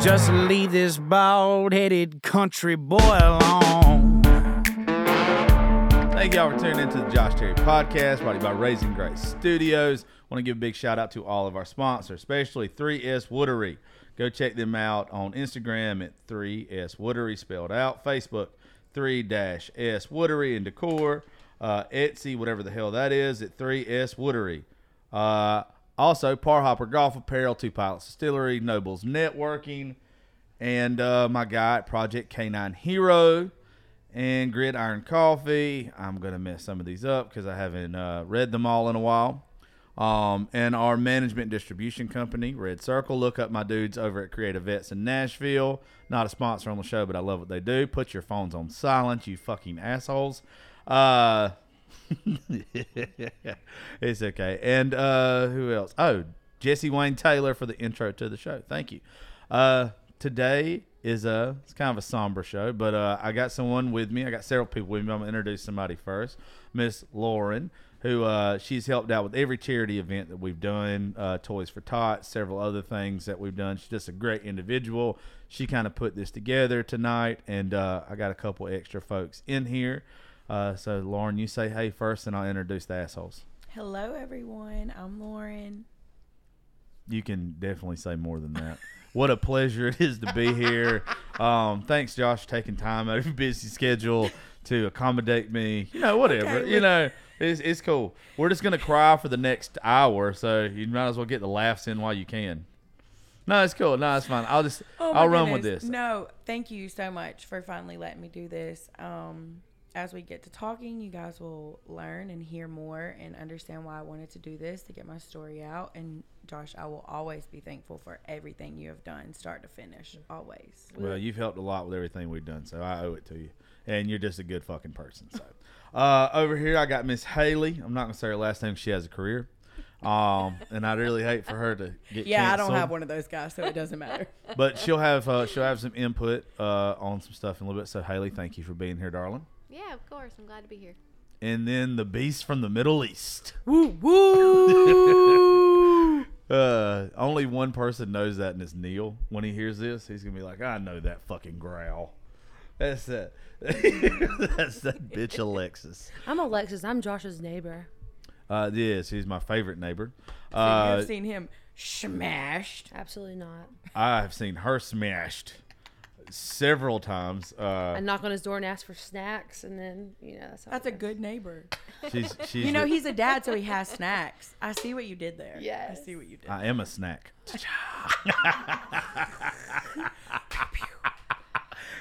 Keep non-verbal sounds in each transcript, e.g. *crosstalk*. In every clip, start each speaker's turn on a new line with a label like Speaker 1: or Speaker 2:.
Speaker 1: Just leave this bald headed country boy alone.
Speaker 2: Thank y'all for tuning into the Josh Terry podcast brought to you by Raising Grace Studios. want to give a big shout out to all of our sponsors, especially 3S Woodery. Go check them out on Instagram at 3S Woodery, spelled out. Facebook, 3-S Woodery and Decor. Uh, Etsy, whatever the hell that is, at 3S Woodery. Uh, also, Par Hopper Golf Apparel, Two Pilots Distillery, Nobles Networking, and uh, my guy Project K9 Hero and Gridiron Coffee. I'm going to mess some of these up because I haven't uh, read them all in a while. Um, and our management distribution company, Red Circle. Look up my dudes over at Creative Vets in Nashville. Not a sponsor on the show, but I love what they do. Put your phones on silent, you fucking assholes. Uh, *laughs* it's okay. And uh, who else? Oh, Jesse Wayne Taylor for the intro to the show. Thank you. Uh, today is a it's kind of a somber show, but uh, I got someone with me. I got several people with me. I'm gonna introduce somebody first. Miss Lauren, who uh, she's helped out with every charity event that we've done, uh, Toys for Tots, several other things that we've done. She's just a great individual. She kind of put this together tonight, and uh, I got a couple extra folks in here. Uh, so Lauren, you say hey first, and I'll introduce the assholes.
Speaker 3: Hello, everyone. I'm Lauren.
Speaker 2: You can definitely say more than that. what a pleasure it is to be here. *laughs* Um, thanks, Josh, for taking time out of your busy schedule to accommodate me. You know, whatever.
Speaker 3: Okay,
Speaker 2: you know, it's, it's cool. We're just gonna cry for the next hour, so you might as well get the laughs in while you can. No, it's cool. No, it's fine. I'll just
Speaker 3: Oh
Speaker 2: I'll run with this.
Speaker 3: No, thank you so much for finally letting me do this. Um, as we get to talking, you guys will learn and hear more and understand why I wanted to do this to get my story out. And Josh, I will always be thankful for everything you have done, start to finish. Always.
Speaker 2: Well, you've helped a lot with everything we've done, so I owe it to you. And you're just a good fucking person. So, uh, over here I got Miss Haley. I'm not gonna say her last name. She has a career, um, and I'd really hate for her to get.
Speaker 3: Yeah, I don't have one of those guys, so it doesn't matter. *laughs*
Speaker 2: but she'll have uh, she'll have some input uh, on some stuff in a little bit. So Haley, thank you for being here, darling.
Speaker 4: Yeah, of course. I'm glad to be here.
Speaker 2: And then the beast from the Middle East.
Speaker 3: woo woo. *laughs*
Speaker 2: Uh, only one person knows that, and it's Neil. When he hears this, he's gonna be like, "I know that fucking growl." That's that. *laughs* That's that bitch Alexis.
Speaker 5: I'm Alexis. I'm Josh's neighbor.
Speaker 2: Uh, yes, he's my favorite neighbor.
Speaker 3: So
Speaker 2: Uh,
Speaker 3: you've seen him smashed.
Speaker 5: Absolutely not.
Speaker 2: I have seen her smashed several times.
Speaker 5: I
Speaker 2: Uh,
Speaker 5: knock on his door and ask for snacks, and then you know that's how
Speaker 3: That's a good neighbor.
Speaker 2: she's *laughs* she's.
Speaker 3: You know,
Speaker 2: the-
Speaker 3: he's a dad, so he has snacks. I see what you did there.
Speaker 5: Yes.
Speaker 3: I see what you did.
Speaker 2: I am a snack.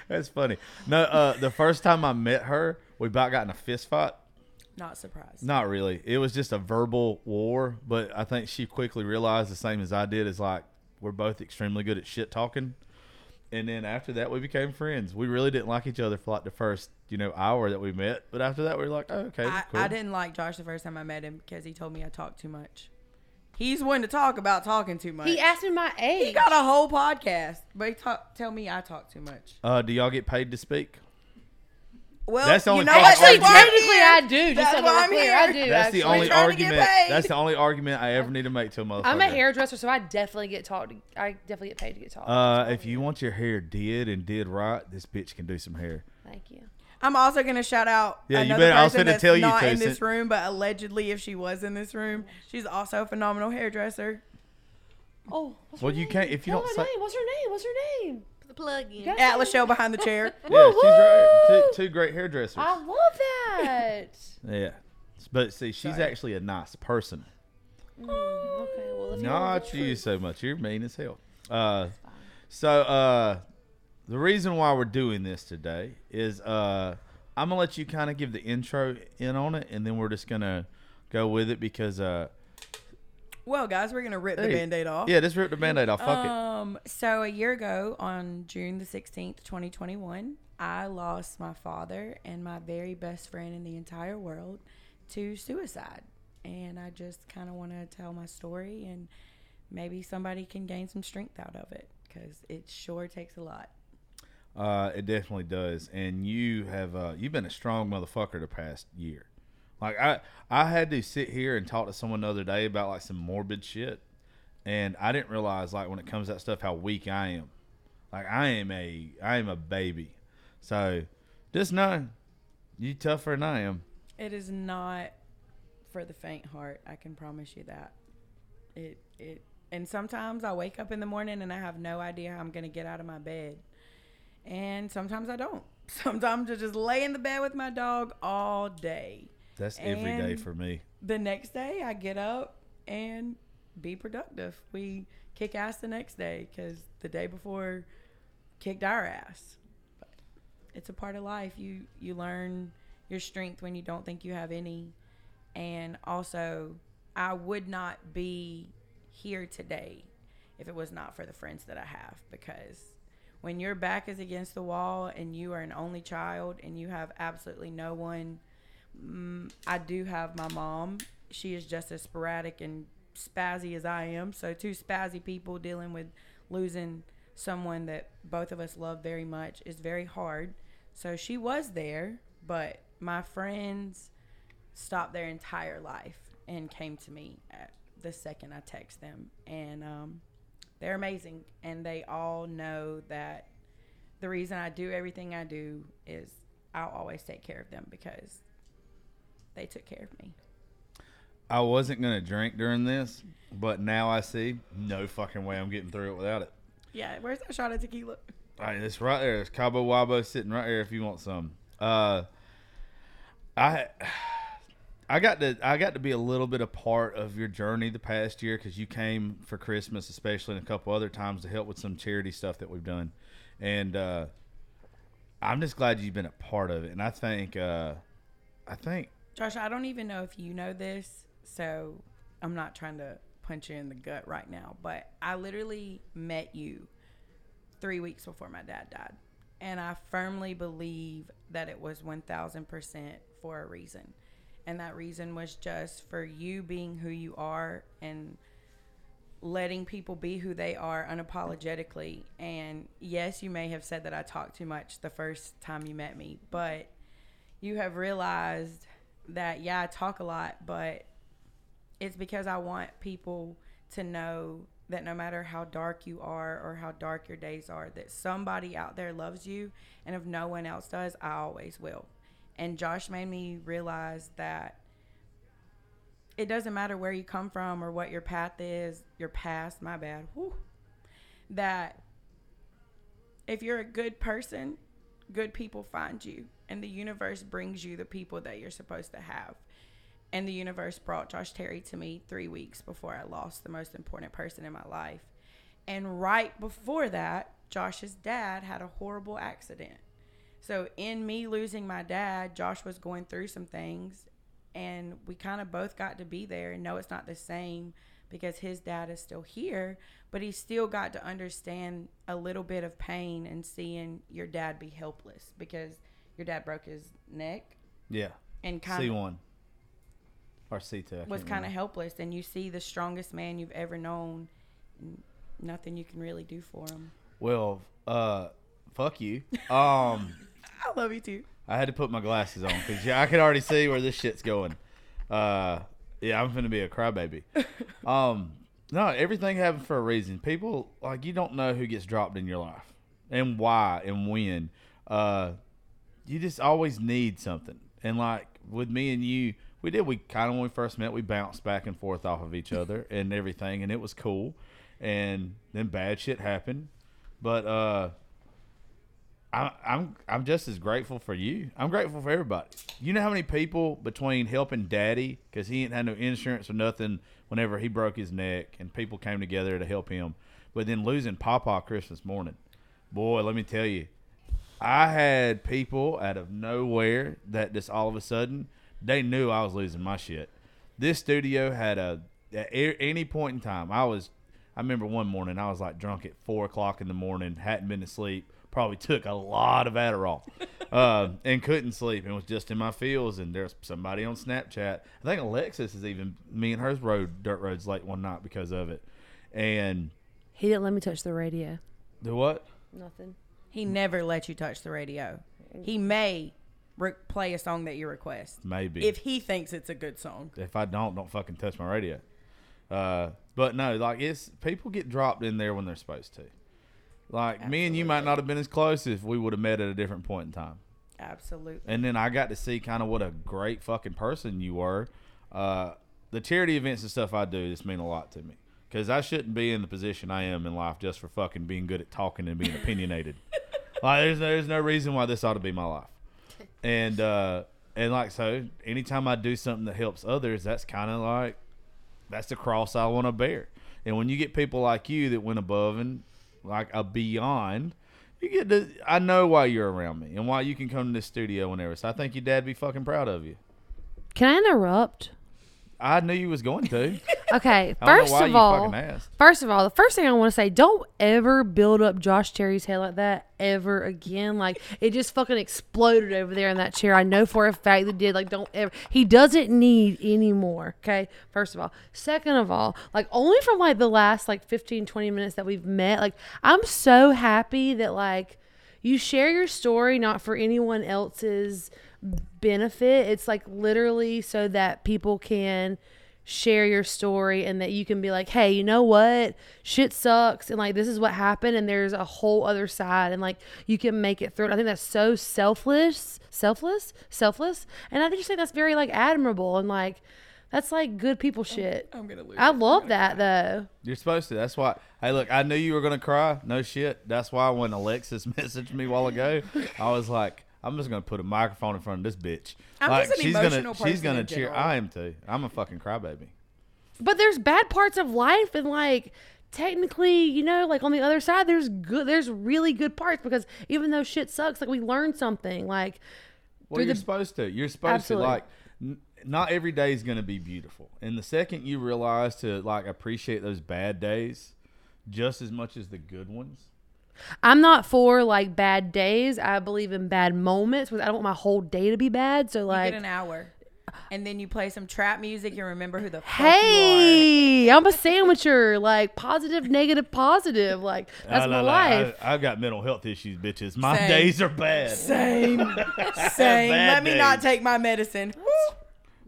Speaker 2: That's funny. No, uh, the first time I met her, we about got in a fist fight.
Speaker 3: Not surprised.
Speaker 2: Not really. It was just a verbal war, but I think she quickly realized the same as I did is like we're both extremely good at shit talking. And then after that, we became friends. We really didn't like each other for like the first, you know, hour that we met. But after that, we were like, oh, okay,
Speaker 3: I,
Speaker 2: cool.
Speaker 3: I didn't like Josh the first time I met him because he told me I talked too much. He's one to talk about talking too much.
Speaker 5: He asked me my age.
Speaker 3: He got a whole podcast, but he talk, tell me I talk too much.
Speaker 2: Uh, do y'all get paid to speak?
Speaker 3: Well,
Speaker 2: That's the only
Speaker 3: you know
Speaker 2: fucking
Speaker 3: what?
Speaker 5: Actually,
Speaker 3: That's
Speaker 5: technically. I do. Just
Speaker 3: That's
Speaker 5: so
Speaker 3: why
Speaker 5: that
Speaker 3: I'm
Speaker 5: we're clear,
Speaker 3: here.
Speaker 5: I do.
Speaker 2: That's the only
Speaker 3: trying to get
Speaker 2: argument. That's the only argument I ever need to make to a motherfucker.
Speaker 5: I'm a hairdresser, so I definitely get taught. I definitely get paid to get taught.
Speaker 2: Uh, if you want your hair did and did right, this bitch can do some hair.
Speaker 5: Thank you.
Speaker 3: I'm also gonna shout out
Speaker 2: Yeah, you
Speaker 3: another
Speaker 2: better- I was
Speaker 3: person
Speaker 2: finna
Speaker 3: that's
Speaker 2: tell you
Speaker 3: not
Speaker 2: to,
Speaker 3: in this room, but allegedly, if she was in this room, she's also a phenomenal hairdresser.
Speaker 5: Oh, what's
Speaker 2: Well,
Speaker 5: her
Speaker 2: you
Speaker 5: name?
Speaker 2: can't- if you
Speaker 5: Tell
Speaker 2: don't
Speaker 5: her
Speaker 2: say-
Speaker 5: name. What's her name? What's her name?
Speaker 4: Put the plug in.
Speaker 5: Okay.
Speaker 3: Atlas Show behind the chair. *laughs*
Speaker 2: Yeah, she's right. Two, two great hairdressers.
Speaker 5: I love that. *laughs*
Speaker 2: Yeah, but see, she's
Speaker 3: Sorry.
Speaker 2: actually a nice person.
Speaker 5: Mm, okay, well, if
Speaker 2: Not
Speaker 5: want
Speaker 2: you
Speaker 5: truth-
Speaker 2: so much. You're mean as hell. Uh, so uh, the reason why we're doing this today is uh, I'm gonna let you kind of give the intro in on it, and then we're just gonna go with it because uh,
Speaker 3: Well, guys, we're gonna rip the
Speaker 2: Hey,
Speaker 3: band-aid off.
Speaker 2: yeah, just rip the band-aid off. Fuck it.
Speaker 3: Um, so a year ago, on June the sixteenth, twenty twenty one, I lost my father and my very best friend in the entire world to suicide, and I just kind of want to tell my story, and maybe somebody can gain some strength out of it because it sure takes a lot.
Speaker 2: Uh, it definitely does, and you have uh, you've been a strong motherfucker the past year. Like I, I had to sit here and talk to someone the other day about like some morbid shit, and I didn't realize like when it comes to that stuff how weak I am. Like I am a, I am a baby. So, just know, you tougher than I am.
Speaker 3: It is not for the faint heart. I can promise you that. It it and sometimes I wake up in the morning and I have no idea how I'm gonna get out of my bed, and sometimes I don't. *laughs* Sometimes I just lay in the bed with my dog all day.
Speaker 2: That's every day for me.
Speaker 3: The next day I get up and be productive. We kick ass the next day because the day before kicked our ass. But it's a part of life. You you learn your strength when you don't think you have any, and also I would not be here today if it was not for the friends that I have because when your back is against the wall and you are an only child and you have absolutely no one mm, I do have my mom. She is just as sporadic and spazzy as I am. So two spazzy people dealing with losing someone that both of us love very much is very hard. So she was there but my friends stopped their entire life and came to me at the second I text them. And um, they're amazing. And they all know that the reason I do everything I do is I'll always take care of them because they took care of me.
Speaker 2: I wasn't gonna drink during this, but now I see no fucking way I'm getting through it without it.
Speaker 3: Yeah, where's that shot of tequila?
Speaker 2: All right, it's right there. It's Cabo Wabo sitting right there if you want some. Uh, I I got to I got to be a little bit a part of your journey the past year because you came for Christmas, especially and a couple other times to help with some charity stuff that we've done, and uh, I'm just glad you've been a part of it. And I think uh, I think
Speaker 3: Josh, I don't even know if you know this, so I'm not trying to punch you in the gut right now, but I literally met you three weeks before my dad died. And I firmly believe that it was 1000% for a reason. And that reason was just for you being who you are and letting people be who they are unapologetically. And yes, you may have said that I talked too much the first time you met me, but you have realized that yeah, I talk a lot, but it's because I want people to know that no matter how dark you are or how dark your days are, that somebody out there loves you, and if no one else does, I always will. And Josh made me realize that it doesn't matter where you come from or what your path is, your past, my bad, whew, that if you're a good person, good people find you, and the universe brings you the people that you're supposed to have. And the universe brought Josh Terry to me three weeks before I lost the most important person in my life. And right before that, Josh's dad had a horrible accident. So, in me losing my dad, Josh was going through some things, and we kind of both got to be there. And no, it's not the same because his dad is still here, but he still got to understand a little bit of pain and seeing your dad be helpless because your dad broke his neck
Speaker 2: yeah,
Speaker 3: and kind
Speaker 2: C
Speaker 3: of
Speaker 2: one or C two
Speaker 3: was kind of helpless and you see the strongest man you've ever known and nothing you can really do for him
Speaker 2: well. Uh, fuck you. Um. *laughs*
Speaker 3: i love you too
Speaker 2: I had to put my glasses on because yeah, I could already see where this shit's going. Uh, yeah, I'm gonna be a crybaby. *laughs* Um, no, everything happens for a reason. People like you don't know who gets dropped in your life and why and when. Uh, you just always need something. And like with me and you, we did. We kind of when we first met, we bounced back and forth off of each other and everything, and it was cool. And then bad shit happened, but uh. I, I'm I'm just as grateful for you. I'm grateful for everybody. You know how many people between helping Daddy because he ain't had no insurance or nothing whenever he broke his neck, and people came together to help him, but then losing Papa Christmas morning, boy, let me tell you, I had people out of nowhere that just all of a sudden they knew I was losing my shit. This studio had a at any point in time. I was, I remember one morning I was like drunk at four o'clock in the morning, hadn't been to sleep, probably took a lot of Adderall, *laughs* uh, and couldn't sleep, and was just in my feels. And there's somebody on Snapchat. I think Alexis is even me and hers rode dirt roads late one night because of it, and
Speaker 5: He didn't let me touch the radio.
Speaker 2: the what?
Speaker 5: Nothing.
Speaker 3: He never let you touch the radio. He may re- play a song that you request
Speaker 2: Maybe
Speaker 3: if he thinks it's a good song.
Speaker 2: if I don't, don't fucking touch my radio. Uh, but no, like it's people get dropped in there when they're supposed to. Like me and you might not have been as close if we would have met at a different point in time.
Speaker 3: Absolutely.
Speaker 2: And then I got to see kind of what a great fucking person you were. Uh, the charity events and stuff I do just mean a lot to me because I shouldn't be in the position I am in life just for fucking being good at talking and being opinionated. *laughs* like there's there's no reason why this ought to be my life. *laughs* And uh, and like so, anytime I do something that helps others, that's kind of like that's the cross I want to bear. And when you get people like you that went above and like a beyond, you get to. I know why you're around me and why you can come to this studio whenever. So I think your dad be fucking proud of you.
Speaker 5: Can I interrupt?
Speaker 2: I knew you was going to. *laughs*
Speaker 5: Okay, first of all, first of all, the first thing I want to say, don't ever build up Josh Terry's head like that ever again. Like it just fucking exploded over there in that chair. I know for a fact that did. Like don't ever. He doesn't need any more. Okay. First of all, second of all, like only from like the last like 15, 20 minutes that we've met, like I'm so happy that like you share your story not for anyone else's benefit. It's like literally so that people can share your story and that you can be like, hey, you know what? Shit sucks. And like, this is what happened. And there's a whole other side. And like, you can make it through it. I think that's so selfless, selfless, selfless. And I just think that's very like admirable. And like, that's like good people shit.
Speaker 3: I'm gonna lose.
Speaker 5: I love that
Speaker 3: cry.
Speaker 5: though.
Speaker 2: You're supposed to. That's why. Hey, look, I knew you were gonna cry. No shit. That's why when Alexis *laughs* messaged me a while ago, I was like, I'm just gonna put a microphone in front of this bitch.
Speaker 3: I'm
Speaker 2: like,
Speaker 3: just an
Speaker 2: she's
Speaker 3: emotional
Speaker 2: gonna, she's gonna
Speaker 3: in
Speaker 2: cheer.
Speaker 3: general.
Speaker 2: I am too. I'm a fucking crybaby.
Speaker 5: But there's bad parts of life and like technically, you know, like on the other side there's good there's really good parts because even though shit sucks, like we learn something. Like
Speaker 2: Well,
Speaker 5: through
Speaker 2: you're
Speaker 5: the-
Speaker 2: supposed to. You're supposed
Speaker 5: Absolutely.
Speaker 2: to like. N- not every day is going to be beautiful, and the second you realize to like appreciate those bad days just as much as the good ones,
Speaker 5: I'm not for like bad days. I believe in bad moments because I don't want my whole day to be bad. So
Speaker 3: You
Speaker 5: like
Speaker 3: get an hour, and then you play some trap music and remember who the fuck you are.
Speaker 5: Hey, I'm a sandwicher. Like positive, negative, positive. Like that's
Speaker 2: I-
Speaker 5: my
Speaker 2: I-
Speaker 5: life.
Speaker 2: I, have got mental health issues, bitches. My
Speaker 3: Same.
Speaker 2: days are bad.
Speaker 3: Same, *laughs* same.
Speaker 2: Bad
Speaker 3: Let me not take my medicine.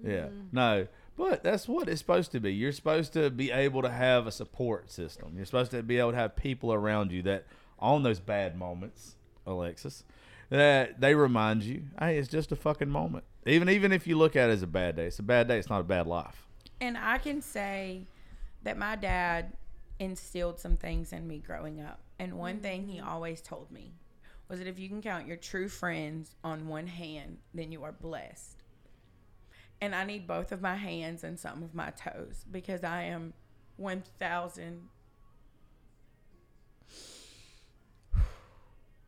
Speaker 2: Yeah. No. But that's what it's supposed to be. You're supposed to be able to have a support system. You're supposed to be able to have people around you that on those bad moments, Alexis, that they remind you, hey, it's just a fucking moment. Even even if you look at it as a bad day, it's a bad day. It's not a bad life.
Speaker 3: And I can say that my dad instilled some things in me growing up. And one thing he always told me was that if you can count your true friends on one hand, then you are blessed. And I need both of my hands and some of my toes because I am 1,000.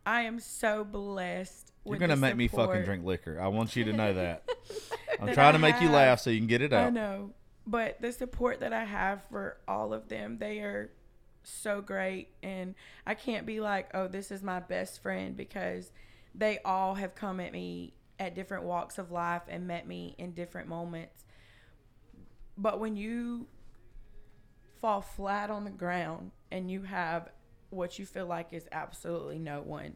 Speaker 3: I am so blessed.
Speaker 2: You're gonna make me fucking drink liquor. I want you to know that. *laughs* I'm
Speaker 3: That
Speaker 2: trying
Speaker 3: I
Speaker 2: to make you laugh so you can get it out.
Speaker 3: I know, but the support that I have for all of them, they are so great, and I can't be like, oh, this is my best friend because they all have come at me at different walks of life and met me in different moments. But when you fall flat on the ground and you have what you feel like is absolutely no one,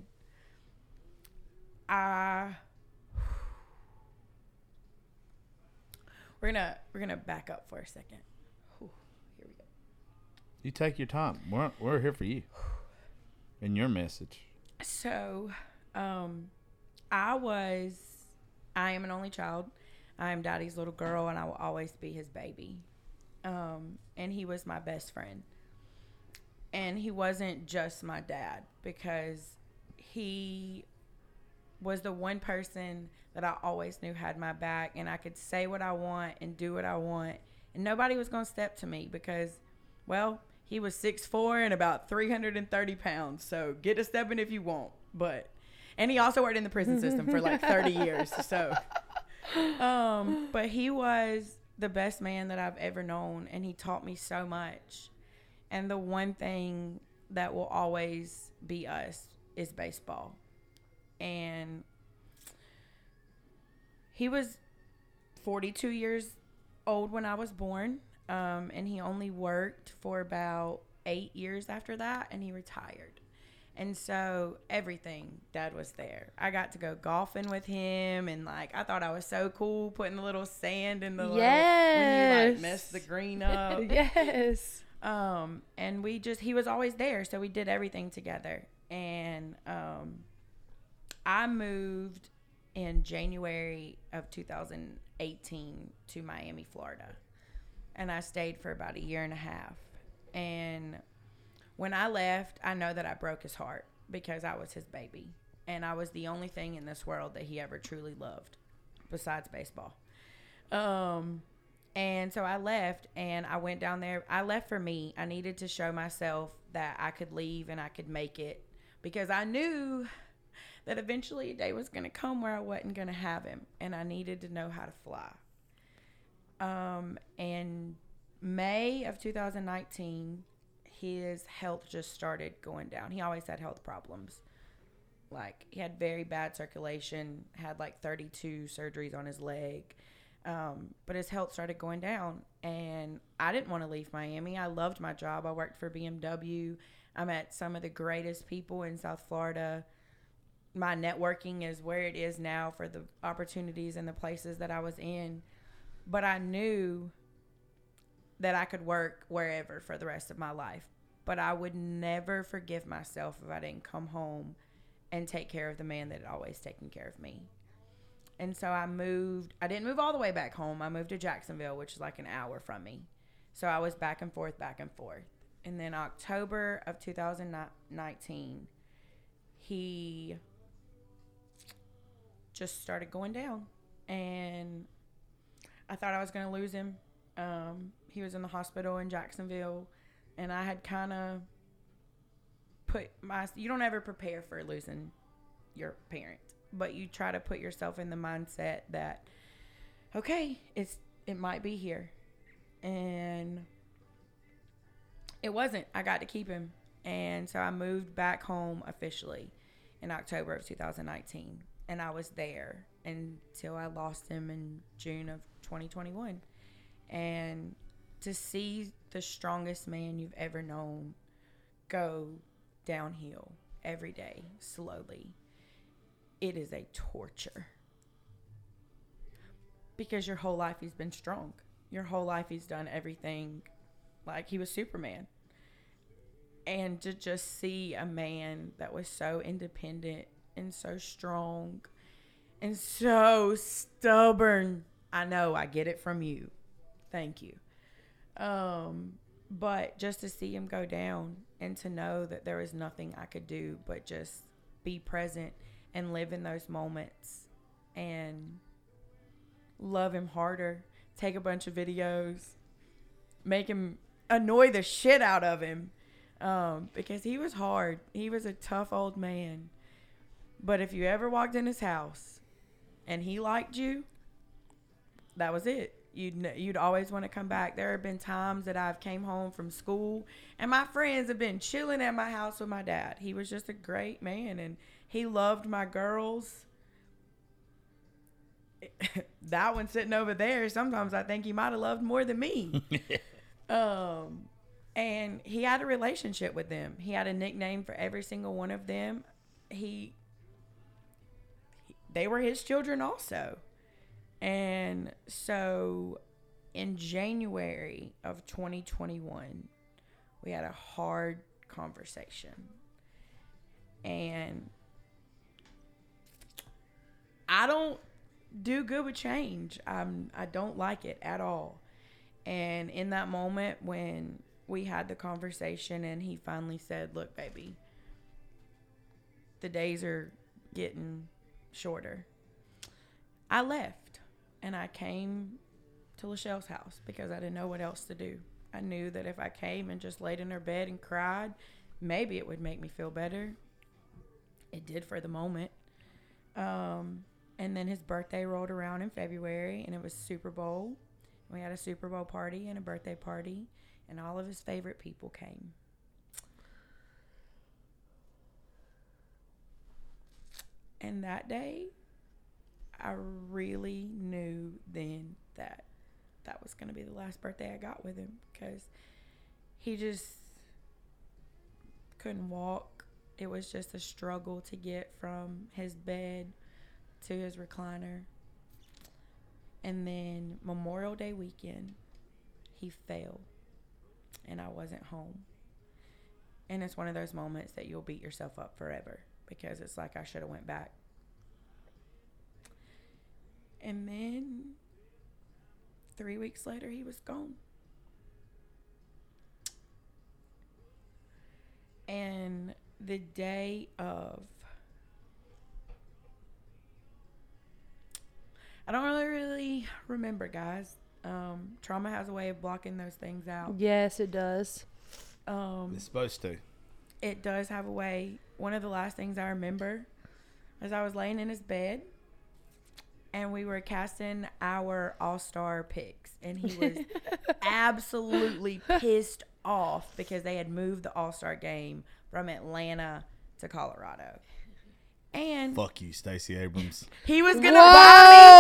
Speaker 3: I we're gonna we're gonna back up for a second. Whew, here we go.
Speaker 2: You take your time. We're we're here for you. And your message.
Speaker 3: So, um, I was, I am an only child. I am Daddy's little girl, and I will always be his baby. Um, and he was my best friend. And he wasn't just my dad because he was the one person that I always knew had my back, and I could say what I want and do what I want, and nobody was going to step to me because, well, He was 6'4 and about 330 pounds. So get a stepping if you want. But, and he also worked in the prison system for like 30 *laughs* years. So, um, but he was the best man that I've ever known. And he taught me so much. And the one thing that will always be us is baseball. And he was 42 years old when I was born. Um, and he only worked for about eight years after that and he retired. And so everything, dad was there. I got to go golfing with him and like I thought I was so cool putting the little sand in the little when you like
Speaker 5: Yes.
Speaker 3: mess the green up. *laughs*
Speaker 5: yes.
Speaker 3: Um, and we just he was always there, so we did everything together. And um, I moved in January of 2018 to Miami, Florida, and I stayed for about a year and a half. And when I left, I know that I broke his heart because I was his baby, and I was the only thing in this world that he ever truly loved, besides baseball. Um, and so I left and I went down there. I left for me. I needed to show myself that I could leave and I could make it because I knew that eventually a day was going to come where I wasn't going to have him and I needed to know how to fly. Um, and May of 2019, his health just started going down. He always had health problems. Like, he had very bad circulation, had like 32 surgeries on his leg. Um, but his health started going down, and I didn't want to leave Miami. I loved my job. I worked for BMW. I met some of the greatest people in South Florida. My networking is where it is now for the opportunities and the places that I was in. But I knew that I could work wherever for the rest of my life. But I would never forgive myself if I didn't come home and take care of the man that had always taken care of me. And so I moved. I didn't move all the way back home. I moved to Jacksonville, which is like an hour from me. So I was back and forth, back and forth. And then October of 2019, he just started going down. And I thought I was going to lose him. Um, he was in the hospital in Jacksonville. And I had kind of put my. You don't ever prepare for losing your parent but you try to put yourself in the mindset that okay it's it might be here. And it wasn't. I got to keep him. And so i moved back home officially in october of 2019 and i was there until i lost him in june of 2021 and to see the strongest man you've ever known go downhill every day slowly it is a torture. Because your whole life he's been strong. Your whole life he's done everything like he was superman. And to just see a man that was so independent and so strong and so stubborn i know i get it from you. Thank you. Um but just to see him go down and to know that there was nothing i could do but just be present and live in those moments and love him harder. Take a bunch of videos, make him annoy the shit out of him um, because he was hard. He was a tough old man. But if you ever walked in his house and he liked you, that was it. You'd you'd always want to come back. There have been times that I've came home from school and my friends have been chilling at my house with my dad. He was just a great man and he loved my girls. *laughs* that one sitting over there, sometimes I think he might have loved more than me. *laughs* um, and he had a relationship with them. He had a nickname for every single one of them. He, he they were his children also. And so in January of 2021, we had a hard conversation. And I don't do good with change. I'm I don't like it at all. And in that moment when we had the conversation and he finally said, "Look, baby, the days are getting shorter." I left and I came to Lachelle's house because I didn't know what else to do. I knew that if I came and just laid in her bed and cried, maybe it would make me feel better. It did for the moment. Um, and then his birthday rolled around in February, and it was Super Bowl. We had a Super Bowl party and a birthday party, and all of his favorite people came. And that day, I really knew then that that was going to be the last birthday I got with him because he just couldn't walk. It was just a struggle to get from his bed to his recliner. And then Memorial Day weekend, he fell and I wasn't home. And it's one of those moments that you'll beat yourself up forever because it's like I should have went back. And then 3 weeks later he was gone. And the day of I don't really really remember, guys. Um, trauma has a way of blocking those things out.
Speaker 5: Yes, it does.
Speaker 3: Um,
Speaker 2: It's supposed to.
Speaker 3: it does have a way. One of the last things I remember is I was laying in his bed and we were casting our all star picks. And he was *laughs* absolutely pissed off because they had moved the all star game from Atlanta to Colorado. And
Speaker 2: Fuck you, Stacey Abrams.
Speaker 3: he was gonna buy me.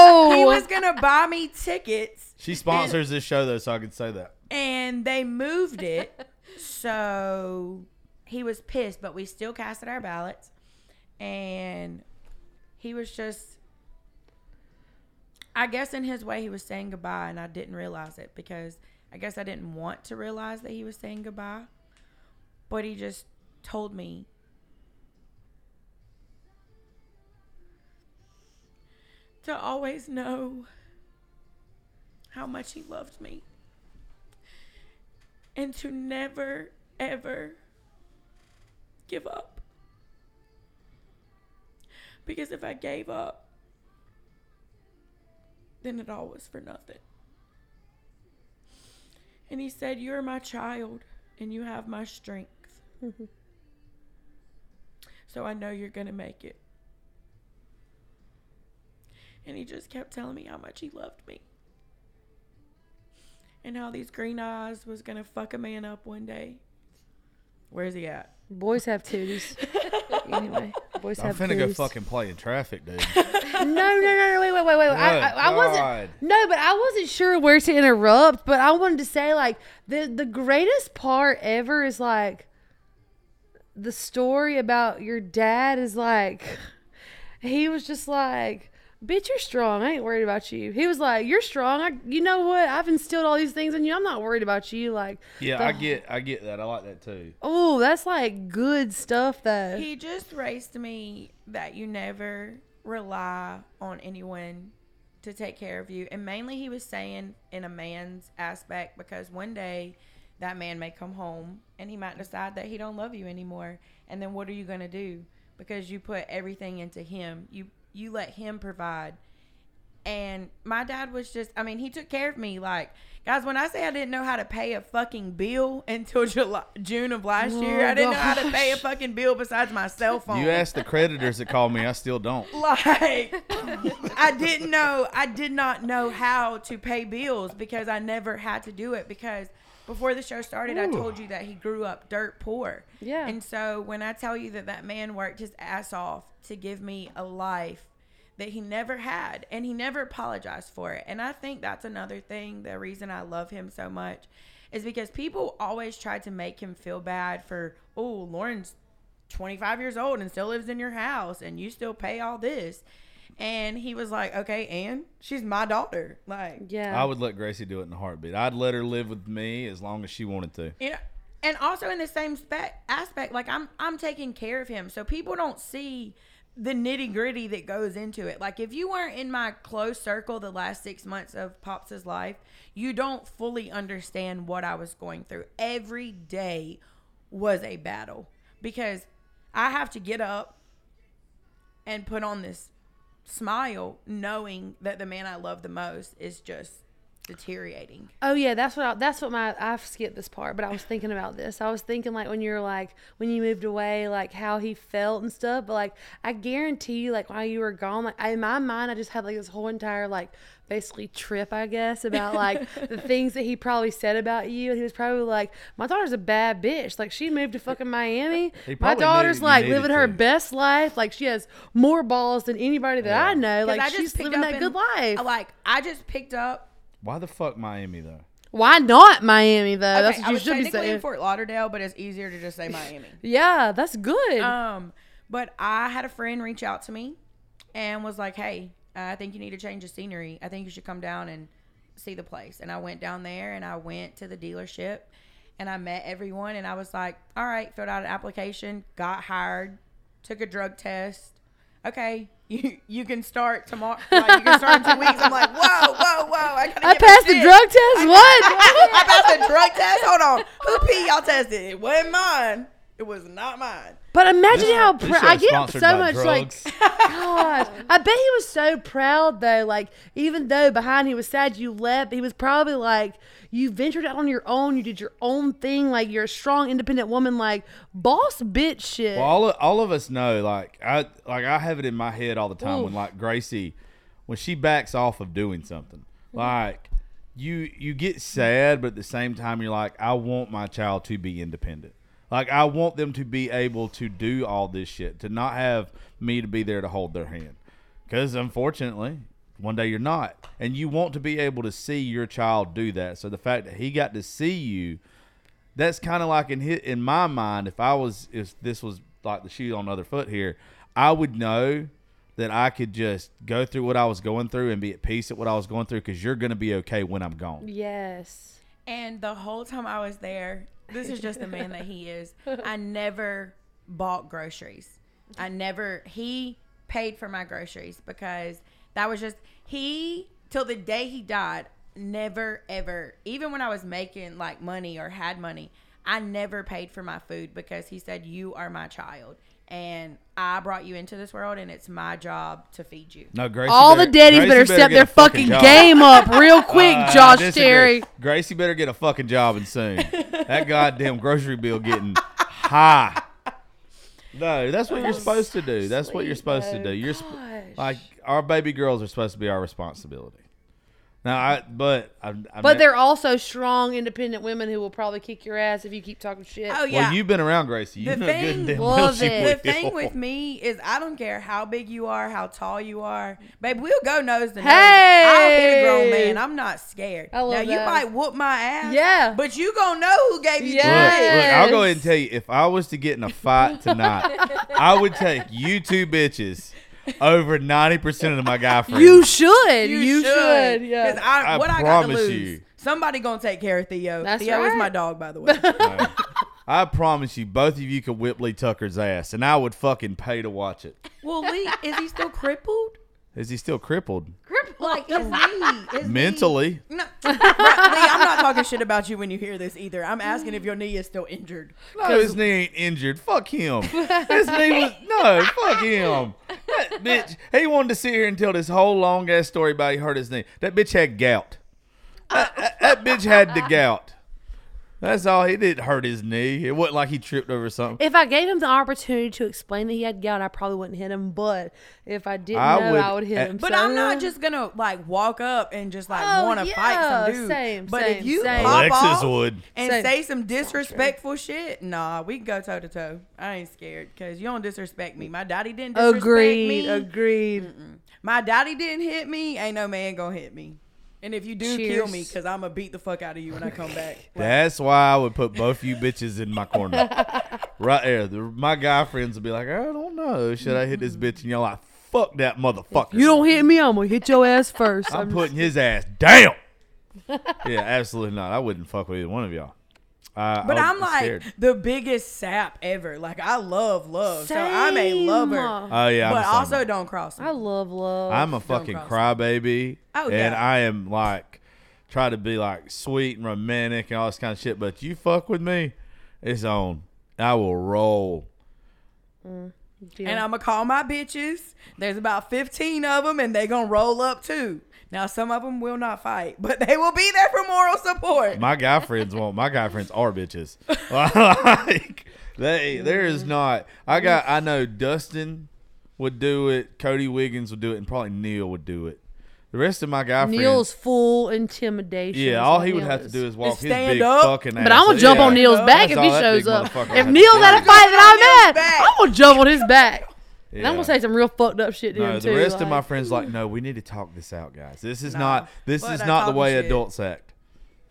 Speaker 3: He
Speaker 5: Whoa.
Speaker 3: was gonna buy me tickets,
Speaker 2: She sponsors this show though, so I can say that.
Speaker 3: and they moved it. so he was pissed, but we still casted our ballots, and he was just. I guess in his way he was saying goodbye, and I didn't realize it because I guess I didn't want to realize that he was saying goodbye. But he just told me to always know how much he loved me. And to never ever give up. Because if i gave up then it all was for nothing. And he said you're my child and you have my strength. Mm-hmm. So i know you're gonna make it and he just kept telling me how much he loved me. And how these green eyes was gonna fuck a man up one day. Where's he at?
Speaker 5: Boys have titties. *laughs* anyway, boys
Speaker 2: I'm
Speaker 5: have
Speaker 2: finna go
Speaker 5: titties.
Speaker 2: fucking play in traffic, dude. *laughs*
Speaker 5: No, no, no, no, wait, wait, wait, wait. I, I, I
Speaker 2: Good
Speaker 5: wasn't. No, but I wasn't sure where to interrupt. But I wanted to say, like, the the greatest part ever is like the story about your dad is like *laughs* he was just like. Bitch, you're strong. I ain't worried about you. He was like, "You're strong. I, you know what? I've instilled all these things in you. I'm not worried about you." Like,
Speaker 2: Yeah,
Speaker 5: the-
Speaker 2: I get, I get that. I like that too.
Speaker 5: Oh, that's like good stuff. Though.
Speaker 3: He just raised me that you never rely on anyone to take care of you. And mainly he was saying in a man's aspect because one day that man may come home and he might decide that he don't love you anymore. And then what are you going to do? Because you put everything into him. You you let him provide. And my dad was just, I mean, he took care of me. Like, guys, when I say I didn't know how to pay a fucking bill until *laughs* July, June of last oh year,
Speaker 5: Oh,
Speaker 3: I didn't know how to pay a fucking bill besides my cell phone.
Speaker 2: You asked the creditors that called me. I still don't. *laughs*
Speaker 3: like, I didn't know, I did not know how to pay bills because I never had to do it because before the show started, I told you that he grew up dirt poor.
Speaker 5: Yeah.
Speaker 3: And so when I tell you that that man worked his ass off to give me a life that he never had and he never apologized for it. And I think that's another thing the reason I love him so much is because people always try to make him feel bad for, "Oh, Lauren's 25 years old and still lives in your house and you still pay all this." And he was like, "Okay, and she's my daughter." Like,
Speaker 5: yeah.
Speaker 2: I would let Gracie do it in a heartbeat. I'd let her live with me as long as she wanted to.
Speaker 3: you know and also in the same spec aspect like i'm i'm taking care of him so people don't see the nitty gritty that goes into it. Like if you weren't in my close circle the last six months of pops's life you don't fully understand what i was going through. Every day was a battle because i have to get up and put on this smile knowing that the man i love the most is just deteriorating.
Speaker 5: Oh yeah, that's what I, that's what my I skipped this part, but I was thinking about this. I was thinking like when you're like when you moved away, like how he felt and stuff. But like I guarantee you, like while you were gone, like in my mind, I just had like this whole entire like basically trip, I guess, about like *laughs* the things that he probably said about you. And he was probably like, "My daughter's a bad bitch. Like she moved to fucking Miami. *laughs* My daughter's like
Speaker 2: needed
Speaker 5: living her
Speaker 2: to."
Speaker 5: best life. Like she has more balls than anybody that I know. Like
Speaker 3: I just
Speaker 5: she's living that
Speaker 3: in-
Speaker 5: good life.
Speaker 3: Like I just picked up.
Speaker 2: Why the fuck Miami though?
Speaker 5: Why not Miami though?
Speaker 3: Okay,
Speaker 5: that's what
Speaker 3: I
Speaker 5: you
Speaker 3: was
Speaker 5: should be
Speaker 3: technically
Speaker 5: saying.
Speaker 3: in Fort Lauderdale, but it's easier to just say *laughs* Miami.
Speaker 5: yeah, that's good.
Speaker 3: Um, but I had a friend reach out to me and was like, "Hey, I think you need to change the scenery. I think you should come down and see the place." And I went down there and I went to the dealership and I met everyone and I was like, "All right," filled out an application, got hired, took a drug test. Okay, you you can start tomorrow. Like, you can start in two weeks. I'm like, whoa, whoa, whoa! I,
Speaker 5: I passed the
Speaker 3: shit.
Speaker 5: drug test. What?
Speaker 3: I passed the drug test. Hold on, who pee y'all tested? It wasn't mine. It was not mine.
Speaker 5: But imagine how
Speaker 2: This
Speaker 5: pr-
Speaker 2: show
Speaker 5: I
Speaker 2: is
Speaker 5: get
Speaker 2: sponsored
Speaker 5: so
Speaker 2: by
Speaker 5: much
Speaker 2: drugs. *laughs*
Speaker 5: like gosh. I bet he was so proud though. Like even though behind he was sad you left, he was probably like you ventured out on your own. You did your own thing. Like you're a strong, independent woman. Like boss bitch shit.
Speaker 2: Well, all of, all of us know, like I like I have it in my head all the time when like Gracie, when she backs off of doing something, mm-hmm. like you you get sad, but at the same time you're like, I want my child to be independent. Like I want them to be able to do all this shit, to not have me to be there to hold their hand, because unfortunately. One day you're not, and you want to be able to see your child do that. So the fact that he got to see you that's kind of like in hit in my mind. If I was, if this was like the shoe on the other foot here, I would know that I could just go through what I was going through and be at peace at what I was going through because you're going to be okay when I'm gone.
Speaker 5: yes.
Speaker 3: And the whole time I was there, this is just the man that he is. I *laughs* never bought groceries. I never he paid for my groceries because that was just he till the day he died, never ever even when I was making like money or had money, I never paid for my food because he said you are my child and I brought you into this world and it's my job to feed you.
Speaker 2: No, Gracie.
Speaker 5: All
Speaker 2: better-
Speaker 5: the daddies
Speaker 2: Gracie
Speaker 5: better step
Speaker 2: get
Speaker 5: their
Speaker 2: a
Speaker 5: fucking game up real quick,
Speaker 2: Uh,
Speaker 5: Josh
Speaker 2: disagree.
Speaker 5: Terry.
Speaker 2: Gracie better get a fucking job and soon. that goddamn grocery bill getting high. No, that's what you're supposed to do. That's what you're supposed to do. You're sp- like our baby girls are supposed to be our responsibility. Now, I but I, I
Speaker 5: But
Speaker 2: met-
Speaker 5: they're also strong, independent women who will probably kick your ass if you keep talking shit.
Speaker 3: Oh yeah.
Speaker 2: Well, you've been around Gracie. You
Speaker 3: The
Speaker 2: know good
Speaker 3: thing-
Speaker 2: and damn well she
Speaker 5: it.
Speaker 2: will.
Speaker 3: The thing with me is I don't care how big you are, how tall you are, babe. We'll go nose to nose. I'll hit a grown man. I'm not scared.
Speaker 5: I love
Speaker 3: now you
Speaker 5: that.
Speaker 3: might whoop my ass.
Speaker 5: Yeah.
Speaker 3: but you gonna know who gave you
Speaker 2: Look,
Speaker 5: Yeah.
Speaker 2: look, I'll go ahead and tell you, if I was to get in a fight tonight, *laughs* I would take you two bitches over 90% of my guy friends.
Speaker 5: You should. You, should. Yeah.
Speaker 3: Because I,
Speaker 2: I
Speaker 3: what I got to
Speaker 2: promise
Speaker 3: lose.
Speaker 2: you.
Speaker 3: Somebody gonna take care of Theo.
Speaker 5: That's
Speaker 3: Theo is my dog, by the way. *laughs*
Speaker 2: Right. I promise you, both of you could whip Lee Tucker's ass, and I would fucking pay to watch it.
Speaker 3: well, Lee, is he still crippled?
Speaker 2: Is he still crippled? *laughs*
Speaker 3: Like his knee, his knee-
Speaker 2: Mentally?
Speaker 3: No, *laughs* Bruh, Lee, I'm not talking shit about you when you hear this either. I'm asking if your knee is still injured.
Speaker 2: No, his knee ain't injured. Fuck him. His knee was *laughs* no. Fuck him. That bitch. He wanted to sit here and tell this whole long ass story about he hurt his knee. That bitch had gout. Uh, that, that- that bitch had the gout. That's all. He didn't hurt his knee. It wasn't like he tripped over something.
Speaker 5: If I gave him the opportunity to explain that he had gout, I probably wouldn't hit him. But if I didn't
Speaker 2: I
Speaker 5: know,
Speaker 2: would-
Speaker 5: I would hit him.
Speaker 3: But
Speaker 5: So-
Speaker 3: I'm not just gonna like walk up and just like
Speaker 5: Oh,
Speaker 3: want to fight some dude.
Speaker 5: same,
Speaker 3: but
Speaker 5: same,
Speaker 3: if you
Speaker 5: same.
Speaker 3: pop
Speaker 2: Alexis
Speaker 3: off
Speaker 2: would.
Speaker 3: and
Speaker 5: Same.
Speaker 3: say some disrespectful shit, nah, we can go toe to toe. I ain't scared because you don't disrespect me. My daddy didn't disrespect
Speaker 5: Agreed.
Speaker 3: me.
Speaker 5: Agreed.
Speaker 3: My daddy didn't hit me. Ain't no man gonna hit me. And if you do kill me, because I'm gonna beat the fuck out of you when I come back. Like, *laughs*
Speaker 2: That's why I would put both you bitches in my corner. *laughs* right there. The, my guy friends would be like, I don't know. Should I hit this mm-hmm. bitch? And y'all like, fuck that motherfucker.
Speaker 5: You don't hit me, I'm gonna hit your ass first.
Speaker 2: I'm
Speaker 5: I'm
Speaker 2: putting his ass down. *laughs* yeah, absolutely not. I wouldn't fuck with either one of y'all. Uh,
Speaker 3: But
Speaker 2: I
Speaker 3: I'm like
Speaker 2: scared.
Speaker 3: the biggest sap ever. Like I love love, so I'm a lover.
Speaker 2: Oh yeah,
Speaker 3: but also
Speaker 2: way.
Speaker 3: don't cross me.
Speaker 5: I love love.
Speaker 2: I'm a fucking crybaby.
Speaker 3: Oh, yeah, and.
Speaker 2: I am like try to be like sweet and romantic and all this kind of shit. But you fuck with me, it's on. I will roll.
Speaker 5: Yeah.
Speaker 3: And I'm gonna call my bitches. There's about 15 of them, and they gonna roll up too. Now, some of them will not fight, *laughs* but they will be there for moral support.
Speaker 2: My guy friends won't. My guy friends are bitches. *laughs* like they, there is not. I got. I know Dustin would do it. Cody Wiggins would do it, and probably Neil would do it. The rest of my guy friends, Neil's
Speaker 5: full intimidation.
Speaker 2: Yeah, all he would
Speaker 5: Neil
Speaker 2: have to do is walk his
Speaker 3: stand
Speaker 2: big
Speaker 3: up.
Speaker 2: fucking ass.
Speaker 5: But I'm gonna jump
Speaker 2: Yeah.
Speaker 5: on Neil's back
Speaker 2: That's
Speaker 5: if
Speaker 2: all
Speaker 5: he
Speaker 2: that
Speaker 5: shows
Speaker 2: big
Speaker 5: up.
Speaker 2: motherfucker
Speaker 5: If
Speaker 2: has
Speaker 5: Neil's
Speaker 2: to
Speaker 5: at a fight that I'm
Speaker 3: Neil's
Speaker 5: at. I'm gonna jump on his back. And I'm gonna say some real fucked up shit to
Speaker 2: No,
Speaker 5: him
Speaker 2: the
Speaker 5: too.
Speaker 2: rest of my friends like, no, we need to talk this out, guys. This is
Speaker 3: Nah,
Speaker 2: not. This is not the way
Speaker 3: shit.
Speaker 2: adults act.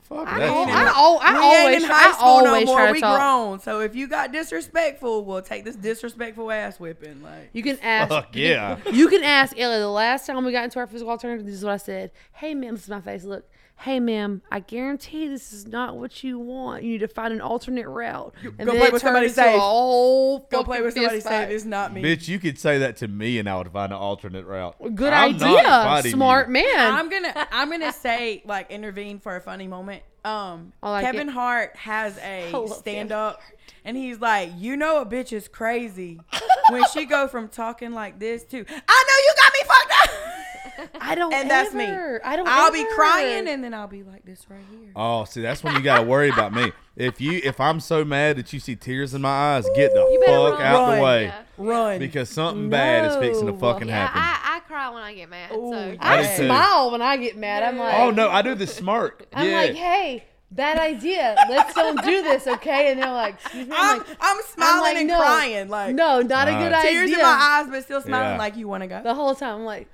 Speaker 2: Fuck
Speaker 5: I
Speaker 2: that
Speaker 5: don't-
Speaker 2: shit.
Speaker 5: I al- I
Speaker 3: we
Speaker 5: always
Speaker 3: ain't in high school no more. we
Speaker 5: talk.
Speaker 3: grown. So if you got disrespectful, we'll take this disrespectful ass whipping. Like
Speaker 5: You can ask.
Speaker 2: Fuck
Speaker 5: you
Speaker 2: yeah.
Speaker 5: can- You can ask Ellie. The last time we got into our physical alternative, this is what I said. Hey, man, this is my face. Look, hey, ma'am, I guarantee this is not what you want. You need to find an alternate route. And
Speaker 3: go play
Speaker 5: it
Speaker 3: with somebody safe. Go play with somebody
Speaker 5: fist
Speaker 3: safe. It's not me.
Speaker 2: Bitch, you could say that to me, and I would find an alternate route.
Speaker 5: Good
Speaker 2: I'm
Speaker 5: idea, smart
Speaker 2: you.
Speaker 5: man.
Speaker 3: I'm gonna I'm gonna say like intervene for a funny moment. Um,
Speaker 5: like
Speaker 3: Kevin
Speaker 5: it.
Speaker 3: Hart has a *laughs* stand
Speaker 5: Kevin
Speaker 3: up, and he's like, you know, a bitch is crazy *laughs* when she go from talking like this to, I know you got me fucked up,
Speaker 5: I don't.
Speaker 3: and that's me.
Speaker 5: I don't.
Speaker 3: I'll be crying, and then I'll be like this right here.
Speaker 2: Oh, see, that's when you gotta worry about me. If you, if I'm so mad that you see tears in my eyes, get the
Speaker 4: You
Speaker 2: fuck
Speaker 4: run.
Speaker 2: out the way
Speaker 4: Yeah.
Speaker 3: Run.
Speaker 2: because something bad is fixing to
Speaker 5: No.
Speaker 2: fucking
Speaker 4: Yeah,
Speaker 2: happen.
Speaker 4: I, I cry when I get mad.
Speaker 3: Ooh,
Speaker 4: so
Speaker 2: I
Speaker 5: I smile when I get mad. I'm like,
Speaker 2: oh no, I do the smirk.
Speaker 5: I'm
Speaker 2: yeah.
Speaker 5: like, hey, bad idea. Let's don't do this, okay? And they're like, excuse me. I'm
Speaker 3: I'm,
Speaker 5: like,
Speaker 3: I'm smiling
Speaker 5: like,
Speaker 3: and
Speaker 5: no.
Speaker 3: crying, like
Speaker 5: no, not a good
Speaker 3: tears
Speaker 5: idea.
Speaker 3: Tears in my eyes, but still smiling
Speaker 2: Yeah.
Speaker 3: like you want to go.
Speaker 5: The whole time, I'm like,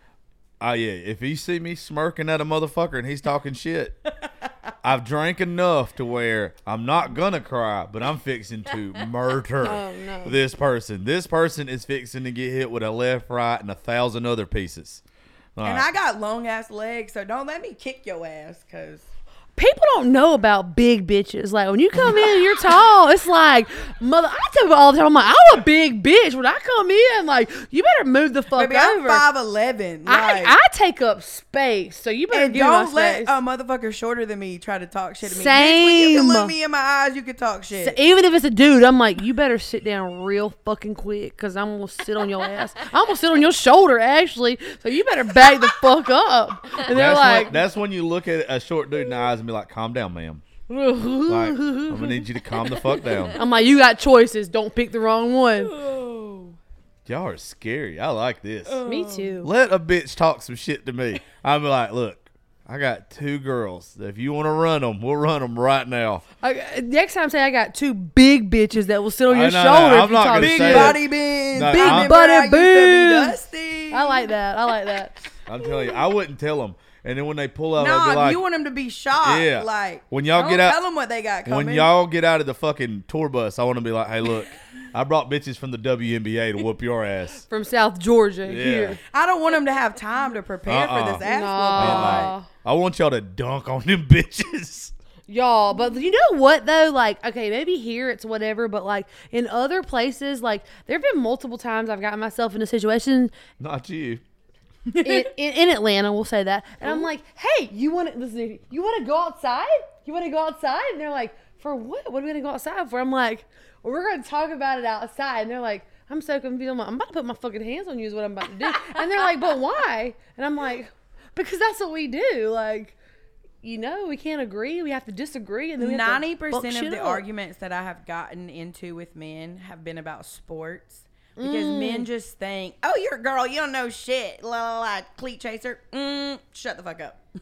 Speaker 2: Oh yeah, if you see me smirking at a motherfucker and he's talking shit, I've drank enough to where I'm not gonna cry, but I'm fixing to *laughs* murder
Speaker 5: Oh, no.
Speaker 2: this person. This person is fixing to get hit with a left, right, and a thousand other pieces. All
Speaker 3: And
Speaker 2: right.
Speaker 3: I got long ass legs, so don't let me kick your ass, cause
Speaker 5: people don't know about big bitches. Like when you come in, you're tall. It's like mother. I tell people all the time. I'm like, I'm a big bitch. When I come in, like you better move the fuck
Speaker 3: baby, I'm five eleven.
Speaker 5: I,
Speaker 3: Like,
Speaker 5: I take up space, so you better
Speaker 3: and
Speaker 5: give me my
Speaker 3: don't let
Speaker 5: space.
Speaker 3: a motherfucker shorter than me try to talk shit to me. Bitch, when you can
Speaker 5: Same.
Speaker 3: look me in my eyes, you can talk shit.
Speaker 5: So even if it's a dude, I'm like, you better sit down real fucking quick, cause I'm gonna sit on your ass. I'm gonna sit on your shoulder actually. So you better back the fuck up. And they're
Speaker 2: that's,
Speaker 5: like,
Speaker 2: when, that's when you look at a short dude in the eyes and be like, "Calm down, ma'am. Like, *laughs* I'm gonna need you to calm the fuck down."
Speaker 5: I'm like, you got choices. Don't pick the wrong one.
Speaker 3: oh.
Speaker 2: Y'all are scary. I like this. Oh.
Speaker 5: Me too.
Speaker 2: Let a bitch talk some shit to me. I'm like, look, I got two girls. If you want to run them, we'll run them right now.
Speaker 5: I, next time, say I got two big bitches that will sit on
Speaker 2: I
Speaker 5: your
Speaker 2: know,
Speaker 5: shoulder.
Speaker 2: I'm
Speaker 5: if you
Speaker 2: not
Speaker 5: talk
Speaker 2: gonna
Speaker 3: Big
Speaker 2: say
Speaker 5: shit.
Speaker 2: that.
Speaker 3: body bends.
Speaker 2: No,
Speaker 3: Big
Speaker 2: I'm-
Speaker 3: body I used to be
Speaker 5: bends.
Speaker 3: dusty.
Speaker 5: I like that. I like that.
Speaker 2: I'm telling you, I wouldn't tell them. And then when they pull up,
Speaker 3: No,
Speaker 2: I'd be like,
Speaker 3: you want them to be shocked.
Speaker 2: Yeah.
Speaker 3: Like
Speaker 2: When y'all
Speaker 3: don't
Speaker 2: get out-
Speaker 3: tell them what they got coming.
Speaker 2: when y'all get out of the fucking tour bus, I want to be like, hey, look, *laughs* I brought bitches from the WNBA to whoop your ass. *laughs*
Speaker 5: From South Georgia
Speaker 2: Yeah.
Speaker 5: here.
Speaker 3: I don't want them to have time to prepare
Speaker 2: Uh-uh.
Speaker 3: for this ass
Speaker 5: Nah.
Speaker 3: Like,
Speaker 2: I want y'all to dunk on them *laughs* bitches.
Speaker 5: Y'all, but you know what though? Like, okay, maybe here it's whatever, but like in other places, like there have been multiple times I've gotten myself in a situation
Speaker 2: Not you.
Speaker 5: In, in, in Atlanta, we'll say that, and I'm oh. like, hey, you want to listen? You want to go outside? You want to go outside? And they're like, for what? What are we gonna go outside for? I'm like, well, we're gonna talk about it outside, and they're like. I'm so confused. I'm, like, I'm about to put my fucking hands on you. Is what I'm about to do. *laughs* And they're like, "But why?" And I'm like, "Because that's what we do. Like, you know, we can't agree. We have to disagree, and then we have to
Speaker 3: Ninety percent of the
Speaker 5: up.
Speaker 3: arguments that I have gotten into with men have been about sports because
Speaker 5: Mm.
Speaker 3: men just think, "Oh, you're a girl, you don't know shit." La la la, cleat chaser. Mm, shut the fuck up. *laughs*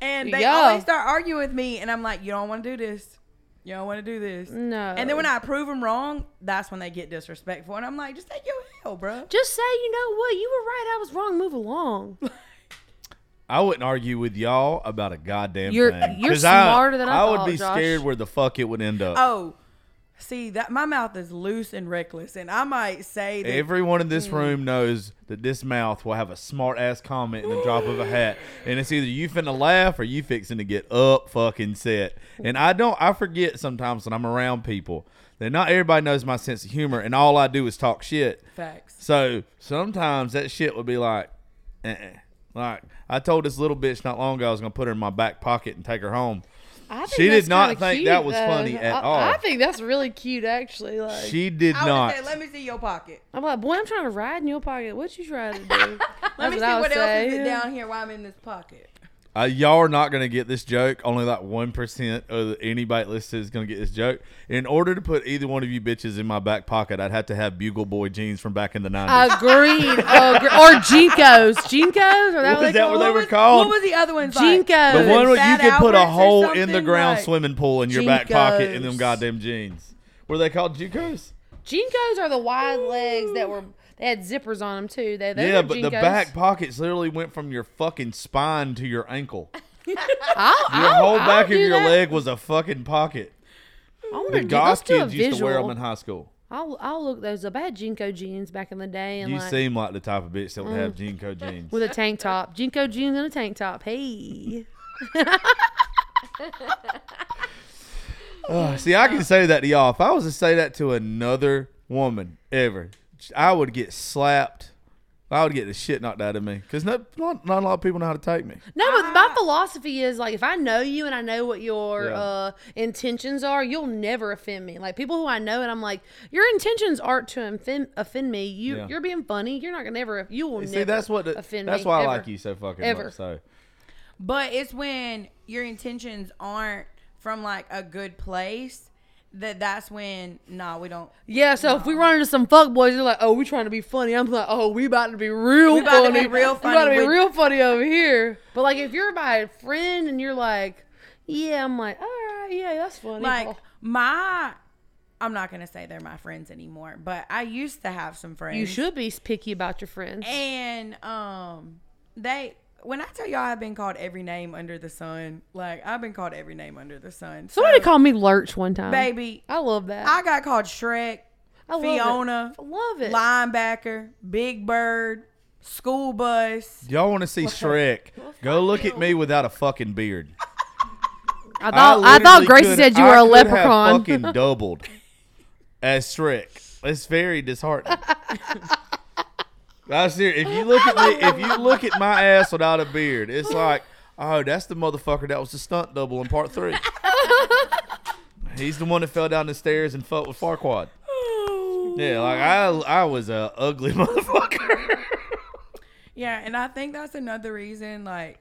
Speaker 3: And they
Speaker 5: Yeah.
Speaker 3: always start arguing with me, and I'm like, "You don't want to do this. You don't want to do this."
Speaker 5: No.
Speaker 3: And then when I prove them wrong, that's when they get disrespectful, and I'm like, "Just take your hell, bro."
Speaker 5: Just say, you know what? You were right. I was wrong. Move along. *laughs*
Speaker 2: I wouldn't argue with y'all about a goddamn
Speaker 5: You're-
Speaker 2: thing.
Speaker 5: you're
Speaker 2: 'Cause I-
Speaker 5: smarter than I
Speaker 2: would
Speaker 5: thought,
Speaker 2: be
Speaker 5: Josh.
Speaker 2: scared where the fuck it would end up.
Speaker 3: Oh, see that my mouth is loose and reckless, and I might say that
Speaker 2: Everyone in this hmm. room knows that this mouth will have a smart ass comment in the drop of a hat, *laughs* and it's either you finna laugh or you fixing to get up fucking set. And I don't, I forget sometimes when I'm around people that not everybody knows my sense of humor, and all I do is talk shit.
Speaker 3: facts.
Speaker 2: So sometimes that shit would be like, uh-uh. like I told this little bitch not long ago I was gonna put her in my back pocket and take her home.
Speaker 5: I think
Speaker 2: She did not think
Speaker 5: cute,
Speaker 2: that was
Speaker 5: though.
Speaker 2: funny at
Speaker 5: I,
Speaker 2: all.
Speaker 5: I think that's really cute, actually. Like,
Speaker 2: She did
Speaker 3: I
Speaker 2: not.
Speaker 3: say, "Let me see your pocket.
Speaker 5: I'm like, boy, I'm trying to ride in your pocket. What you trying to do? *laughs*
Speaker 3: Let
Speaker 5: That's
Speaker 3: me see
Speaker 5: I would
Speaker 3: what else is down here while I'm in this pocket."
Speaker 2: Uh, y'all are not gonna get this joke. Only like one percent of anybody listed is gonna get this joke. In order to put either one of you bitches in my back pocket, I'd have to have Bugle Boy jeans from back in the nineties.
Speaker 5: Agreed. *laughs* Agre- or JNCOs. JNCOs? Or that
Speaker 2: Was
Speaker 5: what
Speaker 2: that what they were called?
Speaker 3: What was the other ones?
Speaker 5: JNCOs.
Speaker 3: Like?
Speaker 2: the one where you could put a hole in the ground
Speaker 3: Like-
Speaker 2: swimming pool in your back pocket in them goddamn jeans. Were they called Jukos?
Speaker 5: JNCOs are the wide legs that were they had zippers on them too. They, they
Speaker 2: Yeah, but the back pockets literally went from your fucking spine to your ankle. *laughs*
Speaker 5: I'll,
Speaker 2: Your
Speaker 5: I'll-
Speaker 2: whole
Speaker 5: I'll
Speaker 2: back of your
Speaker 5: that.
Speaker 2: leg was a fucking pocket. The goth kids used to wear them in high school.
Speaker 5: I'll I'll look those up. I had JNCO jeans back in the day, and
Speaker 2: You
Speaker 5: like
Speaker 2: seem like the type of bitch that would have mm. JNCO jeans.
Speaker 5: with a tank top, JNCO jeans and a tank top. Hey,
Speaker 2: Ugh, *laughs* ah, see, I can say that to y'all. If I was to say that to another woman ever, I would get slapped. I would get the shit knocked out of me because not, not not a lot of people know how to take me.
Speaker 5: no, but my philosophy is like if I know you and I know what your
Speaker 2: Yeah.
Speaker 5: uh, intentions are, you'll never offend me. Like people who I know, and I'm like, your intentions aren't to offend, offend me. You
Speaker 2: Yeah.
Speaker 5: you're being funny. You're not gonna never. You will
Speaker 2: You
Speaker 5: never.
Speaker 2: See, that's what. The,
Speaker 5: offend
Speaker 2: that's
Speaker 5: me,
Speaker 2: why I
Speaker 5: ever.
Speaker 2: like you so fucking
Speaker 5: Ever.
Speaker 2: much. So
Speaker 3: But it's when your intentions aren't from like a good place that that's when nah we don't
Speaker 5: Yeah, so if we run into some fuck boys, they're like, "Oh, we trying to be funny." I'm like, "Oh, we about to be real
Speaker 3: We about to
Speaker 5: funny.
Speaker 3: be real
Speaker 5: We about to be real funny over here." But like, if you're my friend and you're like, "Yeah," I'm like, "All right, yeah, that's funny."
Speaker 3: like
Speaker 5: Oh,
Speaker 3: my I'm not gonna say they're my friends anymore, but I used to have some friends.
Speaker 5: you should be picky about your friends.
Speaker 3: And um, they when I tell y'all I've been called every name under the sun, like I've been called every name under the sun.
Speaker 5: Somebody
Speaker 3: So,
Speaker 5: called me Lurch one time.
Speaker 3: baby.
Speaker 5: I love that.
Speaker 3: I got called Shrek,
Speaker 5: I love
Speaker 3: Fiona,
Speaker 5: It. Love it.
Speaker 3: linebacker, Big Bird, school bus.
Speaker 2: y'all want to see Shrek? Go look at me without a fucking beard.
Speaker 5: I thought I, thought
Speaker 2: literally
Speaker 5: Gracie
Speaker 2: could-
Speaker 5: said you were a
Speaker 2: could
Speaker 5: leprechaun.
Speaker 2: Have fucking doubled *laughs* as Shrek. It's very disheartening. *laughs* I see. If you look at me, if you look at my ass without a beard, it's like, oh, that's the motherfucker that was the stunt double in part three. *laughs* He's the one that fell down the stairs and fought with Farquaad. Oh, yeah, like I, I was a ugly *laughs* motherfucker.
Speaker 3: Yeah, and I think that's another reason. Like,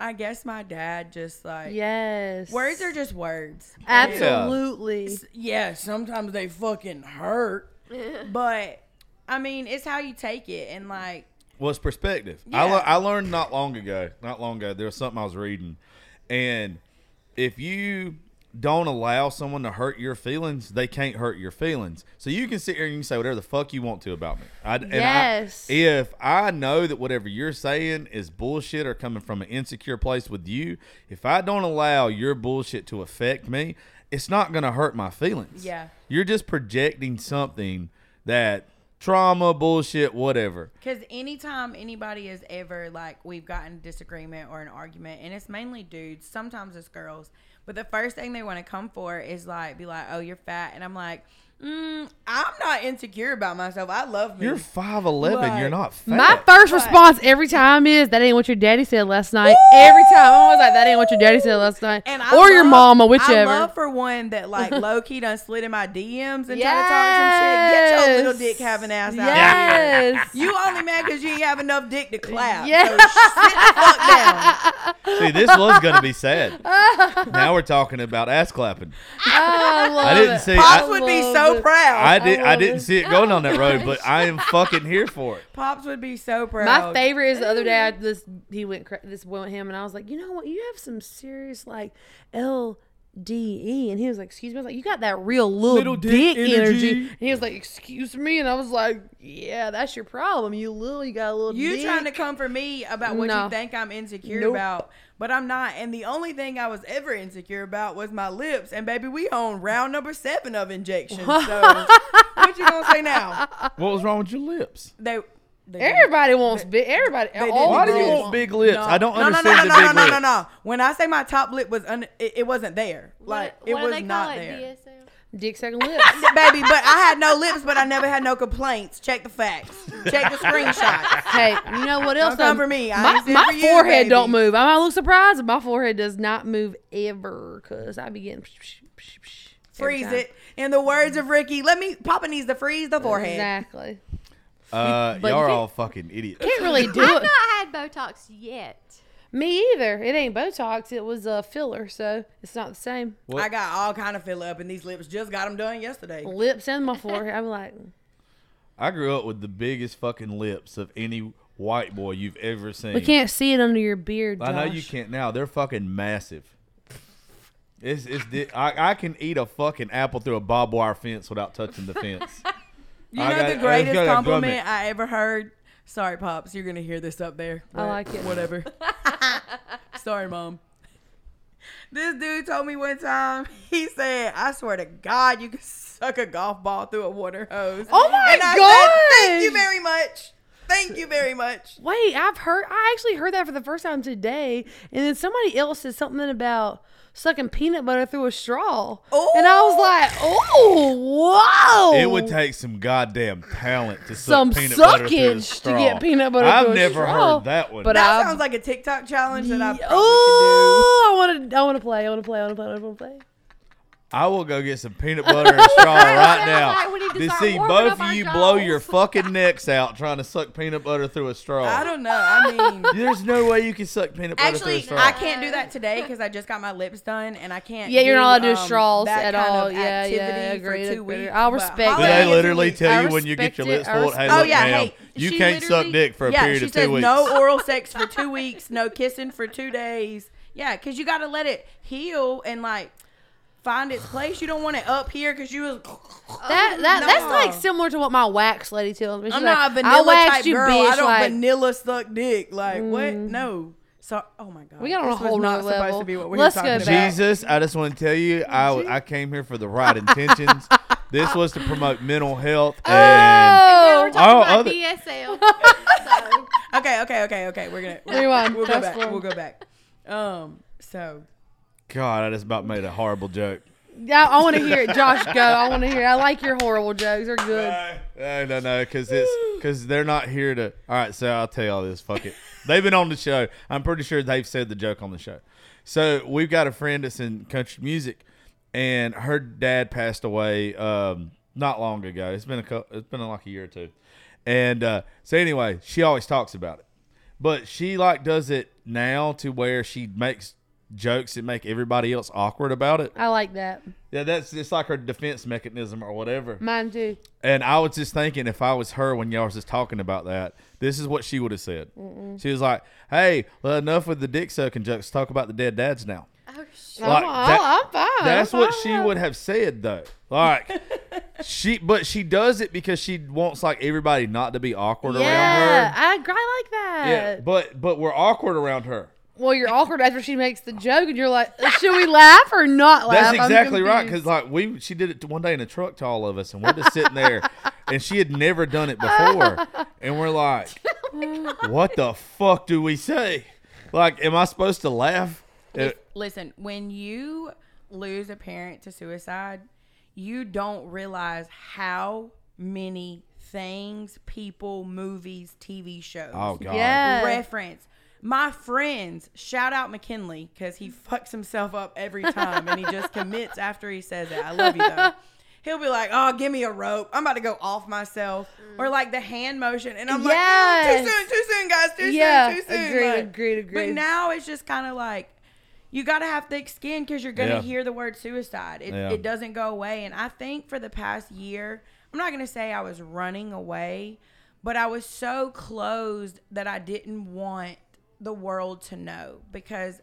Speaker 3: I guess my dad just like
Speaker 5: yes.
Speaker 3: words are just words.
Speaker 5: absolutely.
Speaker 3: yeah, sometimes they fucking hurt. *laughs* but I mean, it's how you take it and like
Speaker 2: was perspective. I,
Speaker 3: Yeah.
Speaker 2: le- I learned not long ago, not long ago, there was something I was reading. And if you don't allow someone to hurt your feelings, they can't hurt your feelings. So you can sit here and you can say whatever the fuck you want to about me. I, and I-
Speaker 5: Yes.
Speaker 2: if I know that whatever you're saying is bullshit or coming from an insecure place with you, if I don't allow your bullshit to affect me, it's not going to hurt my feelings.
Speaker 3: Yeah.
Speaker 2: You're just projecting something that trauma, bullshit, whatever.
Speaker 3: Because anytime anybody has ever like we've gotten disagreement or an argument, and it's mainly dudes, sometimes it's girls, but the first thing they want to come for is like be like, "Oh, you're fat," and I'm like, mm, "I'm not insecure about myself. I love me."
Speaker 2: You're 5'11. You're not fat.
Speaker 5: My first response every time is that ain't what your daddy said last night. Every time I'm always like, that ain't what your daddy said last night,
Speaker 3: and I
Speaker 5: or your
Speaker 3: love-
Speaker 5: mama, whichever.
Speaker 3: I
Speaker 5: whichever.
Speaker 3: love for one that like *laughs* low key done slid in my DMs and try to talk some shit. Get your little
Speaker 5: Yes.
Speaker 3: dick having ass out.
Speaker 5: yes. *laughs*
Speaker 3: You only mad because you ain't have enough dick to clap.
Speaker 5: Yeah.
Speaker 3: So sit the fuck down. *laughs*
Speaker 2: See, this was going to be sad. now we're talking about ass clapping.
Speaker 5: I, love
Speaker 2: I didn't
Speaker 5: it.
Speaker 2: see-
Speaker 3: Pops
Speaker 2: I-
Speaker 3: would be
Speaker 5: love
Speaker 3: so proud.
Speaker 2: I did. I,
Speaker 5: love
Speaker 2: didn't see it going on that road, but *laughs* I am fucking here for it.
Speaker 3: Pops would be so proud.
Speaker 5: My favorite is the other day. I, this he went cra- this went with him, and I was like, you know what? You have some serious like L D E, and he was like, excuse me. I was like, you got that real little,
Speaker 2: Little
Speaker 5: dick,
Speaker 2: dick
Speaker 5: energy.
Speaker 2: energy.
Speaker 5: And he was like, excuse me, and I was like, yeah, that's your problem. You little, you got a little.
Speaker 3: You
Speaker 5: dick.
Speaker 3: trying to come for me about what
Speaker 5: No.
Speaker 3: you think I'm insecure
Speaker 5: Nope.
Speaker 3: about, but I'm not. And the only thing I was ever insecure about was my lips. And baby, we on round number seven of injections. So *laughs* what you gonna say now?
Speaker 2: What was wrong with your lips?
Speaker 3: They. They
Speaker 5: Everybody wants big. Everybody.
Speaker 3: they
Speaker 5: all
Speaker 2: Why do you want big lips?
Speaker 3: No.
Speaker 2: I don't
Speaker 3: no,
Speaker 2: understand
Speaker 3: no, no,
Speaker 2: the
Speaker 3: no,
Speaker 2: big
Speaker 3: no, no,
Speaker 2: lips.
Speaker 3: no, no. When I say my top lip was un, it, it wasn't there. Like
Speaker 4: what,
Speaker 3: it
Speaker 4: what
Speaker 3: was
Speaker 4: they
Speaker 3: not
Speaker 4: it?
Speaker 3: there.
Speaker 4: DSL?
Speaker 5: Dick sucking lips. *laughs*
Speaker 3: Baby, but I had no lips, but I never had no complaints. Check the facts. Check the screenshots.
Speaker 5: hey, you know what else?
Speaker 3: Don't come for me. I
Speaker 5: My, my
Speaker 3: for you,
Speaker 5: forehead don't move. I might look surprised, but my forehead does not move ever because I be getting. every
Speaker 3: Freeze it. In the words of Ricky, let me. Papa needs to freeze the forehead.
Speaker 5: Exactly.
Speaker 2: Uh, *laughs* y'all are all fucking idiots.
Speaker 5: Can't *laughs* really do it.
Speaker 4: I've
Speaker 5: it.
Speaker 4: not had Botox yet.
Speaker 5: Me either. It ain't Botox. It was a filler, so it's not the same.
Speaker 2: What-
Speaker 3: I got all kind of fill up, and these lips just got them done yesterday.
Speaker 5: Lips and my *laughs* forehead. I'm like,
Speaker 2: I grew up with the biggest fucking lips of any white boy you've ever seen.
Speaker 5: we can't see it under your beard. Josh.
Speaker 2: I know you can't now. They're fucking massive. It's it's I, I can eat a fucking apple through a barbed wire fence without touching the fence.
Speaker 3: You
Speaker 2: I
Speaker 3: know
Speaker 2: got-
Speaker 3: the greatest
Speaker 2: got
Speaker 3: compliment. I ever heard. Sorry, pops, you're gonna hear this up there.
Speaker 5: I like it.
Speaker 3: Whatever. *laughs* Sorry, mom. This dude told me one time. *laughs* He said, "I swear to God, you can suck a golf ball through a water hose."
Speaker 5: Oh my
Speaker 3: and I Said, Thank you very much. Thank you very much.
Speaker 5: Wait, I've heard. I actually heard that for the first time today, and then somebody else said something about sucking peanut butter through a straw, and I was
Speaker 3: oh.
Speaker 5: like, "Oh, whoa!"
Speaker 2: It would take some goddamn talent to suck
Speaker 5: some
Speaker 2: peanut butter through a
Speaker 5: suckage to get peanut butter. Through a straw.
Speaker 2: I've
Speaker 5: through a
Speaker 2: never
Speaker 5: straw.
Speaker 2: heard that one.
Speaker 5: but
Speaker 3: That
Speaker 5: I've,
Speaker 3: sounds like a TikTok challenge that I probably
Speaker 5: Oh, I want to. I want to play. I want to play. I want to play. I want to play.
Speaker 2: I will go get some peanut butter and straw *laughs* right now
Speaker 4: like we need to
Speaker 2: to see both of you blow your fucking necks out trying to suck peanut butter through a straw.
Speaker 3: I don't know. I mean. *laughs*
Speaker 2: There's no way you can suck peanut butter through a
Speaker 3: Actually,
Speaker 2: straw.
Speaker 3: I can't do that today because I just got my lips done and I can't.
Speaker 5: Yeah, you're
Speaker 3: do,
Speaker 5: not allowed to do
Speaker 3: um,
Speaker 5: straws
Speaker 3: that
Speaker 5: at
Speaker 3: kind
Speaker 5: all.
Speaker 3: Of
Speaker 5: Yeah, yeah,
Speaker 3: activity
Speaker 5: agreed,
Speaker 3: For two
Speaker 5: agreed.
Speaker 3: weeks,
Speaker 5: I'll respect
Speaker 2: Do
Speaker 3: holla
Speaker 5: that.
Speaker 2: they literally
Speaker 3: two
Speaker 2: tell you when you get your lips
Speaker 5: I
Speaker 2: pulled, hey,
Speaker 5: respect
Speaker 2: look.
Speaker 3: Oh, yeah,
Speaker 2: ma'am,
Speaker 3: hey,
Speaker 2: you can't suck dick for a
Speaker 3: yeah,
Speaker 2: period of two weeks.
Speaker 3: no oral sex for two weeks, no kissing for two days. Yeah, because you got to let it heal and like find its place. You don't want it up here because you was. *sighs*
Speaker 5: That that that's like similar to what my wax lady tells me. She's
Speaker 3: I'm
Speaker 5: like,
Speaker 3: not a
Speaker 5: I
Speaker 3: vanilla
Speaker 5: waxed
Speaker 3: type
Speaker 5: you,
Speaker 3: girl.
Speaker 5: bitch.
Speaker 3: I don't
Speaker 5: like,
Speaker 3: vanilla suck dick. Like what? No. So, oh my god,
Speaker 5: We got on a
Speaker 3: This was
Speaker 5: whole
Speaker 3: not
Speaker 5: nother
Speaker 3: supposed
Speaker 5: level.
Speaker 3: to be what we
Speaker 5: Let's
Speaker 3: were
Speaker 5: go
Speaker 3: talking
Speaker 5: back.
Speaker 3: about.
Speaker 2: Jesus, I just want to tell you, I, I came here for the right intentions. this was to promote mental health and
Speaker 4: Now we're
Speaker 5: Oh,
Speaker 4: talking
Speaker 2: Oh,
Speaker 4: about
Speaker 2: other-
Speaker 4: DSL. so, *laughs*
Speaker 3: Okay, okay, okay, okay. We're gonna we'll,
Speaker 5: Rewind.
Speaker 3: We'll go back.
Speaker 5: forward.
Speaker 3: We'll go back. Um. So
Speaker 2: God, I just about made a horrible joke.
Speaker 5: yeah, I want to hear it. Josh, go. I want to hear. It. I like your horrible jokes. They're good.
Speaker 2: No, no, no, because it's because they're not here to. All right, so I'll tell you all this. Fuck it. They've been on the show. I'm pretty sure they've said the joke on the show. So we've got a friend that's in country music, and her dad passed away um, not long ago. It's been a it's been like a year or two, and uh, so anyway, she always talks about it, but she like does it now to where she makes jokes that make everybody else awkward about it.
Speaker 5: I like that.
Speaker 2: Yeah, that's just like her defense mechanism or whatever.
Speaker 5: Mine too.
Speaker 2: And I was just thinking, if I was her when y'all was just talking about that, this is what she would have said. She was like, "Hey, well, enough with the dick sucking jokes. Talk about the dead dads now."
Speaker 4: oh, shit.
Speaker 2: Like,
Speaker 5: I'm,
Speaker 2: that- oh,
Speaker 5: I'm fine.
Speaker 2: That's
Speaker 5: I'm
Speaker 2: what
Speaker 5: fine.
Speaker 2: she would have said, though. Like, *laughs* she, but she does it because she wants like everybody not to be awkward around her.
Speaker 5: Yeah,
Speaker 2: her.
Speaker 5: I, I like that.
Speaker 2: Yeah, but but we're awkward around her.
Speaker 5: Well, you're awkward after she makes the joke, and you're like, should we laugh or not laugh?
Speaker 2: That's exactly right. Because like we, she did it one day in a truck to all of us, and we're just sitting there, and she had never done it before, and we're like, "What the fuck do we say? Like, am I supposed to laugh?" Uh,
Speaker 3: listen, when you lose a parent to suicide, you don't realize how many things, people, movies, TV shows,
Speaker 2: oh God.
Speaker 5: Yeah.
Speaker 3: reference. My friends, shout out McKinley because he fucks himself up every time and he just *laughs* commits after he says it. I love you though. He'll be like, "Oh, give me a rope. I'm about to go off myself," mm. or like the hand motion, and I'm like, "Oh, "Too soon, too soon, guys, too
Speaker 5: Yeah,
Speaker 3: soon, too soon."
Speaker 5: agreed,
Speaker 3: Like,
Speaker 5: agreed, agreed.
Speaker 3: But now it's just kind of like you got to have thick skin because you're gonna
Speaker 2: Yeah.
Speaker 3: hear the word suicide. It,
Speaker 2: Yeah.
Speaker 3: it doesn't go away, and I think for the past year, I'm not gonna say I was running away, but I was so closed that I didn't want the world to know because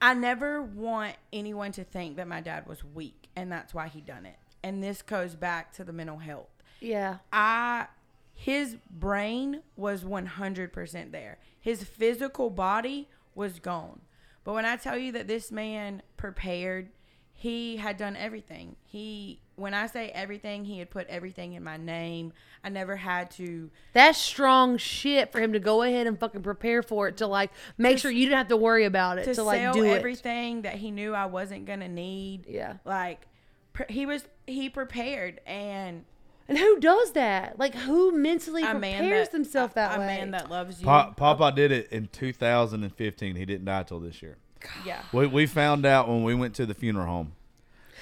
Speaker 3: I never want anyone to think that my dad was weak and that's why he done it. And this goes back to the mental health.
Speaker 5: yeah,
Speaker 3: I his brain was 100% there. His physical body was gone. But when I tell you that this man prepared, he had done everything. He when I say everything, he had put everything in my name. I never had to
Speaker 5: that's strong shit for him to go ahead and fucking prepare for it to like make sure you didn't have to worry about it
Speaker 3: to
Speaker 5: to, like
Speaker 3: sell
Speaker 5: do it.
Speaker 3: everything that he knew I wasn't going to need.
Speaker 5: Yeah.
Speaker 3: Like pre- he was he prepared and
Speaker 5: And who does that? Like who mentally
Speaker 3: a man
Speaker 5: prepares
Speaker 3: that
Speaker 5: themselves that
Speaker 3: a
Speaker 5: way?
Speaker 3: man that loves you.
Speaker 2: Pa- Papa did it in 2015. He didn't die till this year.
Speaker 3: Yeah.
Speaker 2: We, we found out when we went to the funeral home.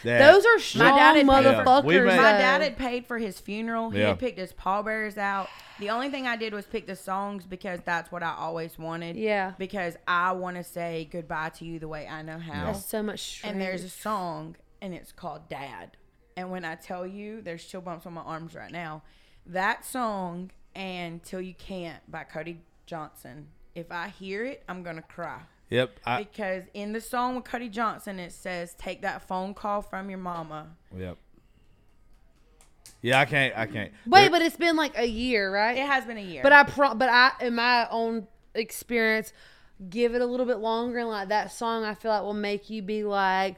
Speaker 2: That-
Speaker 5: Those are strong
Speaker 3: dad had
Speaker 5: motherfuckers.
Speaker 2: We made-
Speaker 3: My dad had paid for his funeral. He
Speaker 2: Yeah.
Speaker 3: had picked his pallbearers out. The only thing I did was pick the songs because that's what I always wanted.
Speaker 5: Yeah.
Speaker 3: Because I want to say goodbye to you the way I know how.
Speaker 5: That's so much strength.
Speaker 3: And there's a song, and it's called Dad. And when I tell you, there's chill bumps on my arms right now. That song and Till You Can't by Cody Johnson. If I hear it, I'm gonna cry
Speaker 2: Yep. I,
Speaker 3: because in the song with Cody Johnson, it says, "Take that phone call from your mama."
Speaker 2: yep. Yeah, I can't. I can't.
Speaker 5: Wait,
Speaker 2: There-
Speaker 5: but it's been like a year, right?
Speaker 3: It has been a year.
Speaker 5: But I pro- but I in my own experience give it a little bit longer and like that song I feel like will make you be like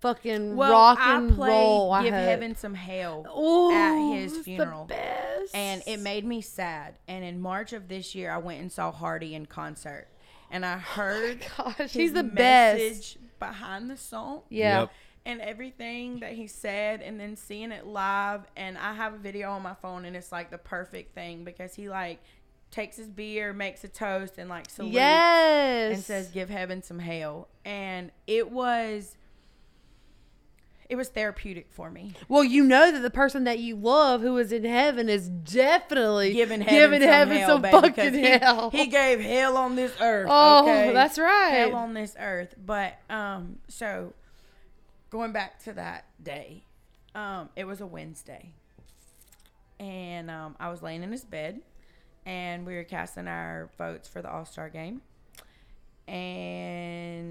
Speaker 5: fucking
Speaker 3: well,
Speaker 5: rock
Speaker 3: I
Speaker 5: and
Speaker 3: played
Speaker 5: roll. I
Speaker 3: "Give
Speaker 5: hope.
Speaker 3: Heaven Some Hell"
Speaker 5: Ooh,
Speaker 3: at his
Speaker 5: it's the
Speaker 3: funeral.
Speaker 5: best.
Speaker 3: and it made me sad. And in March of this year, I went and saw Hardy in concert, and I heard *laughs* oh
Speaker 5: gosh,
Speaker 3: his
Speaker 5: he's the best.
Speaker 3: behind the song.
Speaker 5: Yeah.
Speaker 2: Yep.
Speaker 3: and everything that he said and then seeing it live and I have a video on my phone and it's like the perfect thing because he like takes his beer, makes a toast and like salutes
Speaker 5: Yes.
Speaker 3: and says give heaven some hell and it was it was therapeutic for me.
Speaker 5: Well, you know that the person that you love who is in heaven is definitely
Speaker 3: Giving heaven
Speaker 5: giving
Speaker 3: some
Speaker 5: heaven
Speaker 3: hell,
Speaker 5: some
Speaker 3: baby,
Speaker 5: fucking
Speaker 3: he,
Speaker 5: hell.
Speaker 3: He gave hell on this earth.
Speaker 5: oh,
Speaker 3: okay?
Speaker 5: that's right.
Speaker 3: hell on this earth. But um, so going back to that day, um, it was a Wednesday, and um, I was laying in his bed, and we were casting our votes for the All Star game, and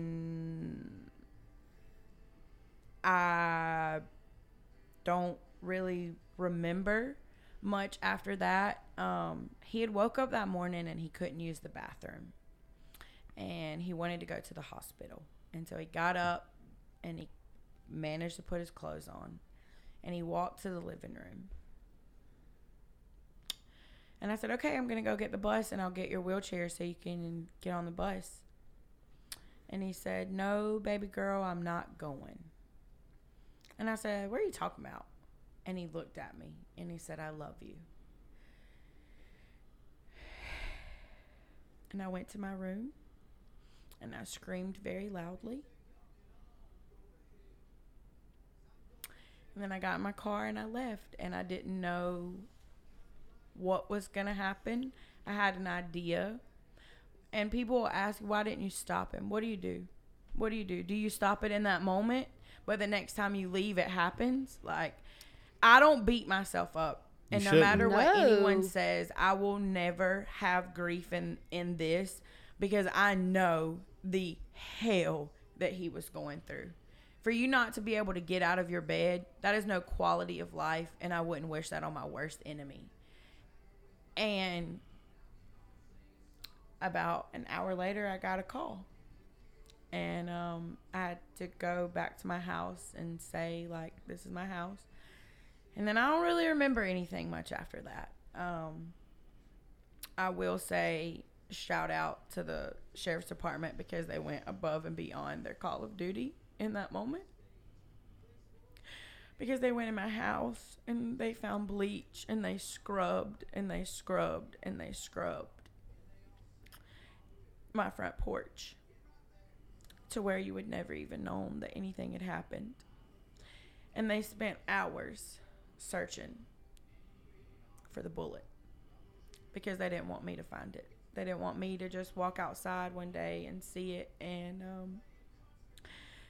Speaker 3: I don't really remember much after that. Um, he had woke up that morning and he couldn't use the bathroom, and he wanted to go to the hospital. And so he got up and he managed to put his clothes on, and he walked to the living room. And I said, "Okay, I'm gonna go get the bus, and I'll get your wheelchair so you can get on the bus." And he said, "No, baby girl, I'm not going." And I said, What are you talking about? And he looked at me and he said, I love you. And I went to my room and I screamed very loudly. And then I got in my car and I left and I didn't know what was going to happen. I had an idea. And people ask, Why didn't you stop him? What do you do? What do you do? Do you stop it in that moment? But the next time you leave, it happens. Like, I don't beat myself up. And no
Speaker 2: shouldn't.
Speaker 3: matter what anyone says, I will never have grief in, in this because I know the hell that he was going through. For you not to be able to get out of your bed, that is no quality of life. And I wouldn't wish that on my worst enemy. And about an hour later, I got a call and um, I had to go back to my house and say like, "This is my house." And then I don't really remember anything much after that. Um, I will say shout out to the sheriff's department because they went above and beyond their call of duty in that moment. Because they went in my house and they found bleach and they scrubbed and they scrubbed and they scrubbed my front porch to where you would never even known that anything had happened. And they spent hours searching for the bullet because they didn't want me to find it. They didn't want me to just walk outside one day and see it. And um,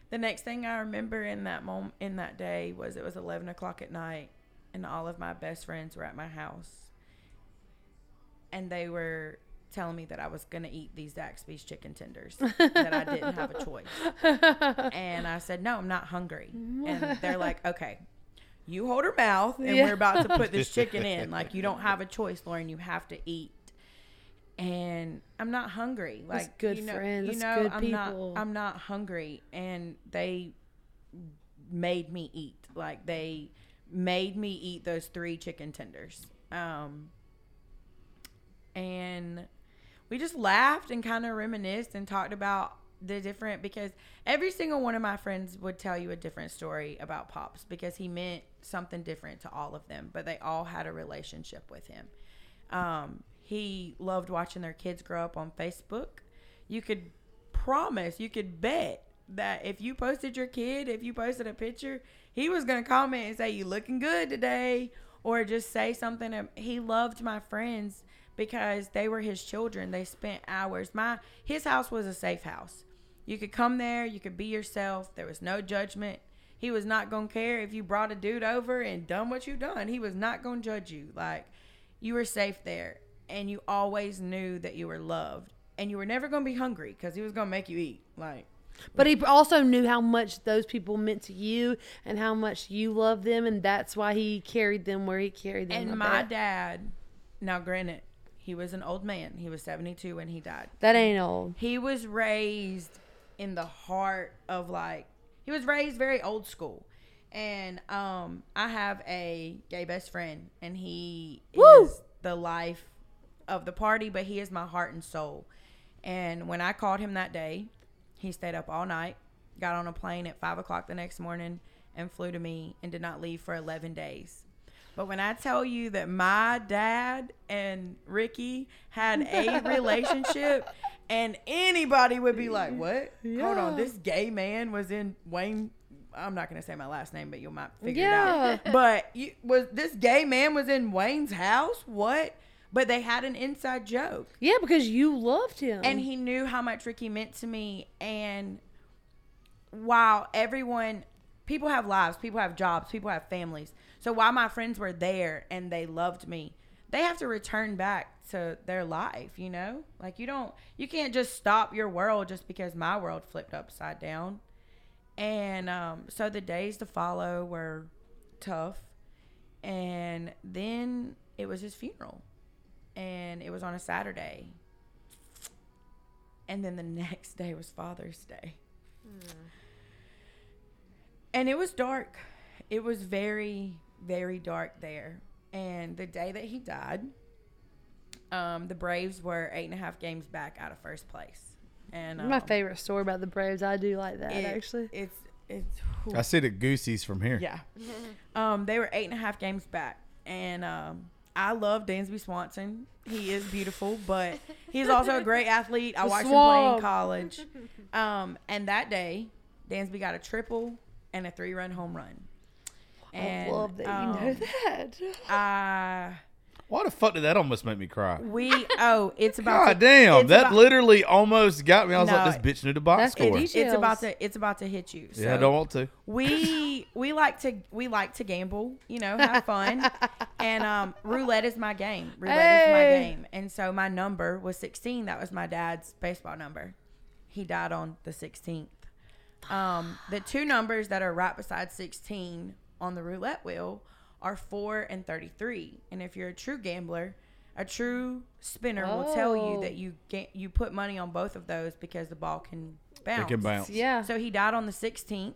Speaker 3: the next thing I remember in that moment, in that day, was it was eleven o'clock at night, and all of my best friends were at my house, and they were telling me that I was gonna eat these Zaxby's chicken tenders, *laughs* that I didn't have a choice. And I said, No, I'm not hungry. And they're *laughs* like, Okay, you hold her mouth and
Speaker 5: Yeah.
Speaker 3: we're about to put this chicken in. *laughs* Like you don't have a choice, Lauren, you have to eat. And I'm not hungry. Like
Speaker 5: That's good
Speaker 3: you know,
Speaker 5: friends.
Speaker 3: You know,
Speaker 5: good
Speaker 3: I'm
Speaker 5: people.
Speaker 3: not I'm not hungry and they made me eat. Like they made me eat those three chicken tenders. Um and we just laughed and kind of reminisced and talked about the different because every single one of my friends would tell you a different story about pops because he meant something different to all of them but they all had a relationship with him um, he loved watching their kids grow up on facebook you could promise you could bet that if you posted your kid, if you posted a picture, he was gonna comment and say you looking good today, or just say something. um, He loved my friends because they were his children. They spent hours. My his house was a safe house. You could come there, you could be yourself. There was no judgment. He was not gonna care if you brought a dude over and done what you done. He was not gonna judge you. Like you were safe there, and you always knew that you were loved, and you were never gonna be hungry because he was gonna make you eat. Like
Speaker 5: But he also knew how much those people meant to you and how much you loved them, and that's why he carried them where he carried them.
Speaker 3: And my dad, now granted, he was an old man. He was 72 when he died.
Speaker 5: that ain't old.
Speaker 3: He was raised in the heart of like, he was raised very old school. And um, I have a gay best friend, and he
Speaker 5: Woo!
Speaker 3: is the life of the party, but he is my heart and soul. And when I called him that day, he stayed up all night, got on a plane at five o'clock the next morning, and flew to me and did not leave for 11 days. But when I tell you that my dad and Ricky had a *laughs* relationship, and anybody would be like, "What? Hold on, this gay man was in Wayne." I'm not gonna say my last name, but you might figure
Speaker 5: Yeah.
Speaker 3: it out. *laughs* But you, was this gay man was in Wayne's house? What? But they had an inside joke
Speaker 5: Yeah, because you loved him.
Speaker 3: and he knew how much Ricky meant to me. And while everyone, people have lives, people have jobs, people have families. So while my friends were there and they loved me, they have to return back to their life. You know, like you don't, you can't just stop your world just because my world flipped upside down. And um, so the days to follow were tough. And then it was his funeral. And it was on a Saturday. And then the *laughs* next day was Father's Day. And it was dark. It was very, very dark there. And the day that he died, um, the Braves were eight and a half games back out of first place. And um,
Speaker 5: my favorite story about the Braves. I do like that
Speaker 3: it-
Speaker 5: actually.
Speaker 3: It's it's
Speaker 2: I see the goosies from here.
Speaker 3: yeah. *laughs* Um, they were eight and a half games back, and um, I love Dansby Swanson. He is beautiful, but he's also a great athlete. I
Speaker 5: The
Speaker 3: watched him play in college. Um, and that day, Dansby got a triple and a three-run home run. And,
Speaker 5: I love that you know
Speaker 3: um,
Speaker 5: that.
Speaker 3: I *laughs*
Speaker 2: Why the fuck did that almost make me cry?
Speaker 3: we oh, it's about
Speaker 2: God
Speaker 3: to,
Speaker 2: damn, that
Speaker 3: about-
Speaker 2: literally almost got me. I was
Speaker 3: No,
Speaker 2: like, this bitch knew the box
Speaker 5: that's
Speaker 2: score.
Speaker 3: It's, it's about to it's about to hit you.
Speaker 2: Yeah, I don't want to.
Speaker 3: we we like to we like to gamble, you know, have fun. *laughs* and um roulette is my game. Roulette is my game. And so my number was 16. That was my dad's baseball number. He died on the 16th. Um the two numbers that are right beside 16 on the roulette wheel are 4 and 33. And if you're a true gambler, a true spinner will tell you
Speaker 5: Oh.
Speaker 3: that you ga- you put money on both of those because the ball can bounce.
Speaker 2: It can bounce.
Speaker 5: Yeah.
Speaker 3: So he died on the 16th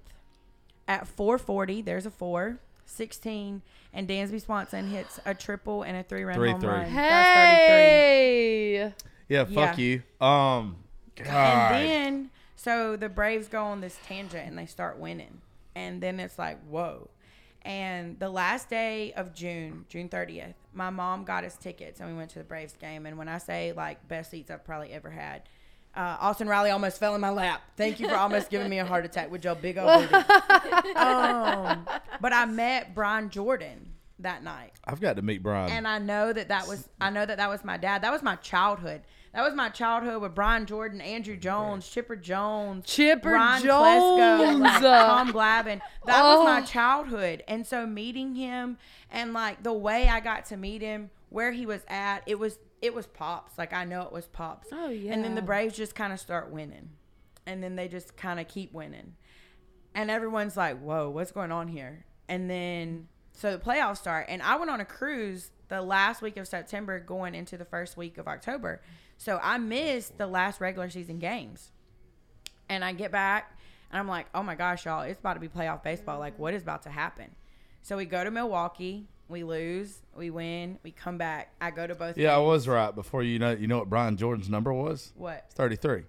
Speaker 3: at 440. There's a four. 16 and Dansby Swanson hits a triple and a three run
Speaker 2: Three,
Speaker 3: home
Speaker 2: three.
Speaker 3: run. That's 33.
Speaker 5: Hey.
Speaker 2: Yeah, fuck
Speaker 3: Yeah.
Speaker 2: you. Um, God.
Speaker 3: And then so the Braves go on this tangent and they start winning. And then it's like, whoa. And the last day of June, June 30th, my mom got us tickets and we went to the Braves game. And when I say like best seats I've probably ever had, uh, Austin Riley almost fell in my lap. Thank you for almost giving me a heart attack with your big old booty. *laughs* um, but I met Brian Jordan that night
Speaker 2: I've got to meet Brian.
Speaker 3: and I know that that was I know that that was my dad. That was my childhood. That was my childhood with Brian Jordan, Andruw Jones, Chipper Jones,
Speaker 5: Chipper
Speaker 3: Ryan
Speaker 5: Jones.
Speaker 3: Klesko, like, uh, Tom Glavine. That was my
Speaker 5: Oh.
Speaker 3: childhood, and so meeting him and like the way I got to meet him, where he was at, it was it was pops. Like I know it was pops.
Speaker 5: Oh, yeah.
Speaker 3: And then the. Braves just kind of start winning, and then they just kind of keep winning, and everyone's like, "Whoa, what's going on here?" And then so the playoffs start, and I went on a cruise the last week of September, going into the first week of October. So I missed the last regular season games, and I get back, and I'm like, "Oh my gosh, y'all! It's about to be playoff baseball. Like, what is about to happen?" So we go to Milwaukee. We lose, we win, we come back. I go to both.
Speaker 2: yeah, I was right. Before you know, you know what Brian Jordan's number was?
Speaker 3: What?
Speaker 2: It's thirty-three.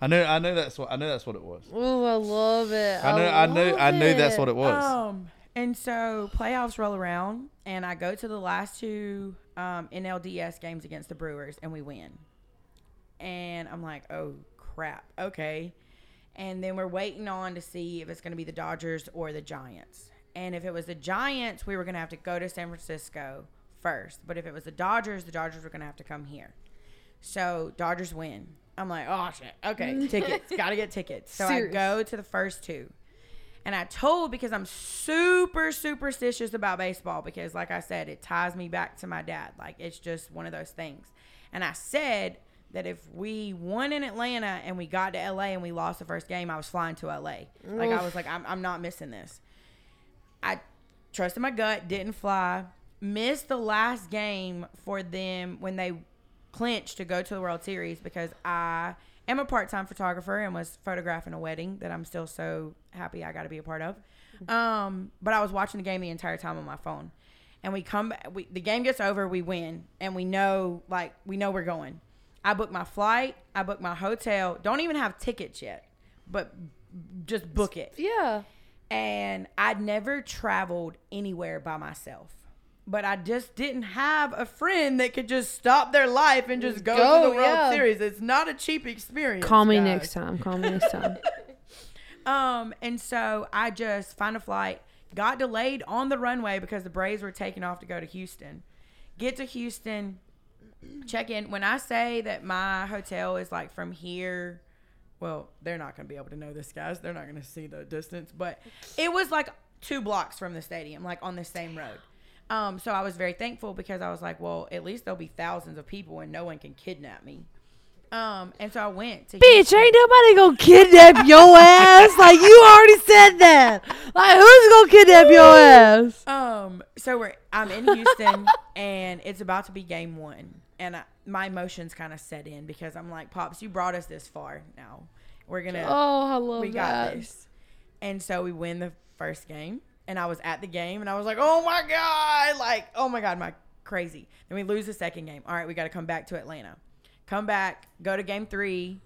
Speaker 2: I knew. I knew that's what. I knew that's what it was.
Speaker 5: Oh, I love it.
Speaker 2: I knew. I, knew.
Speaker 5: love
Speaker 2: I knew that's what it was.
Speaker 3: Um, and so playoffs roll around, and I go to the last two um, NLDS games against the Brewers, and we win. And I'm like, oh crap, okay. And then we're waiting on to see if it's going to be the Dodgers or the Giants. And if it was the Giants, we were going to have to go to San Francisco first. But if it was the Dodgers, the Dodgers were going to have to come here. So Dodgers win. I'm like, oh shit. Okay, *laughs* tickets. Got to get tickets. So
Speaker 5: Serious.
Speaker 3: I go to the first two. And I told because I'm super superstitious about baseball because like I said, it ties me back to my dad. Like it's just one of those things. And I said that if we won in Atlanta and we got to LA and we lost the first game, I was flying to LA. Like I was like, I'm, I'm not missing this. I trusted my gut, didn't fly, missed the last game for them when they clinched to go to the World Series because I am a part time photographer and was photographing a wedding that I'm still so happy I got to be a part of. Um, but I was watching the game the entire time on my phone. And we come back, we, the game gets over, we win, and we know, like, we know we're going. I booked my flight, I booked my hotel, don't even have tickets yet, but just book it
Speaker 5: Yeah.
Speaker 3: and I'd never traveled anywhere by myself. But I just didn't have a friend that could just stop their life and just go,
Speaker 5: Go,
Speaker 3: to the World
Speaker 5: yeah.
Speaker 3: Series. It's not a cheap experience.
Speaker 5: Call me
Speaker 3: guys.
Speaker 5: next time. Call me next time. *laughs* *laughs*
Speaker 3: Um, and so I just find a flight, got delayed on the runway because the Braves were taking off to go to Houston. Get to Houston, check in. When I say that my hotel is like from here, well, they're not going to be able to know this, guys. They're not going to see the distance, but it was like two blocks from the stadium, like on the same road. Um, so I was very thankful because I was like, well, at least there'll be thousands of people and no one can kidnap me. Um, and so I went to
Speaker 5: Bitch, ain't nobody gonna kidnap your *laughs* ass. Like you already said that. Like who's gonna kidnap your ass?
Speaker 3: Um, so we're I'm in Houston *laughs* and it's about to be game one, and I, my emotions kind of set in because I'm like, pops, you brought us this far. Now we're gonna
Speaker 5: Oh, I love
Speaker 3: we got this, and so we win the first game, and I was at the game, and I was like, oh my god, like oh my god, my crazy. Then we lose the second game. All right, we got to come back to Atlanta, come back, go to game three,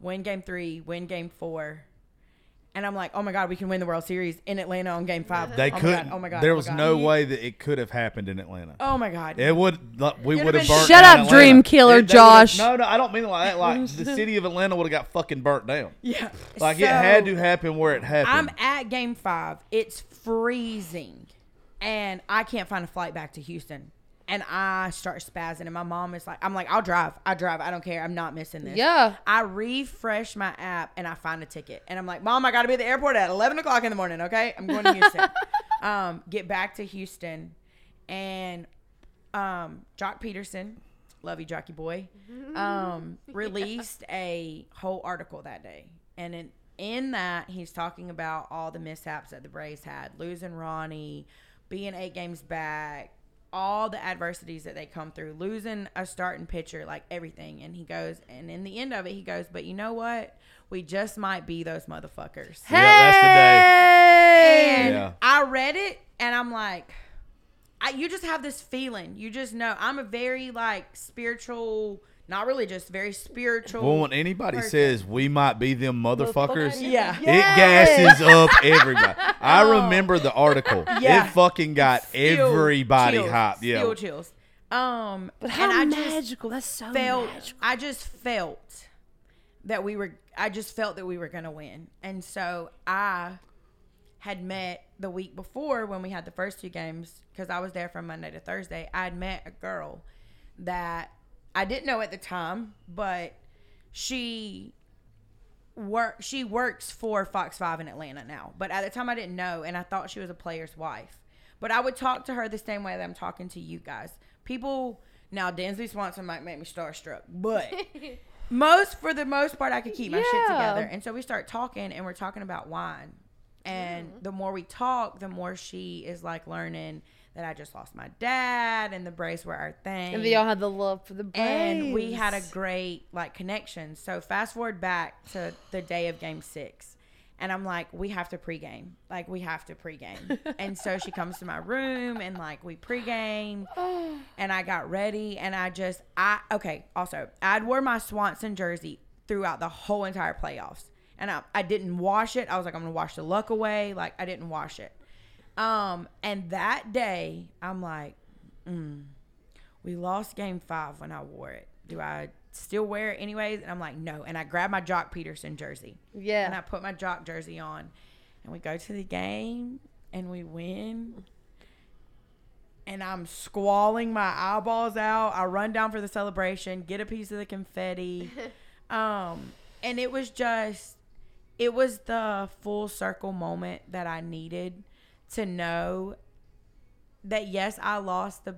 Speaker 3: win game three, win game four. And I'm like, oh my God, we can win the World Series in Atlanta on game five.
Speaker 2: They
Speaker 3: oh
Speaker 2: couldn't.
Speaker 3: Oh my God.
Speaker 2: There
Speaker 3: oh
Speaker 2: was
Speaker 3: God.
Speaker 2: no way that it could have happened in Atlanta.
Speaker 3: Oh my God.
Speaker 2: It would. like, We
Speaker 3: You'd have
Speaker 2: have burnt.
Speaker 5: Shut
Speaker 2: down
Speaker 5: up,
Speaker 2: Atlanta.
Speaker 5: dream killer,
Speaker 2: It-
Speaker 5: Josh.
Speaker 2: No, no, I don't mean like that. Like the city of Atlanta would have got fucking burnt down.
Speaker 3: Yeah.
Speaker 2: Like it had to happen where it happened.
Speaker 3: I'm at game five. It's freezing. And I can't find a flight back to Houston. And I start spazzing. And my mom is like, I'm like, I'll drive. I drive. I don't care. I'm not missing this.
Speaker 5: Yeah.
Speaker 3: I refresh my app and I find a ticket. And I'm like, Mom, I got to be at the airport at 11 o'clock in the morning. Okay. I'm going to Houston. *laughs* um, get back to Houston. And um, Joc Pederson, love you, Jockey boy, um, *laughs* released a whole article that day. And in, in that, he's talking about all the mishaps that the Braves had losing Ronnie, being eight games back, all the adversities that they come through, losing a starting pitcher, like everything. And he goes, and in the end of it, he goes, But you know what? We just might be those motherfuckers.
Speaker 2: Yeah, that's the day.
Speaker 3: And
Speaker 2: Yeah.
Speaker 3: I read it and I'm like, I, you just have this feeling. You just know. I'm a very like spiritual, not religious, very spiritual.
Speaker 2: Well, when anybody
Speaker 3: person.
Speaker 2: says we might be them motherfuckers,
Speaker 3: yeah.
Speaker 2: it gasses up everybody. I remember the article. *laughs*
Speaker 3: Yeah.
Speaker 2: It fucking got
Speaker 3: Still
Speaker 2: everybody
Speaker 3: chills,
Speaker 2: hyped. Yeah.
Speaker 3: Still chills. Um,
Speaker 5: But how
Speaker 3: and I just
Speaker 5: magical. That's so
Speaker 3: felt.
Speaker 5: magical.
Speaker 3: I just felt that we were. I just felt that we were gonna win, and so I had met the week before when we had the first two games because I was there from Monday to Thursday. I had met a girl that I didn't know at the time, but she work she works for Fox 5 in Atlanta now. But at the time I didn't know and I thought she was a player's wife. But I would talk to her the same way that I'm talking to you guys. People now Dansby Swanson might make me starstruck, but *laughs* most for the most part I could keep my shit together. And so we start talking and we're talking about wine. And mm-hmm. the more we talk, the more she is like learning that I just lost my dad and the Braves were our thing
Speaker 5: And we all had the love for the Braves.
Speaker 3: and we had a great like connection. So fast forward back to the day of game six. And I'm like, we have to pregame. Like, we have to pregame. *laughs* and so she comes to my room and like we pregame. *sighs* and I got ready and I just I okay, also I'd wore my Swanson jersey throughout the whole entire playoffs. And I, I didn't wash it. I was like, I'm gonna wash the luck away. Like I didn't wash it. Um, and that day I'm like, mm, we lost game five when I wore it. do I still wear it anyways? And I'm like, no. And I grab my Joc Pederson jersey Yeah. and I put my Joc jersey on, and we go to the game and we win. And I'm squalling my eyeballs out. I run down for the celebration, get a piece of the confetti. *laughs* um, and it was just, it was the full circle moment that I needed to know that yes, I lost the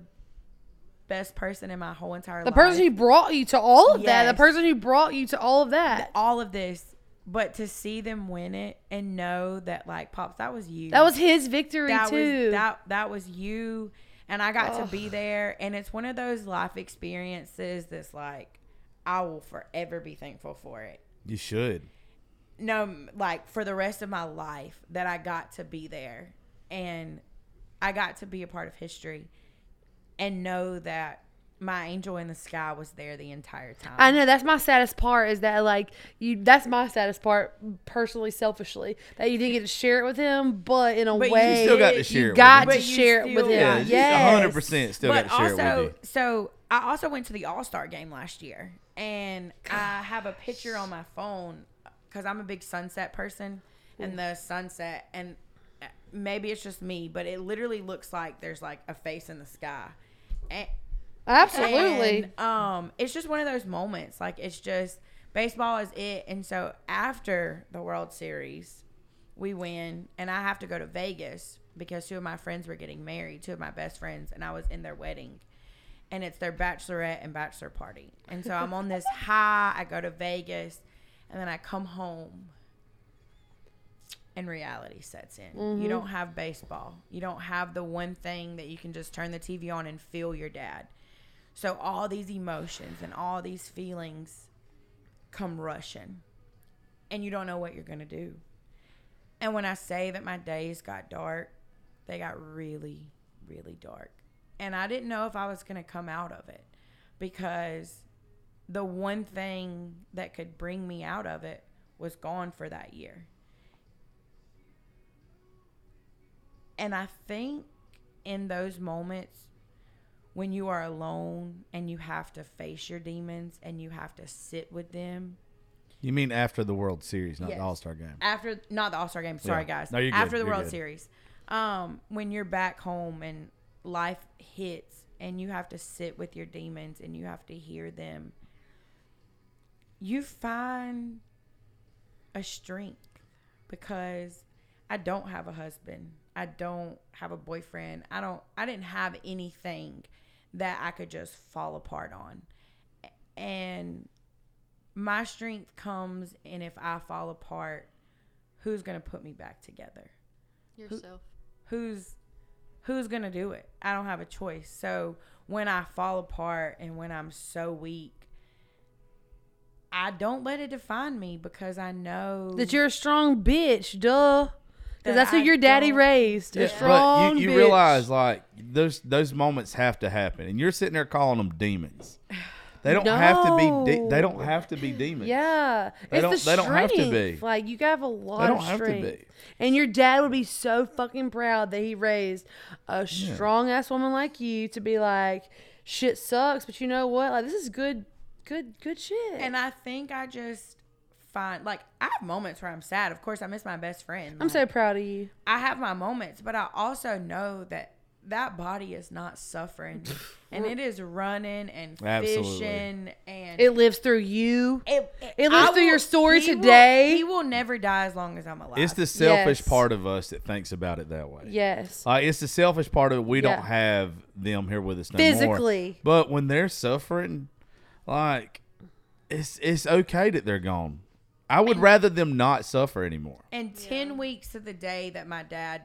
Speaker 3: best person in my whole entire life
Speaker 5: The
Speaker 3: life
Speaker 5: person who brought you to all of that. The person who brought you to all of that.
Speaker 3: all of this, but to see them win it and know that like pops, that was you.
Speaker 5: That was his victory
Speaker 3: that
Speaker 5: too.
Speaker 3: was that that was you, and I got to be there. And it's one of those life experiences that's like I will forever be thankful for it.
Speaker 2: You should.
Speaker 3: No, like for the rest of my life that I got to be there, and I got to be a part of history, and know that my angel in the sky was there the entire time.
Speaker 5: I know that's my saddest part is that like you that's my saddest part personally selfishly that you didn't get to share it with him but in a
Speaker 3: But you
Speaker 5: way
Speaker 2: still got to share it
Speaker 5: you
Speaker 2: with
Speaker 5: got
Speaker 2: him.
Speaker 5: to share it with him
Speaker 2: Yeah,
Speaker 3: to.
Speaker 5: yes.
Speaker 2: hundred percent still got to share it with you.
Speaker 3: so I also went to the All Star game last year, and I have a picture on my phone because I'm a big sunset person, and the sunset, and maybe it's just me, but it literally looks like there's like a face in the sky, and,
Speaker 5: absolutely
Speaker 3: and, um, it's just one of those moments. Like it's just baseball is it, and so after the World Series, we win, and I have to go to Vegas because two of my friends were getting married, two of my best friends, and I was in their wedding. And it's their bachelorette and bachelor party. And so I'm on this *laughs* high. I go to Vegas and then I come home and reality sets in. You mm-hmm. don't have baseball. You don't have the one thing that you can just turn the TV on and feel your dad. So all these emotions and all these feelings come rushing. And you don't know what you're going to do. And when I say that my days got dark, they got really, really dark. And I didn't know if I was going to come out of it because the one thing that could bring me out of it was gone for that year. And I think in those moments when you are alone and you have to face your demons and you have to sit with them
Speaker 2: You mean after the World Series, not
Speaker 3: Yes.
Speaker 2: the All Star game?
Speaker 3: after not the All Star game. Sorry,
Speaker 2: Yeah.
Speaker 3: guys.
Speaker 2: No, you're good.
Speaker 3: After the
Speaker 2: You're
Speaker 3: World
Speaker 2: good.
Speaker 3: Series, um, when you're back home and life hits, and you have to sit with your demons and you have to hear them, you find a strength because I don't have a husband. I don't have a boyfriend. I don't. I didn't have anything that I could just fall apart on, and my strength comes in if I fall apart, who's gonna put me back together?
Speaker 4: Yourself.
Speaker 3: Who's who's gonna do it? I don't have a choice. So when I fall apart and when I'm so weak, I don't let it define me because I know
Speaker 5: that you're a strong bitch duh
Speaker 3: That
Speaker 5: because that's who
Speaker 3: I
Speaker 5: your daddy
Speaker 3: don't-
Speaker 5: raised a
Speaker 2: Yeah,
Speaker 5: strong
Speaker 2: but you, you
Speaker 5: bitch.
Speaker 2: realize like those those moments have to happen, and you're sitting there calling them demons. They don't have to be. De- they don't have to be demons.
Speaker 5: Yeah,
Speaker 2: They
Speaker 5: it's
Speaker 2: don't-
Speaker 5: the
Speaker 2: they don't have to
Speaker 5: strength.
Speaker 2: be.
Speaker 5: Like you have a lot
Speaker 2: They don't
Speaker 5: of
Speaker 2: have to
Speaker 5: strength,
Speaker 2: be.
Speaker 5: and your dad would be so fucking proud that he raised a strong ass woman like you to be like, shit sucks, but you know what? Like this is good, good, good shit.
Speaker 3: And I think I just find like I have moments where I'm sad. Of course, I miss my best friend.
Speaker 5: I'm
Speaker 3: Like,
Speaker 5: so proud of you.
Speaker 3: I have my moments, but I also know that that body is not suffering, *laughs* and it is running and
Speaker 2: Absolutely.
Speaker 3: fishing and
Speaker 5: It lives through you.
Speaker 3: It,
Speaker 5: It lives
Speaker 3: I
Speaker 5: through your story
Speaker 3: he will-
Speaker 5: today.
Speaker 3: he will never die as long as I'm alive.
Speaker 2: It's the selfish
Speaker 5: Yes.
Speaker 2: part of us that thinks about it that way.
Speaker 5: Yes.
Speaker 2: Like it's the selfish part of it. We
Speaker 5: Yeah.
Speaker 2: don't have them here with us no more.
Speaker 5: Physically.
Speaker 2: But when they're suffering, like it's it's okay that they're gone. I would rather them not suffer anymore.
Speaker 3: And 10 weeks to the day that my dad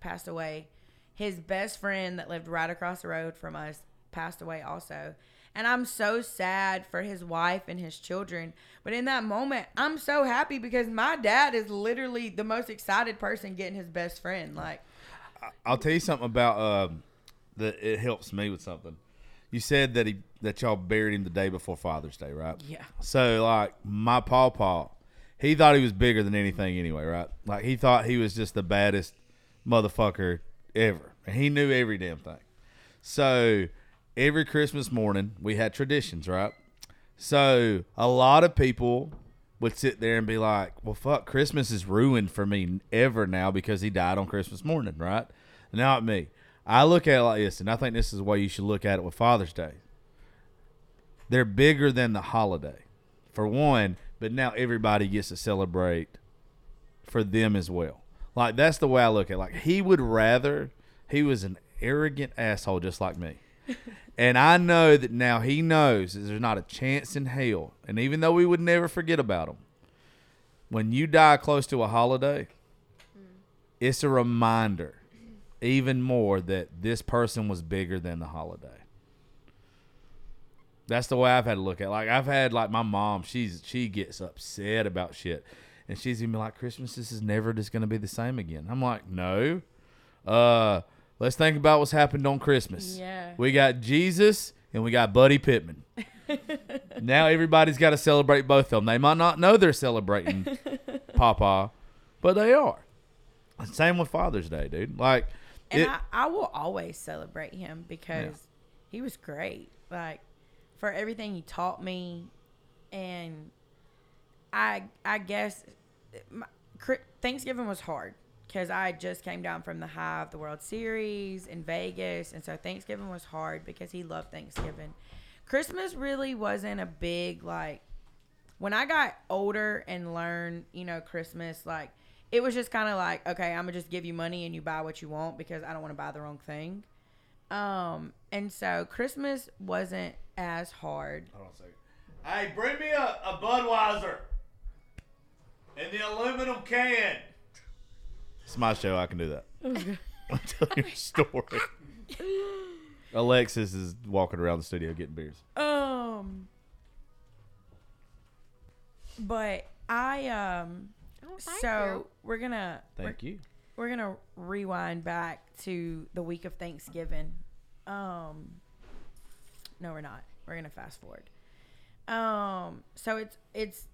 Speaker 3: passed away, his best friend that lived right across the road from us passed away also. And I'm so sad for his wife and his children. But in that moment, I'm so happy because my dad is literally the most excited person getting his best friend. Like,
Speaker 2: I'll tell you something about um that it helps me with something. You said that he that y'all buried him the day before Father's Day, right?
Speaker 3: Yeah.
Speaker 2: So like my pawpaw, he thought he was bigger than anything anyway, right? Like he thought he was just the baddest motherfucker ever. And he knew every damn thing. So every Christmas morning we had traditions, right? So a lot of people would sit there and be like, "Well, fuck, Christmas is ruined for me ever now because he died on Christmas morning, right?" Not me. I look at it like this, and I think this is why you should look at it with Father's Day. They're bigger than the holiday, for one, but now everybody gets to celebrate for them as well. Like that's the way I look at. It. Like he would rather he was an arrogant asshole just like me. *laughs* And I know that now he knows that there's not a chance in hell. And even though we would never forget about him, when you die close to a holiday, mm. it's a reminder even more that this person was bigger than the holiday. That's the way I've had to look at. it. Like I've had like my mom, she's she gets upset about shit. And she's even like, Christmas, this is never just gonna be the same again. I'm like, no. Uh let's think about what's happened on Christmas.
Speaker 3: Yeah.
Speaker 2: We got Jesus and we got Buddy Pittman. *laughs* now everybody's got to celebrate both of them. They might not know they're celebrating *laughs* Papa, but they are. Same with Father's Day, dude. Like,
Speaker 3: And
Speaker 2: it,
Speaker 3: I, I will always celebrate him because he was great. Like for everything he taught me, and I I guess my, Thanksgiving was hard because I just came down from the high of the World Series in Vegas, and so Thanksgiving was hard because he loved Thanksgiving. Christmas really wasn't a big like when I got older and learned, you know, Christmas, like it was just kind of like, okay, I'm gonna just give you money and you buy what you want because I don't want to buy the wrong thing. Um, and so Christmas wasn't as hard.
Speaker 2: Hold on a second. Hey, bring me a, a Budweiser in the aluminum can. It's my show. I can do that. *laughs* I'll tell you a story. Alexis is walking around the studio getting beers.
Speaker 3: Um, but I um,
Speaker 4: Oh,
Speaker 3: so
Speaker 4: you.
Speaker 3: we're gonna we're,
Speaker 2: Thank you.
Speaker 3: we're gonna rewind back to the week of Thanksgiving. Um, no, we're not. We're gonna fast forward. Um, so it's it's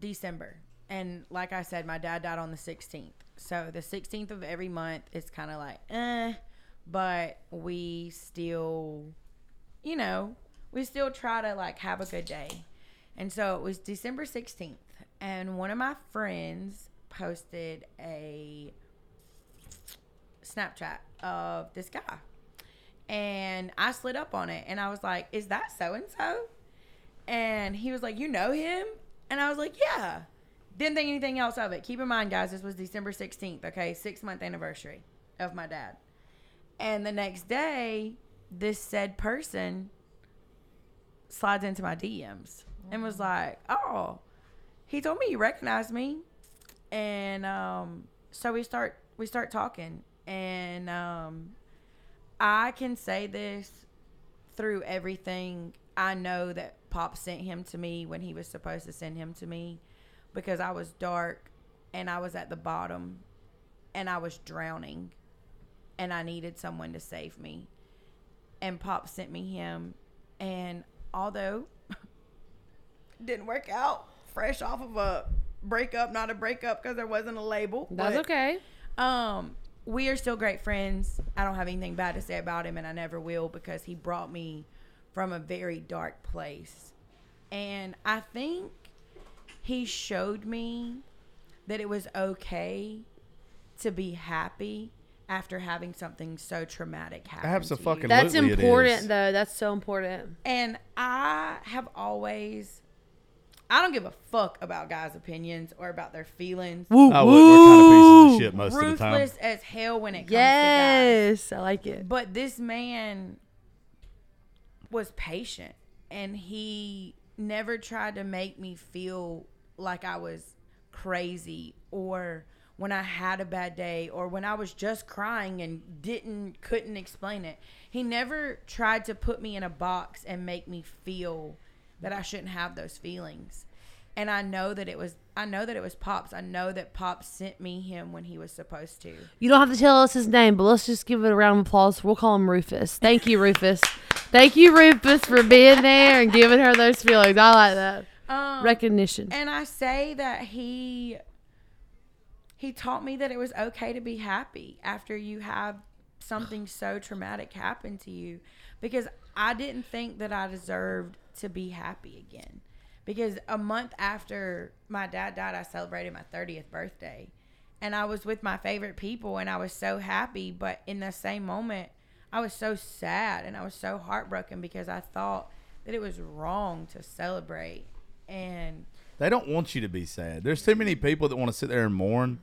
Speaker 3: December, and like I said, my dad died on the 16th. So the 16th of every month is kind of like, eh, but we still, you know, we still try to like have a good day. And so it was December 16th, and one of my friends posted a Snapchat of this guy. And I slid up on it and I was like, Is that so and so? And he was like, You know him? And I was like, Yeah. Didn't think anything else of it. Keep in mind, guys, this was December 16th, okay? Six month anniversary of my dad. And the next day, this said person slides into my DMs and was like, "Oh, he told me you recognized me," and um, so we start we start talking, and um, I can say this through everything. I know that Pop sent him to me when he was supposed to send him to me because I was dark and I was at the bottom and I was drowning and I needed someone to save me. And Pop sent me him and although *laughs* didn't work out fresh off of a breakup, not a breakup because there wasn't a label.
Speaker 5: That's
Speaker 3: but,
Speaker 5: okay.
Speaker 3: Um, we are still great friends. I don't have anything bad to say about him, and I never will because he brought me from a very dark place. And I think he showed me that it was okay to be happy after having something so traumatic happen.
Speaker 2: Abso-fucking-
Speaker 3: to you.
Speaker 5: That's important, though. That's so important.
Speaker 3: And I have always, I don't give a fuck about guys' opinions or about their feelings.
Speaker 5: Woo,
Speaker 2: Oh, we're, we're kind of pieces of shit most of the time.
Speaker 3: Ruthless as hell when it comes to
Speaker 5: Yes, I like it.
Speaker 3: But this man was patient and he never tried to make me feel like I was crazy or when I had a bad day or when I was just crying and didn't couldn't explain it. He never tried to put me in a box and make me feel that I shouldn't have those feelings. And I know that it was I know that it was Pops. I know that Pops sent me him when he was supposed to.
Speaker 5: You don't have to tell us his name, but let's just give it a round of applause. We'll call him Rufus. Thank you, Rufus. Thank you, Rufus, for being there and giving her those feelings. I like that
Speaker 3: Um,
Speaker 5: recognition.
Speaker 3: And I say that he he taught me that it was okay to be happy after you have something so traumatic happen to you because I didn't think that I deserved to be happy again. because a month after my dad died, I celebrated my 30th birthday. And I was with my favorite people and I was so happy. But in the same moment, I was so sad and I was so heartbroken because I thought that it was wrong to celebrate. And
Speaker 2: They don't want you to be sad. There's too many people that want to sit there and mourn.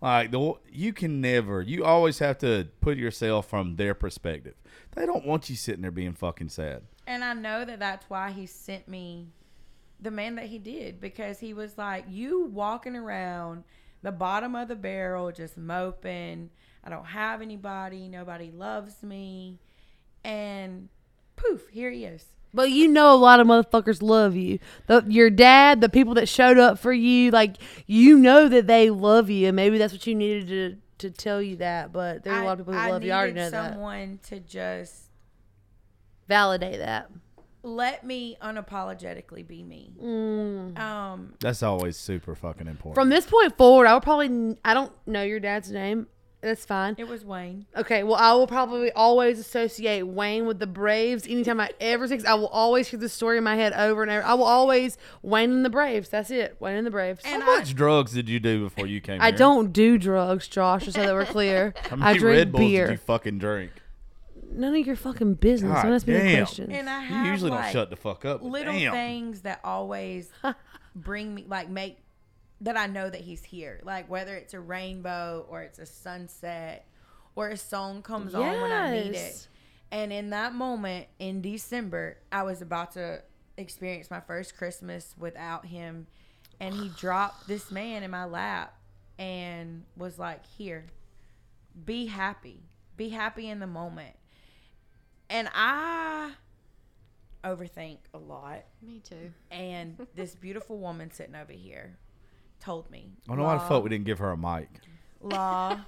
Speaker 2: Like the you can never. You always have to put yourself from their perspective. They don't want you sitting there being fucking sad.
Speaker 3: And I know that that's why he sent me the man that he did because he was like, You walking around the bottom of the barrel, just moping. I don't have anybody. Nobody loves me. And poof, here he is.
Speaker 5: But you know, a lot of motherfuckers love you. The, your dad, the people that showed up for you, like you know that they love you, and maybe that's what you needed to to tell you that. But there's a lot of people who
Speaker 3: I
Speaker 5: love you. I already know that.
Speaker 3: someone to just
Speaker 5: Validate that.
Speaker 3: let me unapologetically be me.
Speaker 5: Mm.
Speaker 3: Um,
Speaker 2: That's always super fucking important.
Speaker 5: From this point forward, I will probably I don't know your dad's name. That's fine.
Speaker 3: it was Wayne.
Speaker 5: Okay, well, I will probably always associate Wayne with the Braves. Anytime I ever see, I will always hear the story in my head over and over. I will always Wayne and the Braves. That's it. Wayne and the Braves.
Speaker 3: And
Speaker 2: How much drugs did you do before you came
Speaker 5: I
Speaker 2: here?
Speaker 5: don't do drugs, Josh. Just so that we're clear. *laughs*
Speaker 2: How
Speaker 5: I
Speaker 2: many
Speaker 5: drink
Speaker 2: Red Bulls
Speaker 5: beer.
Speaker 2: did you fucking drink?
Speaker 5: None of your fucking business.
Speaker 2: God
Speaker 5: Don't ask me any
Speaker 2: damn.
Speaker 5: questions.
Speaker 3: And I
Speaker 2: You usually
Speaker 3: like,
Speaker 2: don't shut the fuck up. but
Speaker 3: little
Speaker 2: damn.
Speaker 3: things that always *laughs* bring me like make that I know that he's here. Like whether it's a rainbow or it's a sunset or a song comes on when I need it.
Speaker 5: Yes.
Speaker 3: And in that moment in December, I was about to experience my first Christmas without him and he *sighs* dropped this man in my lap and was like, "Here. Be happy. Be happy in the moment." And I overthink a lot.
Speaker 4: Me too.
Speaker 3: And this beautiful woman sitting over here told me,
Speaker 2: I don't know why the
Speaker 3: "Law,
Speaker 2: fuck we didn't give her a mic.
Speaker 3: Law,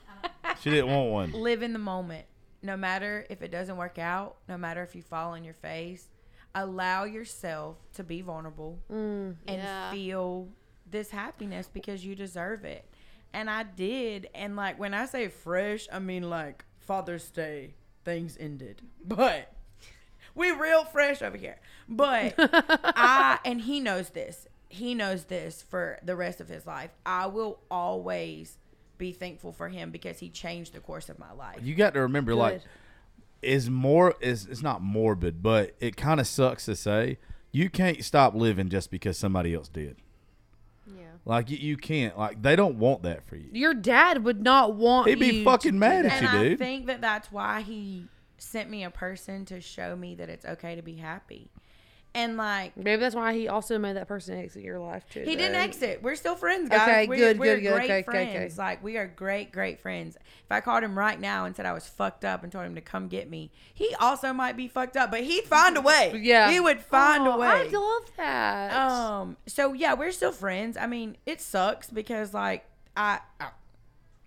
Speaker 2: She didn't want one.
Speaker 3: live in the moment. No matter if it doesn't work out, no matter if you fall on your face, allow yourself to be vulnerable
Speaker 5: Mm.
Speaker 3: and
Speaker 4: Yeah.
Speaker 3: feel this happiness because you deserve it. And I did. And like when I say fresh, I mean like Father's Day, things ended. But we real fresh over here. But *laughs* I and he knows this. He knows this for the rest of his life. I will always be thankful for him because he changed the course of my life.
Speaker 2: You got to remember, like, is more is it's not morbid, but it kind of sucks to say you can't stop living just because somebody else did.
Speaker 4: Yeah.
Speaker 2: Like you, you can't. Like they don't want that for you.
Speaker 5: Your dad would not want
Speaker 2: He'd be
Speaker 5: you
Speaker 2: fucking
Speaker 5: to
Speaker 2: mad
Speaker 5: do
Speaker 2: at
Speaker 3: and
Speaker 2: you,
Speaker 3: I
Speaker 2: dude.
Speaker 3: I think that that's why he sent me a person to show me that it's okay to be happy. And like
Speaker 5: Maybe that's why he also made that person exit your life too.
Speaker 3: He didn't exit. We're still friends, guys.
Speaker 5: Okay,
Speaker 3: we're,
Speaker 5: good,
Speaker 3: we're
Speaker 5: good, good.
Speaker 3: Great
Speaker 5: Okay, okay,
Speaker 3: friends.
Speaker 5: okay.
Speaker 3: Like we are great, great friends. If I called him right now and said I was fucked up and told him to come get me, he also might be fucked up, but he'd find a way. *laughs*
Speaker 5: Yeah.
Speaker 3: he would find
Speaker 5: Oh,
Speaker 3: a way.
Speaker 5: I love that.
Speaker 3: Um. So yeah, we're still friends. I mean, it sucks because like I. I-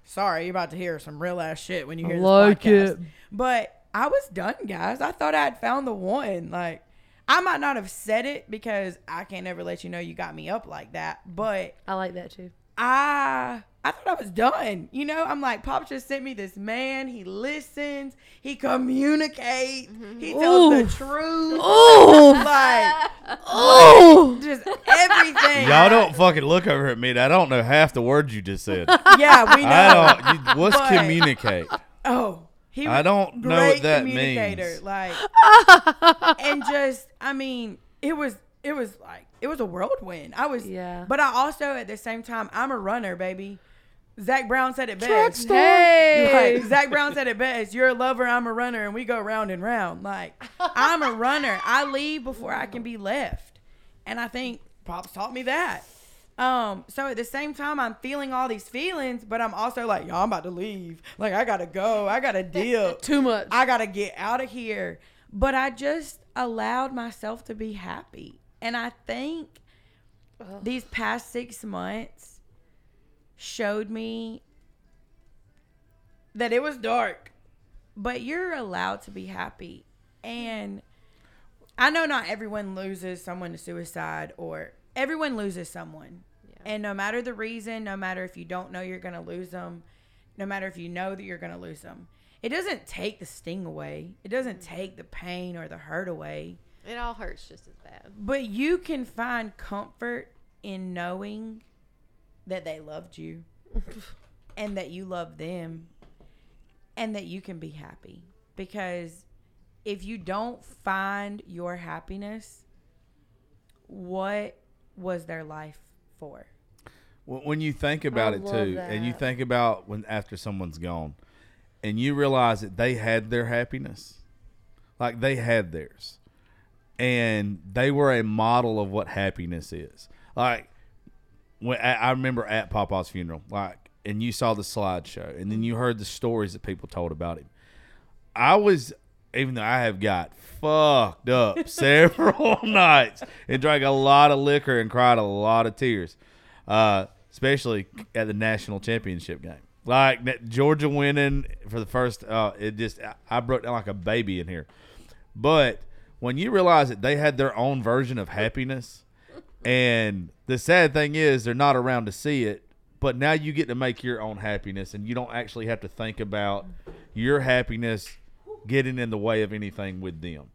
Speaker 3: sorry, you're about to hear some real ass shit when you
Speaker 5: I
Speaker 3: hear
Speaker 5: like
Speaker 3: this podcast.
Speaker 5: it.
Speaker 3: But I was done, guys. I thought I had found the one. Like I might not have said it because I can't ever let you know you got me up like that. But
Speaker 5: I like that too.
Speaker 3: I I thought I was done. You know, I'm like, Pop just sent me this man. He listens. He communicates. Mm-hmm. He tells
Speaker 5: Ooh.
Speaker 3: the truth.
Speaker 5: Oh, *laughs*
Speaker 3: Like
Speaker 5: oh.
Speaker 3: just everything.
Speaker 2: Y'all don't fucking look over at me. I don't know half the words you just said. *laughs*
Speaker 3: Yeah, we know.
Speaker 2: I don't. You, what's
Speaker 3: But-
Speaker 2: communicate?
Speaker 3: Oh, he
Speaker 2: I don't know what that
Speaker 3: communicator.
Speaker 2: means.
Speaker 3: Like, *laughs* and just, I mean, it was, it was like, it was a whirlwind. I was,
Speaker 5: Yeah.
Speaker 3: But I also, at the same time, I'm a runner, baby. Zac Brown said it best.
Speaker 5: star. Hey.
Speaker 3: Like, *laughs* Zac Brown said it best. You're a lover, I'm a runner, and we go round and round. Like, I'm a runner. I leave before I can be left. And I think Pops taught me that. Um, so at the same time, I'm feeling all these feelings, but I'm also like, y'all, I'm about to leave. Like, I gotta go. I gotta *laughs* deal.
Speaker 5: Too much.
Speaker 3: I gotta get out of here. But I just allowed myself to be happy. And I think these past six months showed me that it was dark, but you're allowed to be happy. And I know not everyone loses someone to suicide or everyone loses someone. And no matter the reason, no matter if you don't know you're going to lose them, no matter if you know that you're going to lose them, it doesn't take the sting away. It doesn't mm-hmm. take the pain or the hurt away.
Speaker 4: It all hurts just as bad.
Speaker 3: But you can find comfort in knowing that they loved you *laughs* and that you love them and that you can be happy. Because if you don't find your happiness, what was their life for?
Speaker 2: When when you think about
Speaker 5: I
Speaker 2: it
Speaker 5: love
Speaker 2: too, and you think about when after someone's gone, and you realize that they had their happiness, like they had theirs, and they were a model of what happiness is. Like when I I remember at Papa's funeral, like, and you saw the slideshow, and then you heard the stories that people told about him. I was, even though I have got fucked up *laughs* several *laughs* nights and drank a lot of liquor and cried a lot of tears, uh, especially at the national championship game. Like Georgia winning for the first, uh, it just I, I broke down like a baby in here. But when you realize that they had their own version of happiness, and the sad thing is they're not around to see it, but now you get to make your own happiness, and you don't actually have to think about your happiness getting in the way of anything with them.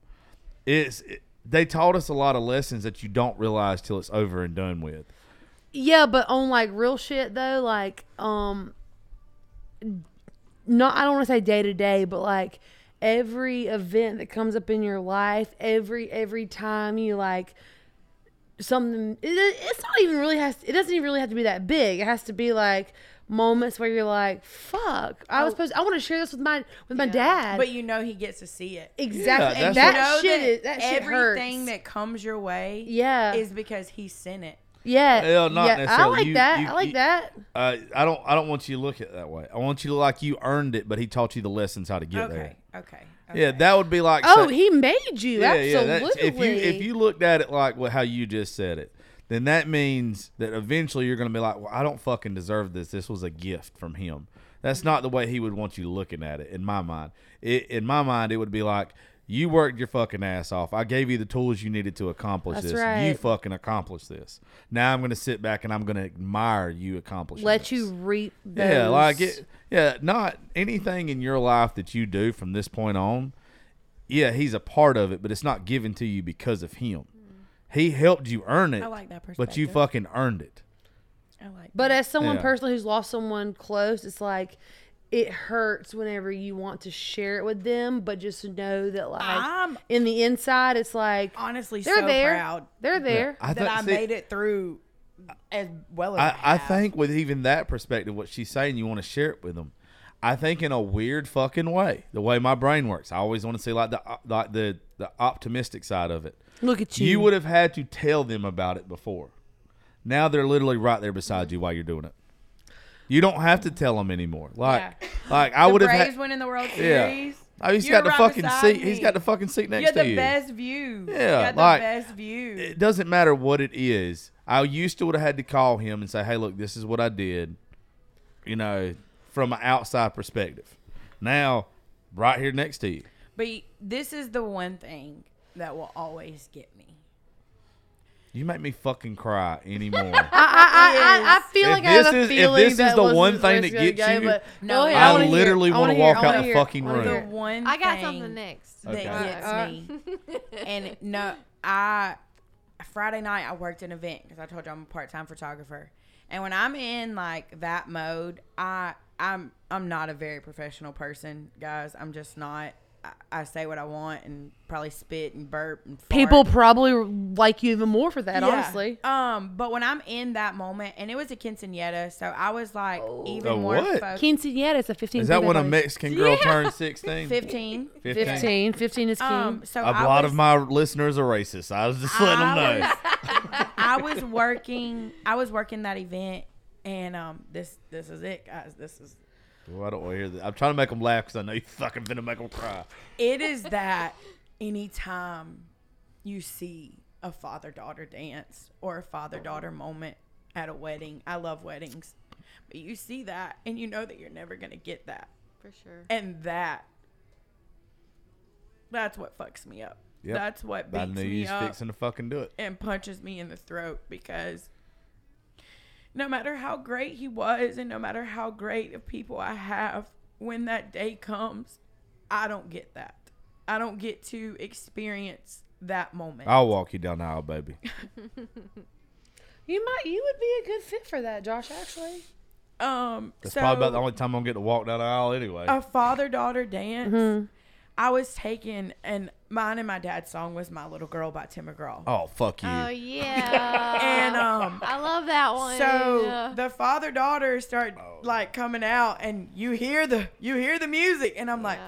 Speaker 2: It's it, they taught us a lot of lessons that you don't realize till it's over and done with.
Speaker 5: Yeah, but on like real shit though, like um not I don't want to say day to day, but like every event that comes up in your life, every every time you like something it, it's not even really has it doesn't even really have to be that big. It has to be like moments where you're like, "Fuck, I was
Speaker 3: Oh.
Speaker 5: supposed I want to share this with my with my dad."
Speaker 3: But you know he gets to see it.
Speaker 5: exactly.
Speaker 2: Yeah,
Speaker 5: and
Speaker 2: that's
Speaker 5: that
Speaker 3: You know
Speaker 5: shit is that shit
Speaker 3: everything
Speaker 5: hurts.
Speaker 3: that comes your way
Speaker 5: yeah.
Speaker 3: is because he sent it.
Speaker 5: yeah.
Speaker 2: Well, not
Speaker 5: yeah. I like
Speaker 2: You-
Speaker 5: that.
Speaker 2: you-
Speaker 5: I like
Speaker 2: you-
Speaker 5: that.
Speaker 2: Uh, I don't. I don't want you to look at it that way. I want you to like you earned it, but he taught you the lessons how to get
Speaker 3: Okay,
Speaker 2: there.
Speaker 3: okay. Okay.
Speaker 2: Yeah, that would be like.
Speaker 5: Oh,
Speaker 2: say-
Speaker 5: he made you. Absolutely.
Speaker 2: that's- if you if you looked at it like what how you just said it, then that means that eventually you're going to be like, well, I don't fucking deserve this. This was a gift from him. That's not the way he would want you looking at it. In my mind, it, in my mind, it would be like. You worked your fucking ass off. I gave you the tools you needed to accomplish
Speaker 5: That's
Speaker 2: this. You fucking accomplished this. Now I'm going to sit back and I'm going to admire you accomplishing
Speaker 5: let
Speaker 2: this.
Speaker 5: you reap those.
Speaker 2: Yeah, like it. Yeah, not anything in your life that you do from this point on. Yeah, he's a part of it, but it's not given to you because of him. He helped you earn it,
Speaker 3: I like that
Speaker 2: but you fucking earned it.
Speaker 3: I like
Speaker 5: But
Speaker 3: that.
Speaker 5: as someone
Speaker 2: Yeah.
Speaker 5: personally who's lost someone close, it's like it hurts whenever you want to share it with them, but just know that like
Speaker 3: I'm
Speaker 5: in the inside, it's like
Speaker 3: honestly
Speaker 5: they're
Speaker 3: so
Speaker 5: there.
Speaker 3: proud
Speaker 5: they're there.
Speaker 2: I
Speaker 3: that I
Speaker 2: see,
Speaker 3: made it through as well as I,
Speaker 2: I, I think with even that perspective, what she's saying, you want to share it with them. I think in a weird fucking way, the way my brain works, I always want to see like the uh, like the the optimistic side of it.
Speaker 5: Look at you.
Speaker 2: You would have had to tell them about it before. Now they're literally right there beside you while you're doing it. You don't have to tell them anymore. Like,
Speaker 3: Yeah.
Speaker 2: like I would have
Speaker 3: Braves
Speaker 2: had.
Speaker 3: winning the World
Speaker 2: Yeah.
Speaker 3: Series.
Speaker 2: Oh, he's
Speaker 3: You're
Speaker 2: got the
Speaker 3: right
Speaker 2: fucking seat. He's got the fucking seat next to
Speaker 3: the
Speaker 2: you.
Speaker 3: Got the best view.
Speaker 2: Yeah,
Speaker 3: you
Speaker 2: like,
Speaker 3: best view.
Speaker 2: It doesn't matter what it is. I used to would have had to call him and say, "Hey, look, this is what I did." You know, from an outside perspective. Now, right here next to you.
Speaker 3: But this is the one thing that will always get me.
Speaker 2: You make me fucking cry anymore. *laughs*
Speaker 5: I, I, I, I feel
Speaker 2: If
Speaker 5: like I have
Speaker 2: this
Speaker 5: a
Speaker 2: is- if this is the one thing that gets
Speaker 5: go,
Speaker 2: you,
Speaker 5: but
Speaker 3: No,
Speaker 5: go
Speaker 3: I
Speaker 5: wanna
Speaker 2: literally wanna
Speaker 5: I hear it.
Speaker 2: walk out the
Speaker 5: hear
Speaker 2: fucking
Speaker 5: I
Speaker 2: room.
Speaker 3: The one
Speaker 4: I got
Speaker 3: thing
Speaker 4: something next.
Speaker 3: that
Speaker 2: Okay.
Speaker 3: gets
Speaker 5: Alright,
Speaker 3: me. and *laughs* no, I Friday night I worked an event because I told you I'm a part time photographer, and when I'm in like that mode, I I'm I'm not a very professional person, guys. I'm just not. I, I say what I want and probably spit and burp and fart.
Speaker 5: People probably like you even more for that,
Speaker 3: Yeah.
Speaker 5: honestly.
Speaker 3: Um, but when I'm in that moment, and it was a quinceanera, so I was like even
Speaker 2: A
Speaker 3: more
Speaker 2: what?
Speaker 3: focused.
Speaker 5: Quinceañera is a 15.
Speaker 2: Is that when a. Mexican girl turns 16?
Speaker 3: 15. *laughs*
Speaker 2: 15.
Speaker 5: 15. 15 is king.
Speaker 3: Um, so
Speaker 2: A
Speaker 3: I
Speaker 2: lot
Speaker 3: was,
Speaker 2: of my listeners are racist. I was just letting them know.
Speaker 3: I *laughs* I was working. I was working that event, and um, this this is it, guys. This is
Speaker 2: Well, I don't want to hear that. I'm trying to make them laugh because I know you fucking finna make them cry.
Speaker 3: it is that anytime you see a father daughter dance or a father daughter moment at a wedding, I love weddings, but you see that and you know that you're never gonna get that,
Speaker 4: For sure.
Speaker 3: and that that's what fucks me up.
Speaker 2: Yep.
Speaker 3: That's what
Speaker 2: I
Speaker 3: beats
Speaker 2: knew
Speaker 3: me
Speaker 2: you was
Speaker 3: up.
Speaker 2: fixing to fucking do it.
Speaker 3: and punches me in the throat because no matter how great he was and no matter how great of people I have, when that day comes, I don't get that. I don't get to experience that moment.
Speaker 2: I'll walk you down the aisle, baby. *laughs*
Speaker 5: You might. You would be a good fit for that, Josh. Actually.
Speaker 3: Um,
Speaker 2: That's
Speaker 3: so
Speaker 2: probably about the only time I'm gonna get to walk down the aisle anyway.
Speaker 3: a father daughter dance.
Speaker 5: Mm-hmm.
Speaker 3: I was taken, and mine and my dad's song was "My Little Girl" by Tim McGraw.
Speaker 2: oh fuck you.
Speaker 4: Oh *laughs* yeah.
Speaker 3: And um,
Speaker 4: I love that one.
Speaker 3: so the father daughter start
Speaker 2: Oh.
Speaker 3: like coming out, and you hear the you hear the music, and I'm like,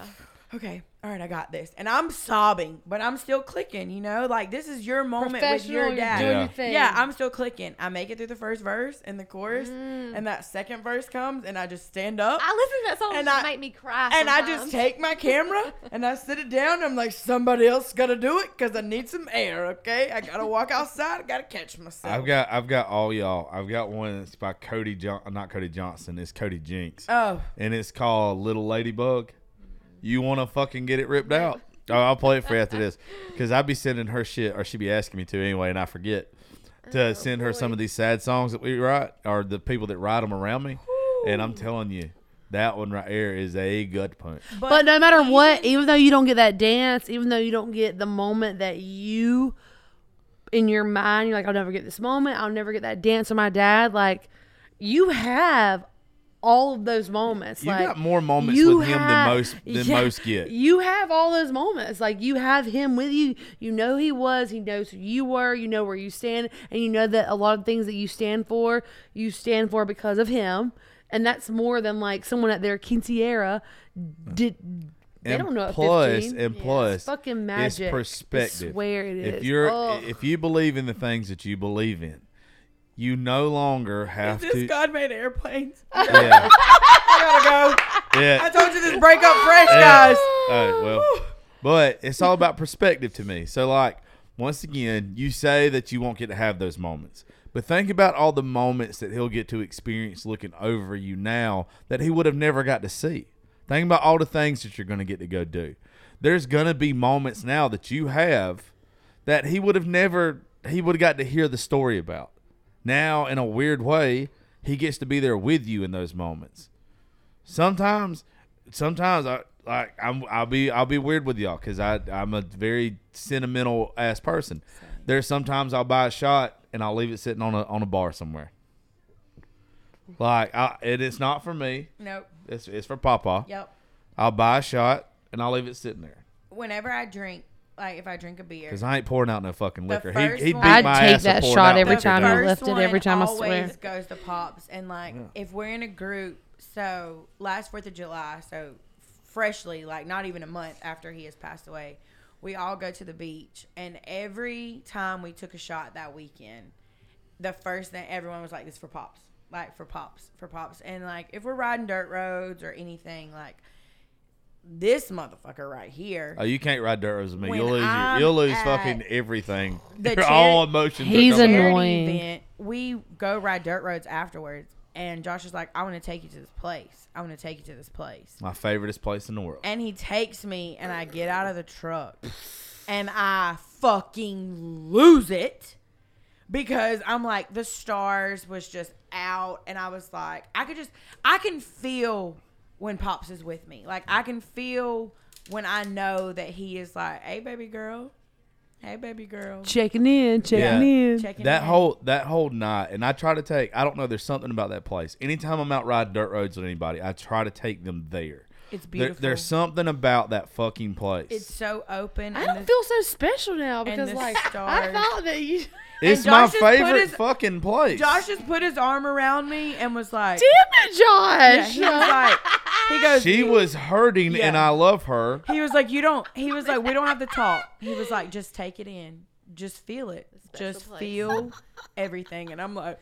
Speaker 3: okay, all right, I got this, and I'm sobbing, but I'm still clicking. You know, like this is your moment with your dad.
Speaker 2: Yeah.
Speaker 5: your.
Speaker 3: Yeah, I'm still clicking. I make it through the first verse and the chorus,
Speaker 4: Mm.
Speaker 3: and that second verse comes, and I just stand up.
Speaker 4: I listen to that song
Speaker 3: And
Speaker 4: and
Speaker 3: I-
Speaker 4: make me cry.
Speaker 3: and I just take my camera *laughs* and I sit it down. And I'm like, somebody else got to do it because I need some air. Okay, I gotta walk outside. I gotta catch myself.
Speaker 2: I've got I've got all y'all. I've got one that's by Cody John not Cody Johnson, it's Cody Jinks.
Speaker 3: oh,
Speaker 2: and it's called Little Ladybug. You want to fucking get it ripped out? Oh, I'll play it for you after this *laughs* because I'd be sending her shit, or she'd be asking me to anyway, and I forget to
Speaker 4: Oh,
Speaker 2: send her some of these sad songs that we write, or the people that write them around me. And I'm telling you, that one right there is a gut punch.
Speaker 5: But no matter what, even though you don't get that dance, even though you don't get the moment that you in your mind, you're like, I'll never get this moment, I'll never get that dance with my dad. Like, you have all of those moments.
Speaker 2: You
Speaker 5: like,
Speaker 2: got more moments with him than most than
Speaker 5: yeah,
Speaker 2: most get. *laughs*
Speaker 5: You have all those moments. Like you have him with you. You know he was. He knows who you were. You know where you stand, and you know that a lot of things that you stand for, you stand for because of him. And that's more than like someone at their quinceañera did. They
Speaker 2: and
Speaker 5: don't know at
Speaker 2: plus,
Speaker 5: 15.
Speaker 2: and
Speaker 5: Yeah,
Speaker 2: plus,
Speaker 5: fucking magic.
Speaker 2: It's perspective.
Speaker 5: I swear it is.
Speaker 2: If you're
Speaker 5: Ugh.
Speaker 2: if you believe in the things that you believe in, you no longer have
Speaker 3: this
Speaker 2: to.
Speaker 3: God made airplanes. *laughs*
Speaker 2: Yeah,
Speaker 3: I gotta go.
Speaker 2: yeah.
Speaker 3: I told you this break up fresh,
Speaker 2: Yeah.
Speaker 3: guys.
Speaker 2: All right, well, but it's all about perspective to me. So, like, once again, you say that you won't get to have those moments, but think about all the moments that he'll get to experience looking over you now that he would have never got to see. Think about all the things that you're going to get to go do. There's going to be moments now that you have that he would have never, he would have got to hear the story about. Now, in a weird way, he gets to be there with you in those moments sometimes sometimes I like I'm I'll be I'll be weird with y'all because I I'm a very sentimental ass person. There's sometimes I'll buy a shot and I'll leave it sitting on a on a bar somewhere. Like I, it is not for me.
Speaker 3: Nope.
Speaker 2: It's it's for Papa.
Speaker 3: Yep.
Speaker 2: I'll buy a shot and I'll leave it sitting there
Speaker 3: Whenever I drink, like if I drink a beer,
Speaker 2: because I ain't pouring out no fucking
Speaker 3: The
Speaker 2: liquor.
Speaker 3: first
Speaker 2: He he beat
Speaker 3: one-
Speaker 5: I'd take
Speaker 2: ass
Speaker 5: that
Speaker 2: to
Speaker 5: shot
Speaker 2: out
Speaker 5: every
Speaker 2: like
Speaker 5: time
Speaker 2: a
Speaker 5: he
Speaker 2: dude.
Speaker 5: left it every time, I
Speaker 3: always
Speaker 5: swear.
Speaker 3: goes to pops, and like if we're in a group, so last Fourth of July, so freshly, like not even a month after he has passed away, we all go to the beach, and every time we took a shot that weekend, the first thing everyone was like, "This is for pops." Like for pops, for pops, and like if we're riding dirt roads or anything, like this motherfucker right here,
Speaker 2: Oh, you can't ride dirt roads with me.
Speaker 3: When
Speaker 2: You'll lose your,
Speaker 3: I'm
Speaker 2: you'll lose
Speaker 3: at
Speaker 2: fucking everything.
Speaker 3: the
Speaker 2: Your
Speaker 3: chair-
Speaker 2: all emotions. are
Speaker 5: He's
Speaker 2: coming out.
Speaker 5: annoying.
Speaker 3: event, we go ride dirt roads afterwards, and Josh is like, "I want to take you to this place. I want to take you to this place."
Speaker 2: My favoriteest place in the world.
Speaker 3: And he takes me, and I get out of the truck, and I fucking lose it because I'm like, the stars was just out, and I was like, I could just, I can feel when Pops is with me. Like I can feel when I know that he is like, "Hey, baby girl." Hey, baby girl.
Speaker 5: checking in, checking
Speaker 2: Yeah.
Speaker 5: in.
Speaker 3: Checking
Speaker 2: that
Speaker 3: in.
Speaker 2: whole that whole night, and I try to take. I don't know. There's something about that place. Anytime I'm out riding dirt roads with anybody, I try to take them there.
Speaker 3: It's
Speaker 2: There,
Speaker 3: beautiful.
Speaker 2: there's something about that fucking place.
Speaker 3: It's so open.
Speaker 5: I don't
Speaker 3: the-
Speaker 5: feel so special now because
Speaker 3: the
Speaker 5: like I thought that you.
Speaker 2: It's my
Speaker 3: Josh just put
Speaker 2: favorite
Speaker 3: his-
Speaker 2: fucking place.
Speaker 3: Josh just put his arm around me and was like,
Speaker 5: Damn it,
Speaker 3: yeah,
Speaker 5: Josh!
Speaker 3: he was like, he goes,
Speaker 2: she was hurting, and I love her.
Speaker 3: he was like, you don't. He was like, we don't have to talk. He was like, just take it in, just feel it, just
Speaker 4: place.
Speaker 3: feel everything. And I'm like,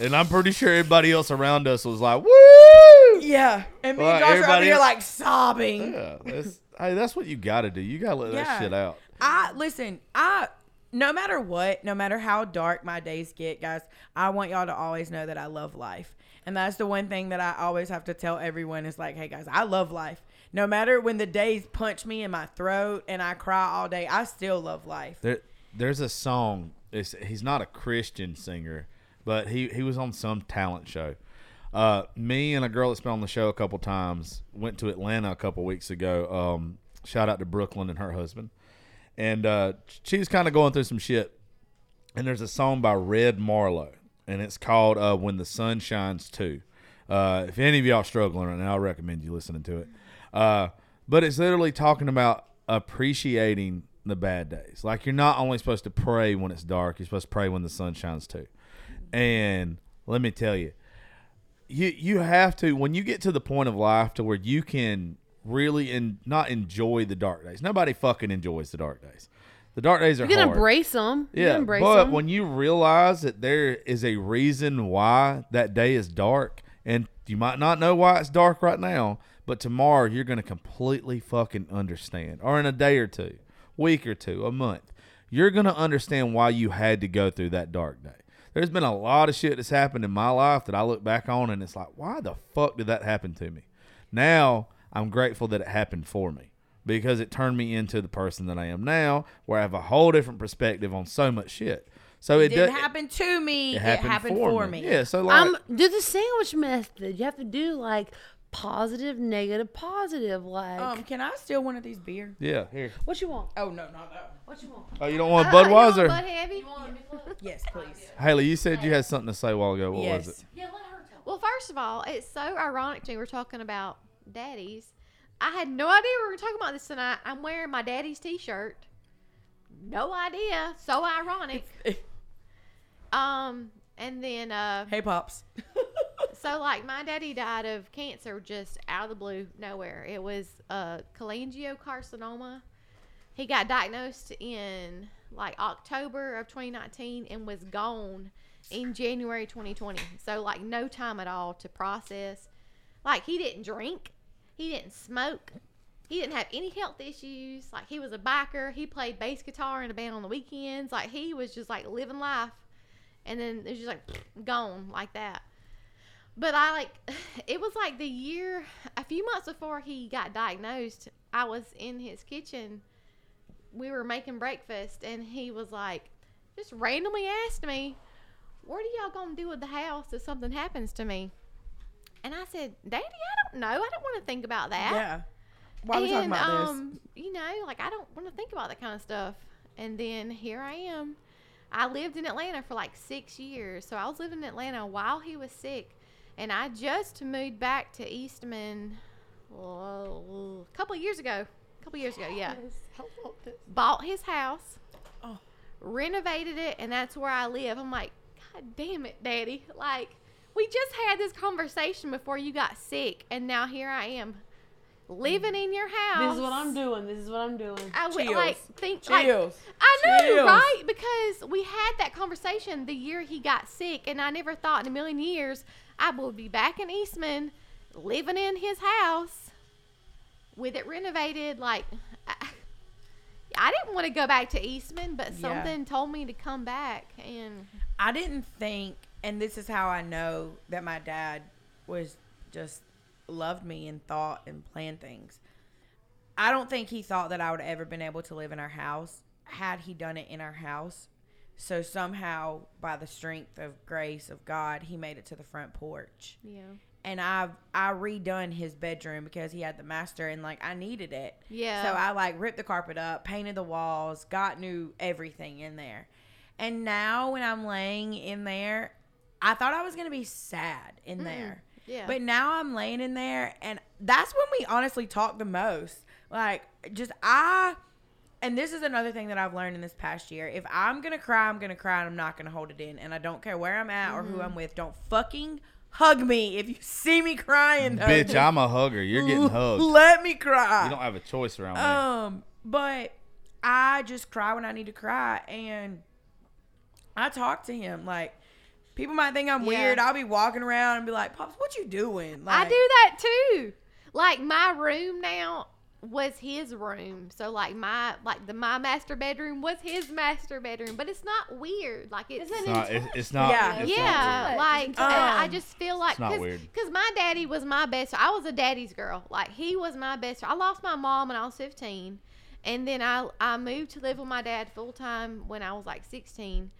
Speaker 2: And I'm pretty sure everybody else around us was like, "Woo!"
Speaker 3: yeah. And me
Speaker 2: Well,
Speaker 3: and Josh are over here like sobbing.
Speaker 2: Yeah, that's, hey, that's what you got to do. You got to let
Speaker 3: Yeah.
Speaker 2: that shit out.
Speaker 3: I listen. I no matter what, no matter how dark my days get, guys, I want y'all to always know that I love life. And that's the one thing that I always have to tell everyone is like, hey guys, I love life. No matter when the days punch me in my throat and I cry all day, I still love life.
Speaker 2: There, there's a song. It's, he's not a Christian singer, but he, he was on some talent show. Uh, me and a girl that's been on the show a couple times went to Atlanta a couple weeks ago. Um, shout out to Brooklyn and her husband. And uh, she was kind of going through some shit. And there's a song by Red Marlow, and it's called uh, "When the Sun Shines Too." Uh, if any of y'all struggling right now, I recommend you listening to it. Uh, but it's literally talking about appreciating the bad days. Like you're not only supposed to pray when it's dark, you're supposed to pray when the sun shines too. And let me tell you, you you have to when you get to the point of life to where you can really and not enjoy the dark days. Nobody fucking enjoys the dark days. The dark days are
Speaker 5: You can
Speaker 2: hard.
Speaker 5: embrace them. You
Speaker 2: Yeah,
Speaker 5: embrace
Speaker 2: but
Speaker 5: them.
Speaker 2: when you realize that there is a reason why that day is dark, and you might not know why it's dark right now, but tomorrow you're going to completely fucking understand, or in a day or two, week or two, a month, you're going to understand why you had to go through that dark day. There's been a lot of shit that's happened in my life that I look back on, and it's like, why the fuck did that happen to me? Now I'm grateful that it happened for me because it turned me into the person that I am now, where I have a whole different perspective on so much shit. So it,
Speaker 3: It didn't
Speaker 2: does-
Speaker 3: happen to me.
Speaker 2: It
Speaker 3: It
Speaker 2: happened,
Speaker 3: happened, for, me.
Speaker 2: Yeah. So like,
Speaker 5: um, do the sandwich method. You have to do like positive, negative, positive. Like
Speaker 3: Um, can I steal one of these beer?
Speaker 2: yeah. Here.
Speaker 5: what you want?
Speaker 3: Oh no, not that. One.
Speaker 5: What you want?
Speaker 2: Oh, you don't want
Speaker 4: Uh, you want
Speaker 2: Budweiser?
Speaker 4: Bud Heavy?
Speaker 3: Yes, please.
Speaker 2: Haley, you said you had something to say a while ago. What
Speaker 3: yes.
Speaker 2: was it?
Speaker 5: Yeah, let her tell.
Speaker 4: Well, first of all, it's so ironic to me. We're talking about daddies. I had no idea we were talking about this tonight. I'm wearing my daddy's T-shirt. No idea. So ironic. *laughs* Um, and then uh,
Speaker 3: hey, pops. *laughs*
Speaker 4: so like my daddy died of cancer just out of the blue, nowhere. It was uh, cholangiocarcinoma. He got diagnosed in like October of 2019 and was gone in January 2020. So like no time at all to process. Like he didn't drink, he didn't smoke, he didn't have any health issues. Like he was a biker. He played bass guitar in a band on the weekends. Like he was just like living life. And then it was just like *sniffs* gone like that. But I like *sighs* it was like the year a few months before he got diagnosed, I was in his kitchen. We were making breakfast and he was like just randomly asked me, What are y'all gonna do with the house if something happens to me? And I said, Daddy, I don't know. I don't want to think about that.
Speaker 3: Yeah. Why are we talking
Speaker 4: And,
Speaker 3: about this?
Speaker 4: um, You know, like I don't want to think about that kind of stuff. And then here I am. I lived in Atlanta for like six years. So I was living in Atlanta while he was sick. And I just moved back to Eastman oh, a couple of years ago. A couple of years ago, yeah. Bought his house,
Speaker 3: Oh.
Speaker 4: renovated it, and that's where I live. I'm like, God damn it, Daddy. Like, we just had this conversation before you got sick, and now here I am living in your house.
Speaker 5: This is what I'm doing. This is what I'm doing.
Speaker 4: I would
Speaker 3: Chills.
Speaker 4: like think like I know,
Speaker 3: Chills.
Speaker 4: right? Because we had that conversation the year he got sick, and I never thought in a million years I would be back in Eastman, living in his house, with it renovated. Like, I, I didn't want to go back to Eastman, but
Speaker 3: Yeah.
Speaker 4: something told me to come back, and
Speaker 3: I didn't think, and this is how I know that my dad was just loved me and thought and planned things. I don't think he thought that I would ever been able to live in our house had he done it in our house. So somehow, by the strength of grace of God, he made it to the front porch.
Speaker 4: yeah,
Speaker 3: And I've I redone his bedroom because he had the master and like I needed it.
Speaker 4: Yeah.
Speaker 3: So I like ripped the carpet up, painted the walls, got new everything in there. And now when I'm laying in there, I thought I was gonna be sad in there.
Speaker 4: yeah.
Speaker 3: But now I'm laying in there and that's when we honestly talk the most. Like just I and this is another thing that I've learned in this past year. If I'm gonna cry, I'm gonna cry and I'm not gonna hold it in. And I don't care where I'm at or who I'm with. Don't fucking hug me if you see me crying. though.
Speaker 2: Bitch, I'm a hugger. You're getting hugged.
Speaker 3: Let me cry.
Speaker 2: You don't have a choice around me.
Speaker 3: Um, but I just cry when I need to cry, and I talk to him like. People might think I'm
Speaker 4: Yeah.
Speaker 3: weird. I'll be walking around and be like, "Pops, what you doing?"
Speaker 4: I do that too. Like my room now was his room. So like my like the my master bedroom was his master bedroom, but it's not weird. Like it's
Speaker 2: it's not. It's, it's not.
Speaker 3: Yeah.
Speaker 2: it's not
Speaker 4: yeah,
Speaker 2: weird.
Speaker 4: like I I
Speaker 3: Um,
Speaker 4: just feel like
Speaker 2: It's not
Speaker 4: cause,
Speaker 2: weird.
Speaker 4: 'cause my daddy was my best. I was a daddy's girl. Like he was my best. I lost my mom when I was fifteen, and then I I moved to live with my dad full time when I was like sixteen,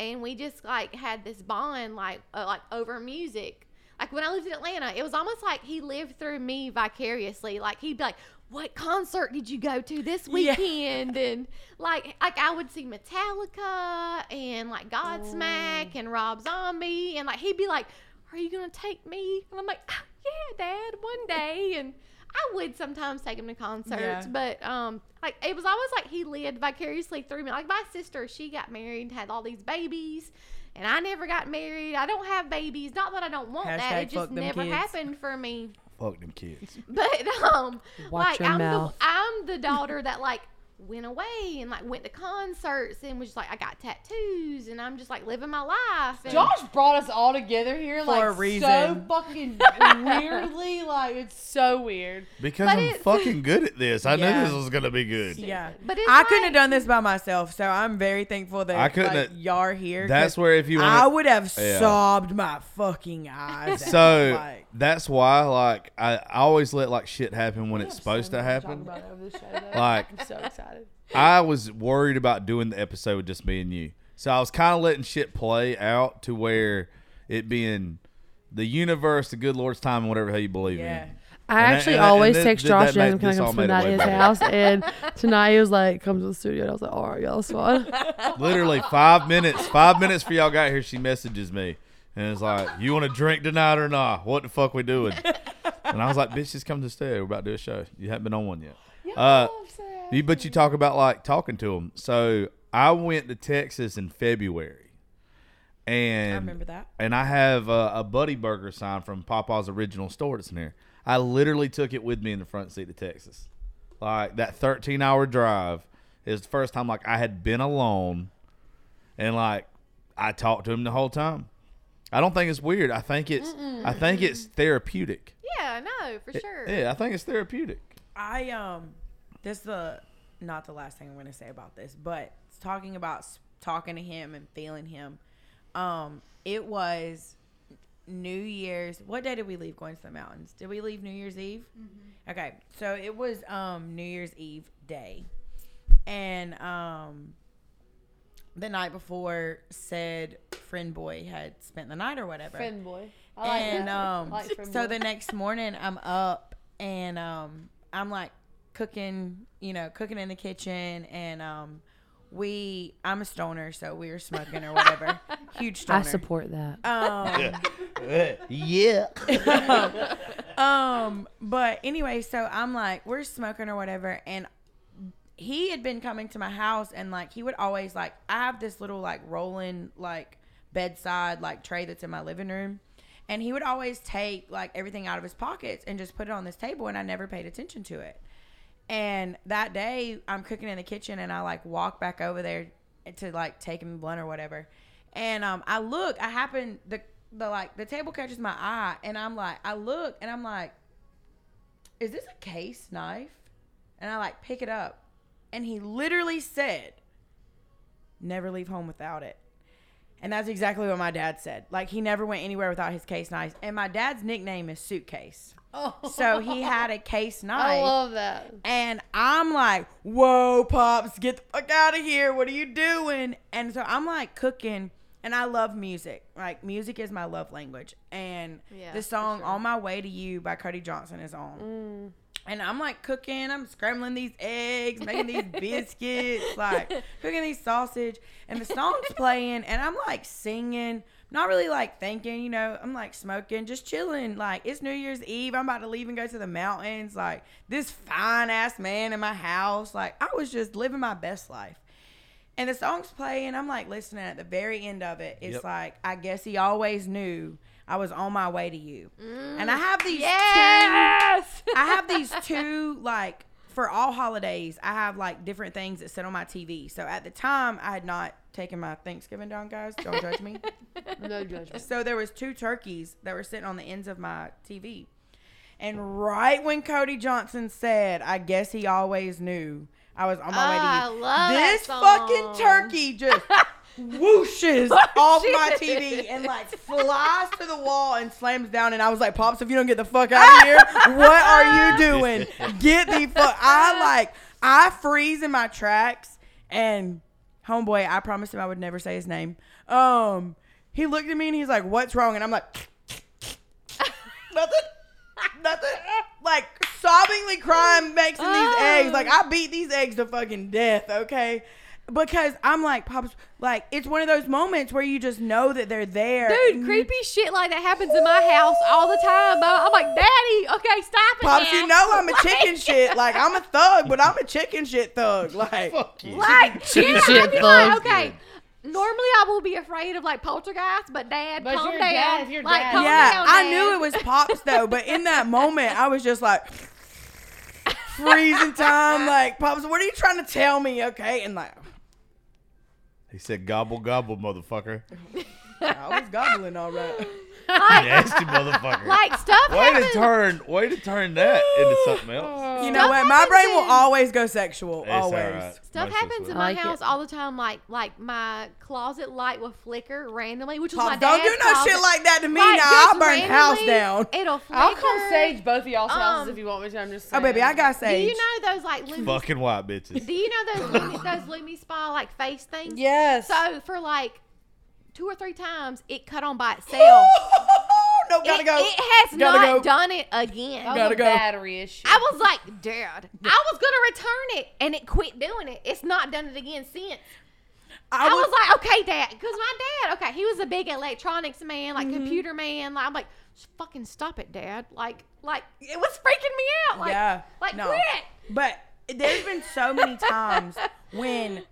Speaker 4: and we just like had this bond like uh, like over music. like when I lived in Atlanta, it was almost like he lived through me vicariously. Like he'd be like, "What concert did you go to this
Speaker 3: Yeah.
Speaker 4: weekend?" And like, like I would see Metallica and like Godsmack and Rob Zombie, and like he'd be like, "Are you gonna take me?" And I'm like, "Ah, "Yeah, Dad, one day." And I would sometimes take him to concerts,
Speaker 3: Yeah.
Speaker 4: but um, like it was always like he lived vicariously through me. Like my sister, she got married, had all these babies, and I never got married. I don't have babies. Not that I don't want that; it just never
Speaker 3: kids.
Speaker 4: happened for me.
Speaker 2: Fuck them kids. *laughs*
Speaker 4: But um,
Speaker 5: Watch
Speaker 4: like I'm
Speaker 5: mouth.
Speaker 4: the I'm the daughter that like went away and like went to concerts and was just like I got tattoos and I'm just like living my life. And
Speaker 5: Josh brought us all together here
Speaker 3: For
Speaker 5: like
Speaker 3: a reason.
Speaker 5: so *laughs* fucking weirdly. Like it's so weird.
Speaker 2: Because
Speaker 4: But
Speaker 2: I'm
Speaker 4: it's-
Speaker 2: fucking good at this. I
Speaker 3: Yeah.
Speaker 2: knew this was gonna be good.
Speaker 3: Yeah.
Speaker 4: But it's
Speaker 3: I couldn't have
Speaker 4: like-
Speaker 3: done this by myself, so I'm very thankful that
Speaker 2: I couldn't
Speaker 3: like,
Speaker 2: have-
Speaker 3: y'all are here.
Speaker 2: That's where if you
Speaker 3: I would have
Speaker 2: Yeah.
Speaker 3: sobbed my fucking eyes. *laughs* out,
Speaker 2: So
Speaker 3: like,
Speaker 2: that's why, like, I, I always let like shit happen when it's supposed to happen. Like-
Speaker 5: I'm so excited.
Speaker 2: I was worried about doing the episode with just me and you, so I was kind of letting shit play out to where it being the universe, the good Lord's time, and whatever the hell you believe
Speaker 3: yeah.
Speaker 2: in.
Speaker 5: I
Speaker 2: And
Speaker 5: actually
Speaker 2: and that- and
Speaker 5: always
Speaker 2: that-
Speaker 5: text Josh
Speaker 2: made-
Speaker 5: and can I
Speaker 2: this
Speaker 5: come
Speaker 2: all
Speaker 5: to
Speaker 2: made it
Speaker 5: Nadia's house? And tonight he was like, "Come to the studio." And I was like, "All right, y'all, it's fine." *laughs*
Speaker 2: Literally five minutes. Five minutes for y'all got here. She messages me and it's like, "You want to drink tonight or not? What the fuck we doing?" And I was like, "Bitch, just come to the studio. We're about to do a show. You haven't been on one yet." Uh, you, but you talk about like talking to them. So I went to Texas in February, and
Speaker 3: I remember that.
Speaker 2: and I have a, a Buddy Burger sign from Papa's original store that's in here. I literally took it with me in the front seat of Texas. Like that 13 hour drive is the first time like I had been alone and like I talked to him the whole time. I don't think it's weird. I think it's I think it's therapeutic.
Speaker 4: Yeah, no, for sure.
Speaker 2: Yeah, I think it's therapeutic.
Speaker 3: I um, this is the not the last thing I'm going to say about this, but talking about talking to him and feeling him. Um, it was New Year's. What day did we leave going to the mountains? Did we leave New Year's Eve? Okay, so it was um New Year's Eve day, and um, the night before said friend boy had spent the night or whatever
Speaker 5: friend boy. I like
Speaker 3: and
Speaker 5: that.
Speaker 3: um,
Speaker 5: like
Speaker 3: so
Speaker 5: boy.
Speaker 3: the next morning I'm up and um, I'm like cooking, you know, cooking in the kitchen, and um, we I'm a stoner, so we were smoking or whatever. *laughs* Huge stoner.
Speaker 5: I support that.
Speaker 3: Um,
Speaker 2: yeah. *laughs* *laughs*
Speaker 3: um, but anyway, so I'm like, we're smoking or whatever, and he had been coming to my house, and like he would always like, I have this little like rolling like bedside like tray that's in my living room, and he would always take like everything out of his pockets and just put it on this table, and I never paid attention to it. And that day, I'm cooking in the kitchen, and I like walk back over there to like take him blunt or whatever. And um, I look, I happen the the like the table catches my eye, and I'm like, I look, and I'm like, is this a case knife? And I like pick it up, and he literally said, "Never leave home without it." And that's exactly what my dad said. Like he never went anywhere without his case knife. And my dad's nickname is Suitcase. Oh. So he had a case *laughs* knife.
Speaker 5: I love that.
Speaker 3: And I'm like, whoa, Pops, get the fuck out of here. What are you doing? And so I'm like cooking, and I love music. Like, music is my love language. And
Speaker 4: Yeah,
Speaker 3: the song
Speaker 4: sure.
Speaker 3: On My Way to You by Cody Johnson is on. Mm. And I'm like cooking, I'm scrambling these eggs, making these *laughs* biscuits, like cooking these sausage, and the song's playing, and I'm like singing, not really like thinking, you know, I'm like smoking, just chilling. Like it's New Year's Eve, I'm about to leave and go to the mountains. Like this fine ass man in my house, like I was just living my best life. And the song's playing, I'm like listening. At the very end of it, it's
Speaker 2: Yep.
Speaker 3: like I guess he always knew I was on my way to you. And I have these two
Speaker 4: Yes.
Speaker 3: I have these two like for all holidays. I have like different things that sit on my TV. So at the time, I had not taken my Thanksgiving down, guys. Don't judge me. *laughs*
Speaker 5: No judgment.
Speaker 3: So there was two turkeys that were sitting on the ends of my TV. And right when Cody Johnson said, "I guess he always knew," I was on my
Speaker 4: Ah,
Speaker 3: way
Speaker 4: I
Speaker 3: to you.
Speaker 4: love that
Speaker 3: this fucking turkey just *laughs* whooshes off my TV and like flies to the wall and slams down. And I was like, "Pops, if you don't get the fuck out of *laughs* here, what are you doing? Get the fuck!" I like I freeze in my tracks and homeboy, I promised him I would never say his name. Um, he looked at me and he's like, "What's wrong?" And I'm like, *laughs* Nothing. Nothing. Like sobbingly crying, making these eggs. Like I beat these eggs to fucking death. Okay. Because I'm like, pops, like it's one of those moments where you just know that they're there.
Speaker 4: Dude,
Speaker 3: and you-
Speaker 4: creepy shit like that happens in my house all the time. I'm I'm like, Daddy, okay, stop it.
Speaker 3: Pops,
Speaker 4: now."
Speaker 3: you know I'm a *laughs*
Speaker 4: Like-
Speaker 3: chicken shit. *laughs* Like I'm a thug, but I'm a chicken shit thug. Like
Speaker 2: Fuck you.
Speaker 4: Like,
Speaker 5: Chicken
Speaker 4: yeah,
Speaker 5: shit
Speaker 4: I'd like,
Speaker 5: thug.
Speaker 4: okay. Normally, I will be afraid of like poltergeists, but Dad,
Speaker 5: But
Speaker 4: calm
Speaker 5: your
Speaker 4: down.
Speaker 5: dad- your
Speaker 4: like,
Speaker 5: dad-
Speaker 4: calm
Speaker 3: yeah,
Speaker 4: down,
Speaker 3: I
Speaker 4: Dad.
Speaker 3: knew it was pops though, but in that *laughs* moment, I was just like freezing time. Like pops, what are you trying to tell me? Okay, and like
Speaker 2: He said, "Gobble gobble, motherfucker." *laughs*
Speaker 3: I was gobbling all right. *laughs* *laughs*
Speaker 2: Nasty motherfucker.
Speaker 4: Like stuff
Speaker 2: way
Speaker 4: happens.
Speaker 2: to turn, way to turn that into something else.
Speaker 3: You know what? My
Speaker 4: happens
Speaker 3: brain will always go sexual. Always.
Speaker 2: alright.
Speaker 4: Stuff
Speaker 2: Most
Speaker 4: happens in my
Speaker 5: like it.
Speaker 4: house all the time. Like like my closet light will flicker randomly, which is
Speaker 3: Pops,
Speaker 4: my
Speaker 3: don't
Speaker 4: dad's
Speaker 3: do no
Speaker 4: closet.
Speaker 3: shit like that to me
Speaker 4: Like,
Speaker 3: now. I'll burn house down.
Speaker 4: It'll flicker.
Speaker 5: I'll come sage both of y'all's houses
Speaker 4: Um,
Speaker 5: if you want me to. I'm just
Speaker 3: Oh baby, I got sage.
Speaker 4: Do you know those like Lumi?
Speaker 2: Fucking white bitches.
Speaker 4: Do you know those Lumi, those Lumi Spa like face things?
Speaker 5: Yes.
Speaker 4: So for like two or three times, it cut on by itself. *laughs*
Speaker 3: no, gotta
Speaker 4: it,
Speaker 3: go.
Speaker 4: it has
Speaker 3: Gotta
Speaker 4: not
Speaker 3: go.
Speaker 4: done it again.
Speaker 5: that was
Speaker 3: gotta
Speaker 5: a
Speaker 3: go.
Speaker 5: battery issue.
Speaker 4: I was like, Dad, *laughs* I was gonna return it, and it quit doing it. It's not done it again since. I, was, like, okay, Dad, because my dad, okay, he was a big electronics man, like
Speaker 3: Mm-hmm.
Speaker 4: computer man. Like, I'm like, fucking stop it, Dad. Like, like it was freaking me out. Like,
Speaker 3: yeah.
Speaker 4: like
Speaker 3: no.
Speaker 4: quit.
Speaker 3: But there's been so many *laughs* times when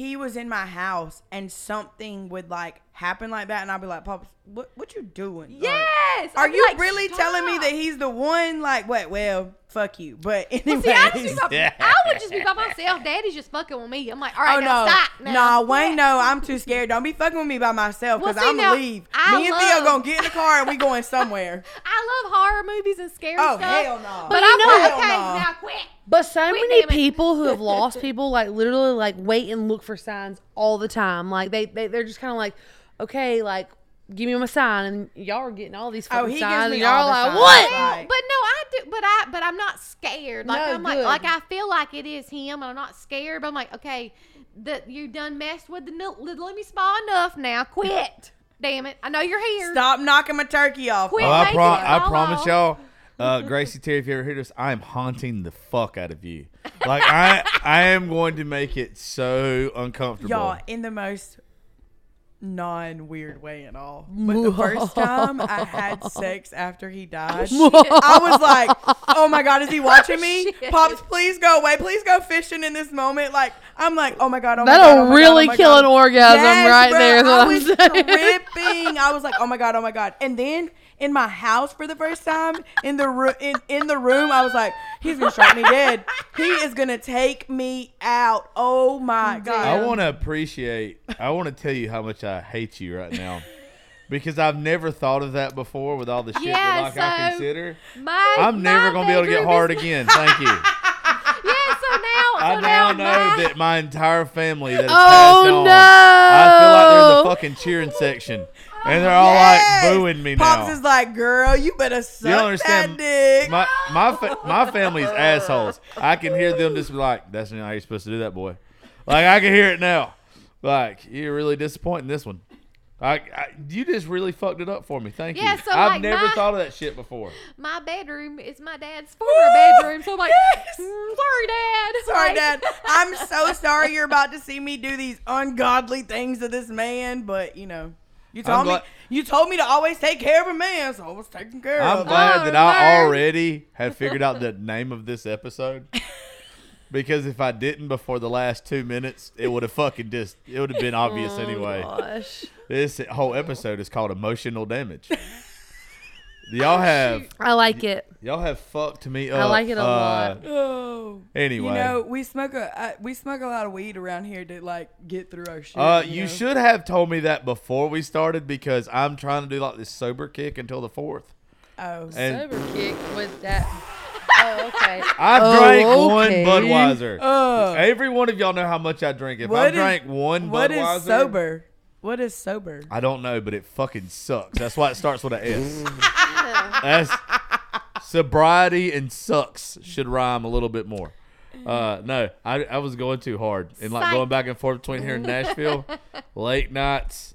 Speaker 3: he was in my house and something would like happen like that, and I'll be like, "Pops, what what you doing? Like,
Speaker 4: Yes.
Speaker 3: are you
Speaker 4: like,
Speaker 3: really telling me that he's the one? Like, what? Well, fuck you. But
Speaker 4: Well,
Speaker 3: anyway,
Speaker 4: see, I, just be by,
Speaker 2: Yeah. *laughs*
Speaker 4: I would just be by myself. Daddy's just fucking with me. I'm like, all right,
Speaker 3: Oh
Speaker 4: now
Speaker 3: no,
Speaker 4: stop. Now.
Speaker 3: nah, Wayne, no, I'm too scared. Don't be fucking with me by myself because
Speaker 4: see,
Speaker 3: I'm gonna leave.
Speaker 4: I
Speaker 3: me and
Speaker 4: love-
Speaker 3: Theo gonna get in the car and we going *laughs* somewhere.
Speaker 4: I love horror movies and scary
Speaker 3: Oh,
Speaker 4: stuff.
Speaker 3: hell no.
Speaker 4: But
Speaker 3: But
Speaker 4: I'm
Speaker 3: you
Speaker 4: like,
Speaker 3: know-
Speaker 4: okay,
Speaker 3: Hell no.
Speaker 4: now quit.
Speaker 5: But so
Speaker 4: Quit,
Speaker 5: many people who have lost *laughs* people, like literally, like wait and look for signs all the time. Like they, they they're just kind of like, okay, like give me my sign, and y'all are getting all these
Speaker 3: Oh,
Speaker 5: fucking
Speaker 3: he gives
Speaker 5: signs,
Speaker 3: me
Speaker 5: and y'all
Speaker 3: the
Speaker 5: are like,
Speaker 3: signs.
Speaker 5: what?
Speaker 3: Right.
Speaker 4: But no, I do. But I. But I'm not scared. Like
Speaker 5: No,
Speaker 4: I'm like,
Speaker 5: good.
Speaker 4: like I feel like it is him. and I'm not scared. But I'm like, okay, that you done messed with the nil- the Lumi Spa enough. Now quit. *laughs* Damn it! I know you're here.
Speaker 3: Stop knocking my turkey off.
Speaker 4: Quit.
Speaker 2: Oh, I,
Speaker 4: making
Speaker 2: pro-
Speaker 4: it
Speaker 2: I promise
Speaker 4: off.
Speaker 2: y'all, *laughs* uh, Gracie Terry, if you ever hear this, I am haunting the fuck out of you. Like I, I am going to make it so uncomfortable.
Speaker 3: Y'all, in the most non weird way at all. But the first *laughs* time I had sex after he died, *laughs* I was like, oh my God, is he watching me? *laughs* Pops, please go away. Please go fishing in this moment. Like, I'm like, oh my God, oh my
Speaker 5: That'll
Speaker 3: God. oh my God, oh
Speaker 5: really
Speaker 3: oh my
Speaker 5: kill
Speaker 3: God.
Speaker 5: an orgasm right
Speaker 3: bro,
Speaker 5: there,
Speaker 3: I was
Speaker 5: saying.
Speaker 3: tripping. I was like, oh my God, oh my God. And then in my house for the first time in the ro- in, in the room, I was like, he's gonna strike me dead. He is gonna take me out. Oh my God.
Speaker 2: I want to appreciate. I want to tell you how much I hate you right now, because I've never thought of that before. With all the shit
Speaker 4: Yeah,
Speaker 2: that like I consider.
Speaker 4: My,
Speaker 2: I'm never
Speaker 4: my
Speaker 2: gonna be able to get hard again. *laughs* Thank you.
Speaker 4: Yeah. So now, so
Speaker 2: I
Speaker 4: now,
Speaker 2: now know
Speaker 4: my,
Speaker 2: that my entire family that has
Speaker 5: Oh,
Speaker 2: passed on. I feel like there's a
Speaker 5: no.
Speaker 2: fucking cheering section, and they're all
Speaker 3: Yes.
Speaker 2: like booing me
Speaker 3: Pops
Speaker 2: now.
Speaker 3: is like, girl, you better suck you
Speaker 2: don't understand.
Speaker 3: that dick.
Speaker 2: my my fa- my *laughs* family's assholes. I can hear them just be like, "That's not how you're supposed to do that, boy." Like I can hear it now. Like you're really disappointing this one. I, I you just really fucked it up for me. Thank
Speaker 4: Yeah,
Speaker 2: you.
Speaker 4: so,
Speaker 2: I've
Speaker 4: like,
Speaker 2: never
Speaker 4: my-
Speaker 2: thought of that shit before.
Speaker 4: my bedroom is my dad's former bedroom. So I'm like,
Speaker 3: Yes.
Speaker 4: "Mm, sorry, Dad.
Speaker 3: Sorry,
Speaker 4: Like-
Speaker 3: Dad. I'm so *laughs* sorry you're about to see me do these ungodly things to this man, but you know, you told me
Speaker 2: glad-
Speaker 3: you told me to always take care of a man, so I was taking care of
Speaker 2: I'm
Speaker 3: of. him.
Speaker 2: glad
Speaker 4: Oh,
Speaker 2: that I already have figured out the name of this episode. *laughs* Because if I didn't before the last two minutes, it would have fucking just it would have been obvious
Speaker 5: Oh,
Speaker 2: anyway.
Speaker 5: Gosh.
Speaker 2: This whole episode is called emotional damage. *laughs* y'all have
Speaker 5: I like it.
Speaker 2: y'all have fucked me up.
Speaker 5: I like it a
Speaker 2: uh,
Speaker 5: lot.
Speaker 3: Oh.
Speaker 2: Anyway,
Speaker 3: You know, we smoke a uh, we smoke a lot of weed around here to like get through our shit.
Speaker 2: uh, you
Speaker 3: know?
Speaker 2: should have told me that before we started because I'm trying to do like this sober kick until the fourth.
Speaker 3: Oh,
Speaker 2: And
Speaker 5: Sober kick with that. Oh, okay. *laughs*
Speaker 2: I
Speaker 5: Oh,
Speaker 2: drank one. Budweiser.
Speaker 3: Uh,
Speaker 2: Every one of y'all know how much I drink. If I
Speaker 3: What is-
Speaker 2: drank one
Speaker 3: what
Speaker 2: Budweiser,
Speaker 3: is sober? What is sober?
Speaker 2: I don't know, but it fucking sucks. That's why it starts with an S. *laughs* That's sobriety and sucks should rhyme a little bit more. Uh, no, I, I was going too hard and like
Speaker 4: Psych.
Speaker 2: going back and forth between here and Nashville. Late nights,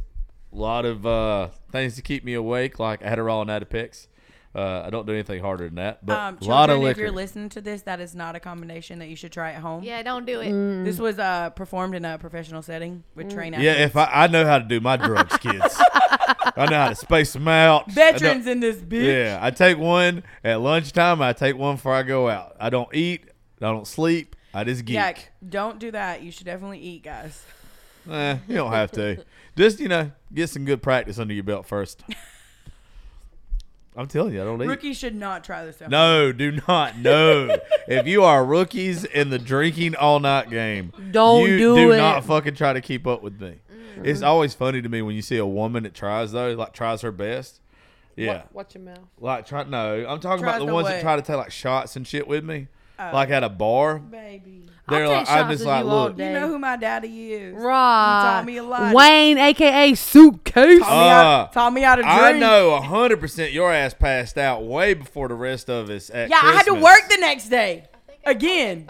Speaker 2: a lot of uh, things to keep me awake, like Adderall and Adipex. Uh, I don't do anything harder than that. But
Speaker 3: Um,
Speaker 2: a lot of
Speaker 3: children, if you're listening to this, that is not a combination that you should try at home.
Speaker 4: Yeah, don't do it.
Speaker 5: Mm.
Speaker 3: This was uh, performed in a professional setting with trained
Speaker 2: yeah,
Speaker 3: athletes.
Speaker 2: if I, I know how to do my drugs, *laughs* kids. I know how to space them out.
Speaker 3: Veterans in this bitch.
Speaker 2: Yeah, I take one at lunchtime. I take one before I go out. I don't eat. I don't sleep. I just geek.
Speaker 3: Yeah, don't do that. You should definitely eat, guys.
Speaker 2: Eh, you don't have to. Just you know, get some good practice under your belt first. *laughs* I'm telling you, I don't eat.
Speaker 3: Rookies should not try this. At home.
Speaker 2: No, do not. No. *laughs* if you are rookies in the drinking all night game,
Speaker 5: Don't
Speaker 2: you
Speaker 5: do
Speaker 2: do
Speaker 5: it.
Speaker 2: not fucking try to keep up with me. Mm-hmm. It's always funny to me when you see a woman that tries though, like tries her best. Yeah.
Speaker 5: Watch your mouth.
Speaker 2: Like try no, I'm talking
Speaker 3: Tries
Speaker 2: about the
Speaker 3: to
Speaker 2: ones
Speaker 3: what?
Speaker 2: that try to take like shots and shit with me.
Speaker 3: Oh.
Speaker 2: Like at a bar,
Speaker 3: baby.
Speaker 2: They're like, I'm just like,
Speaker 5: you
Speaker 2: look,
Speaker 3: you know who my daddy is,
Speaker 5: right?
Speaker 3: You taught me a lot.
Speaker 5: Wayne, aka Suitcase,
Speaker 3: taught, me, how,
Speaker 2: uh,
Speaker 3: taught me how to drink.
Speaker 2: I know hundred percent. Your ass passed out way before the rest of us.
Speaker 3: yeah, Christmas. I had to work the next day again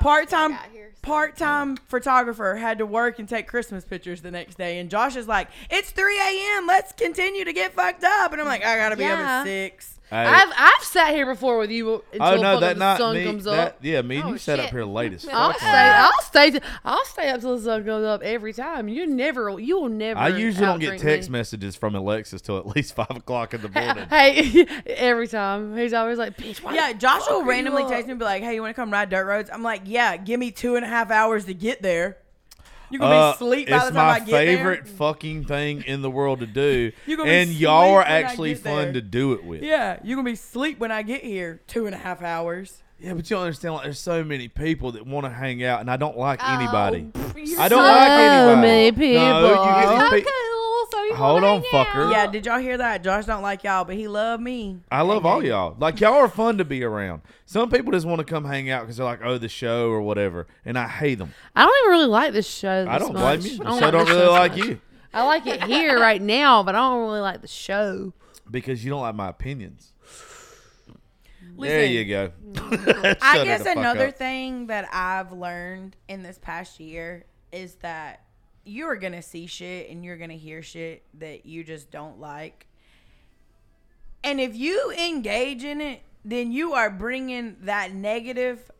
Speaker 3: part-time part-time photographer had to work and take christmas pictures the next day and josh is like it's 3 a.m let's continue to get fucked up and i'm like i gotta be
Speaker 5: yeah.
Speaker 3: up at 6
Speaker 2: I,
Speaker 5: have I've sat here before with you until
Speaker 2: oh, no, that,
Speaker 5: the sun
Speaker 2: me,
Speaker 5: comes
Speaker 2: that,
Speaker 5: up.
Speaker 2: Yeah, me and
Speaker 4: oh,
Speaker 2: you sat up here late as fuck.
Speaker 5: I'll
Speaker 2: stay.
Speaker 5: I'll stay. I'll stay up till the sun goes up every time. You never. You will never.
Speaker 2: I usually don't get text
Speaker 5: me.
Speaker 2: messages from Alexis till at least *laughs* five o'clock in the morning.
Speaker 5: hey, *laughs* every time he's always like, "Bitch, why
Speaker 3: yeah." Josh will randomly text me and be like, "Hey, you want to come ride dirt roads?" I'm like, "Yeah, give me two and a half hours to get there." You gonna
Speaker 2: Uh,
Speaker 3: be asleep by
Speaker 2: it's
Speaker 3: the time
Speaker 2: my
Speaker 3: I get
Speaker 2: favorite fucking thing in the world to do, *laughs*
Speaker 3: You gonna be
Speaker 2: and y'all are actually fun
Speaker 3: there.
Speaker 2: to do it with.
Speaker 3: Yeah, you're gonna be asleep when I get here. Two and a half hours.
Speaker 2: Yeah, but you don't understand. Like, there's so many people that want to hang out, and I don't like
Speaker 4: Oh,
Speaker 2: anybody.
Speaker 3: You
Speaker 2: I don't
Speaker 5: So
Speaker 2: like anybody.
Speaker 5: many
Speaker 2: No, you
Speaker 5: people.
Speaker 2: get these pe-
Speaker 4: cool. So you
Speaker 2: Hold on, fucker.
Speaker 3: Yeah, did y'all hear that? Josh don't like y'all, but he love me.
Speaker 2: I love all y'all. Like y'all are fun to be around. Some people just want to come hang out because they're like, oh, the show or whatever, and I hate them.
Speaker 5: I don't even really like this show.
Speaker 2: I don't blame you.
Speaker 5: I
Speaker 2: The show don't really like
Speaker 5: much.
Speaker 2: you
Speaker 5: I like it here right now, but I don't really like the show.
Speaker 2: because you don't like my opinions.
Speaker 3: Listen,
Speaker 2: there you go.
Speaker 3: I *laughs* guess another
Speaker 2: up.
Speaker 3: thing that I've learned in this past year is that you're gonna see shit and you're gonna hear shit that you just don't like. And if you engage in it, then you are bringing that negative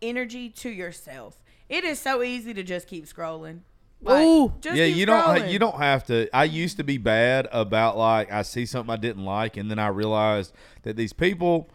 Speaker 3: energy to yourself. It is so easy to just keep scrolling. Like,
Speaker 5: Ooh.
Speaker 3: just
Speaker 2: yeah,
Speaker 3: keep
Speaker 2: you don't. You don't have to. I used to be bad about like I see something I didn't like, and then I realized that these people,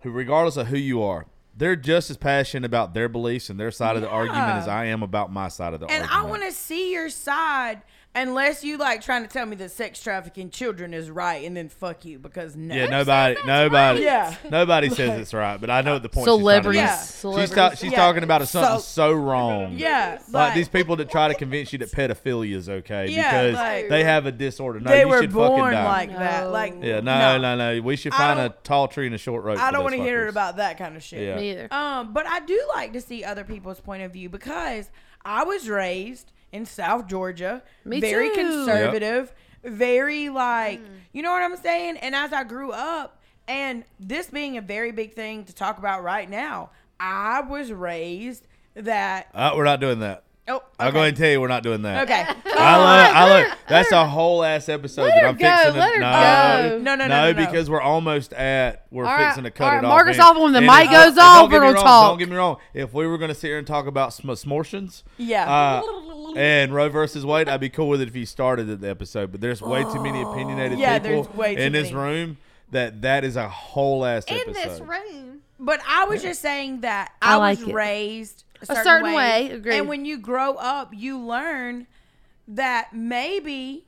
Speaker 2: who regardless of who you are, they're just as passionate about their beliefs and their side of the argument as I am about my side of the
Speaker 3: And
Speaker 2: argument.
Speaker 3: And I want to see your side, unless you like trying to tell me that sex trafficking children is right, and then fuck you because no.
Speaker 2: Yeah, nobody, nobody,
Speaker 3: Yeah.
Speaker 2: nobody says it's right, but I know what the point. she's trying to
Speaker 5: Celebrities.
Speaker 2: make.
Speaker 3: Yeah.
Speaker 2: She's,
Speaker 5: Celebrities.
Speaker 2: ta- she's
Speaker 3: Yeah.
Speaker 2: talking about something
Speaker 3: So-
Speaker 2: so, wrong.
Speaker 3: Yeah,
Speaker 2: Like
Speaker 3: like,
Speaker 2: these people that try to convince you that pedophilia is okay
Speaker 3: Yeah,
Speaker 2: because
Speaker 3: like-
Speaker 2: they have a disorder. No,
Speaker 3: they
Speaker 2: you
Speaker 3: were
Speaker 2: should fucking
Speaker 3: born
Speaker 2: die.
Speaker 3: like that.
Speaker 5: No.
Speaker 3: Like
Speaker 2: yeah, no, no, no, We should
Speaker 3: I
Speaker 2: find a
Speaker 3: don't-
Speaker 2: tall tree and a short rope.
Speaker 3: I
Speaker 2: for
Speaker 3: don't
Speaker 2: those
Speaker 3: want to hear
Speaker 2: fuckers.
Speaker 3: about that kind of shit.
Speaker 2: Yeah.
Speaker 5: Me either.
Speaker 3: Um, but I do like to see other people's point of view because I was raised in South Georgia,
Speaker 5: Me
Speaker 3: very
Speaker 5: too.
Speaker 3: conservative, very like, you know what I'm saying? And as I grew up, and this being a very big thing to talk about right now, I was raised that.
Speaker 2: Uh, we're not doing that.
Speaker 3: Oh,
Speaker 2: I'll go ahead and tell you we're not doing that.
Speaker 3: Okay. *laughs*
Speaker 2: I love. I
Speaker 5: let
Speaker 2: love. That's a whole ass episode
Speaker 5: let
Speaker 2: that
Speaker 5: her
Speaker 2: I'm
Speaker 5: go,
Speaker 2: fixing to.
Speaker 5: let her
Speaker 2: no,
Speaker 5: go.
Speaker 3: No, no, no,
Speaker 2: no,
Speaker 3: no, no.
Speaker 2: because we're almost at. We're
Speaker 5: All right,
Speaker 2: fixing to cut
Speaker 5: all right,
Speaker 2: it off.
Speaker 5: mark us
Speaker 2: man.
Speaker 5: off when the
Speaker 2: And
Speaker 5: mic
Speaker 2: it-
Speaker 5: goes
Speaker 2: and
Speaker 5: off,
Speaker 2: Don't get
Speaker 5: we're
Speaker 2: me
Speaker 5: gonna
Speaker 2: wrong.
Speaker 5: talk.
Speaker 2: Don't get me wrong. If we were going to sit here and talk about sm- smortions,
Speaker 3: Yeah.
Speaker 2: uh, and Roe versus Wade, I'd be cool with it if you started the episode. But there's way too many opinionated
Speaker 3: Yeah,
Speaker 2: people
Speaker 3: there's way too
Speaker 2: in this
Speaker 3: many.
Speaker 2: room that that is a whole ass
Speaker 4: In
Speaker 2: episode.
Speaker 4: this room.
Speaker 3: But I was just saying that
Speaker 5: I
Speaker 3: I,
Speaker 5: like
Speaker 3: was
Speaker 5: it.
Speaker 3: raised a certain,
Speaker 5: certain
Speaker 3: way,
Speaker 5: way, agreed.
Speaker 3: And when you grow up, you learn that maybe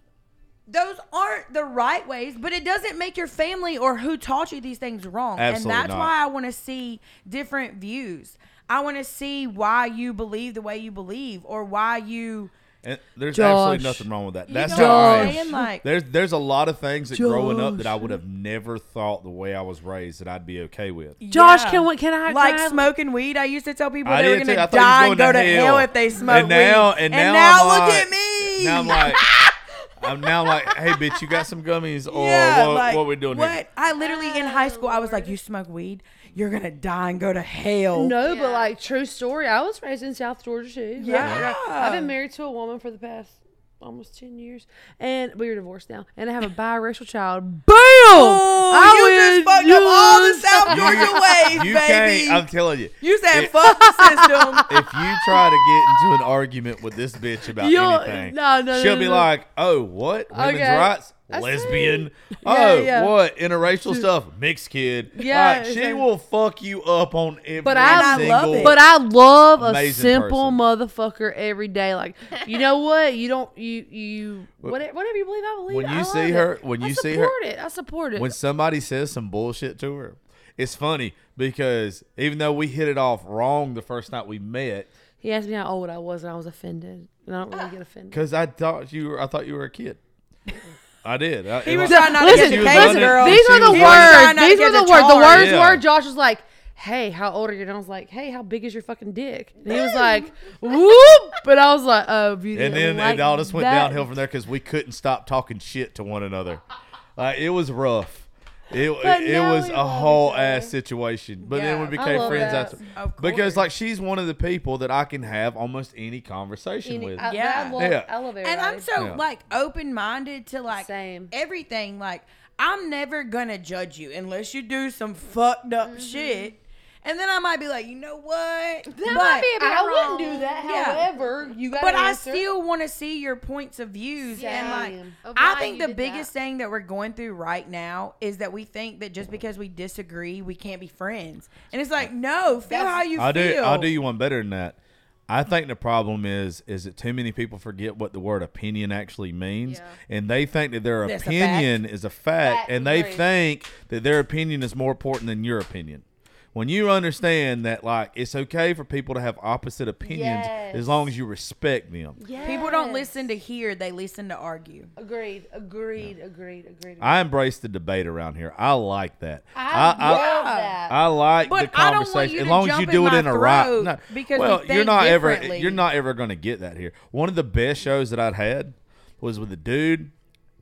Speaker 3: those aren't the right ways, but it doesn't make your family or who taught you these things wrong.
Speaker 2: Absolutely
Speaker 3: and that's
Speaker 2: not.
Speaker 3: why I want to see different views. I want to see why you believe the way you believe or why you
Speaker 2: And there's
Speaker 5: Josh.
Speaker 2: absolutely nothing wrong with that.
Speaker 3: you
Speaker 2: That's
Speaker 3: know
Speaker 2: how I
Speaker 3: I'm Like
Speaker 2: There's there's a lot of things that growing up that I would have never thought the way I was raised that I'd be okay with.
Speaker 5: Josh,
Speaker 3: yeah.
Speaker 5: can we? Can I?
Speaker 3: like
Speaker 5: can I-
Speaker 3: smoking weed. I used to tell people
Speaker 2: I
Speaker 3: they were gonna
Speaker 2: too. I thought you was
Speaker 3: die
Speaker 2: going
Speaker 3: and go
Speaker 2: to
Speaker 3: to hell.
Speaker 2: hell.
Speaker 3: if they smoked
Speaker 2: And now-
Speaker 3: weed.
Speaker 2: and now I'm
Speaker 3: look
Speaker 2: like-
Speaker 3: at me.
Speaker 2: Now I'm like, *laughs* I'm now like, hey bitch, you got some gummies or
Speaker 3: yeah,
Speaker 2: what,
Speaker 3: like,
Speaker 2: what we doing
Speaker 3: what?
Speaker 2: here?
Speaker 3: I literally in high school, I was like, "You smoke weed, you're gonna die and go to hell."
Speaker 5: No,
Speaker 4: Yeah.
Speaker 5: but like true story. I was raised in South Georgia too.
Speaker 3: Yeah.
Speaker 5: Right, right. I've been married to a woman for the past almost ten years, and we were divorced now. And I have a biracial child. Boom.
Speaker 3: Ooh,
Speaker 5: i
Speaker 3: you just fucked you. up all the south georgia *laughs* ways
Speaker 2: you
Speaker 3: baby
Speaker 2: can't, i'm telling you.
Speaker 3: you said fuck the system. *laughs*
Speaker 2: If you try to get into an argument with this bitch about
Speaker 5: You'll-
Speaker 2: anything,
Speaker 5: no, no,
Speaker 2: she'll
Speaker 5: no,
Speaker 2: be
Speaker 5: no.
Speaker 2: like, "Oh, what? Women's
Speaker 5: Okay.
Speaker 2: rights?
Speaker 5: I.
Speaker 2: Lesbian? oh,
Speaker 5: yeah.
Speaker 2: what? Interracial stuff? Mixed kid?
Speaker 5: Yeah,
Speaker 2: Like, she
Speaker 5: exactly.
Speaker 2: will fuck you up on every
Speaker 5: But I-
Speaker 3: I love it.
Speaker 5: But I love a simple
Speaker 2: person.
Speaker 5: motherfucker every day. Like, you know *laughs* what? You don't you you whatever, whatever you believe, I believe.
Speaker 2: When you
Speaker 5: love
Speaker 2: see
Speaker 5: it.
Speaker 2: her- when you see her-
Speaker 5: support it. I support it.
Speaker 2: when somebody says some bullshit to her, it's funny because even though we hit it off wrong the first night we met,
Speaker 5: he asked me how old I was, and I was offended. And I don't really get offended. *laughs*
Speaker 2: because I thought you were, I thought you were a kid. *laughs* I did. I,
Speaker 3: He was trying not
Speaker 5: Listen,
Speaker 3: to get
Speaker 2: She
Speaker 3: the case, girl.
Speaker 5: These
Speaker 2: She
Speaker 5: are the words. These
Speaker 3: get
Speaker 5: are the
Speaker 3: the
Speaker 5: words. The
Speaker 3: charge.
Speaker 5: words
Speaker 2: Yeah.
Speaker 5: were Josh was like, "Hey, how old are you?" And I was like, "Hey, how big is your fucking dick?" And he was like, "Whoop!" But I was like, "Oh, beauty."
Speaker 2: and then
Speaker 5: like
Speaker 2: it all just went
Speaker 5: that.
Speaker 2: downhill from there because we couldn't stop talking shit to one another. Like it was rough. It,
Speaker 5: But
Speaker 2: it,
Speaker 5: now
Speaker 2: was a whole ass situation. But then we
Speaker 3: I
Speaker 2: became
Speaker 5: love
Speaker 2: friends
Speaker 5: that.
Speaker 2: after.
Speaker 3: Of
Speaker 2: Because like she's one of the people that I can have almost any conversation
Speaker 5: Any-
Speaker 2: with.
Speaker 5: I,
Speaker 3: Yeah.
Speaker 5: I love,
Speaker 2: Yeah.
Speaker 5: I love everybody.
Speaker 3: and I'm so
Speaker 2: Yeah.
Speaker 3: like open minded to like
Speaker 5: Same.
Speaker 3: everything. Like I'm never gonna judge you unless you do some fucked up
Speaker 5: Mm-hmm.
Speaker 3: shit. And then I might be like, you know what?
Speaker 4: That
Speaker 3: but
Speaker 4: might be a bit
Speaker 5: I
Speaker 4: wrong.
Speaker 5: wouldn't do that.
Speaker 3: Yeah.
Speaker 5: However, you got.
Speaker 3: but I still want to see your points of views and like I think the biggest
Speaker 4: that.
Speaker 3: thing that we're going through right now is that we think that just because we disagree we can't be friends. And it's like, no, feel how you
Speaker 2: I'll do
Speaker 3: feel.
Speaker 2: I'll do you one better than that. I think the problem is is that too many people forget what the word opinion actually means,
Speaker 4: Yeah.
Speaker 2: and they think that their
Speaker 3: That's a
Speaker 2: opinion is a fact,
Speaker 5: Fact,
Speaker 2: and they
Speaker 5: agree.
Speaker 2: think that their opinion is more important than your opinion. When you understand that, like, it's okay for people to have opposite opinions
Speaker 5: Yes.
Speaker 2: as long as you respect them.
Speaker 3: People don't listen to hear, they listen to argue.
Speaker 5: Agreed. Agreed. Agreed. Agreed.
Speaker 2: I embrace the debate around here. I like that.
Speaker 5: I,
Speaker 2: I,
Speaker 5: love
Speaker 3: Yeah.
Speaker 5: that.
Speaker 2: I like
Speaker 3: But
Speaker 2: the
Speaker 3: I don't want
Speaker 2: conversation
Speaker 3: you
Speaker 2: as
Speaker 3: to
Speaker 2: long as
Speaker 3: jump
Speaker 2: you
Speaker 3: in
Speaker 2: do it
Speaker 3: my
Speaker 2: in a right.
Speaker 3: throat
Speaker 2: No,
Speaker 3: because we
Speaker 2: well, you're not ever you're not ever going to get that here. One of the best shows that I'd had was with a dude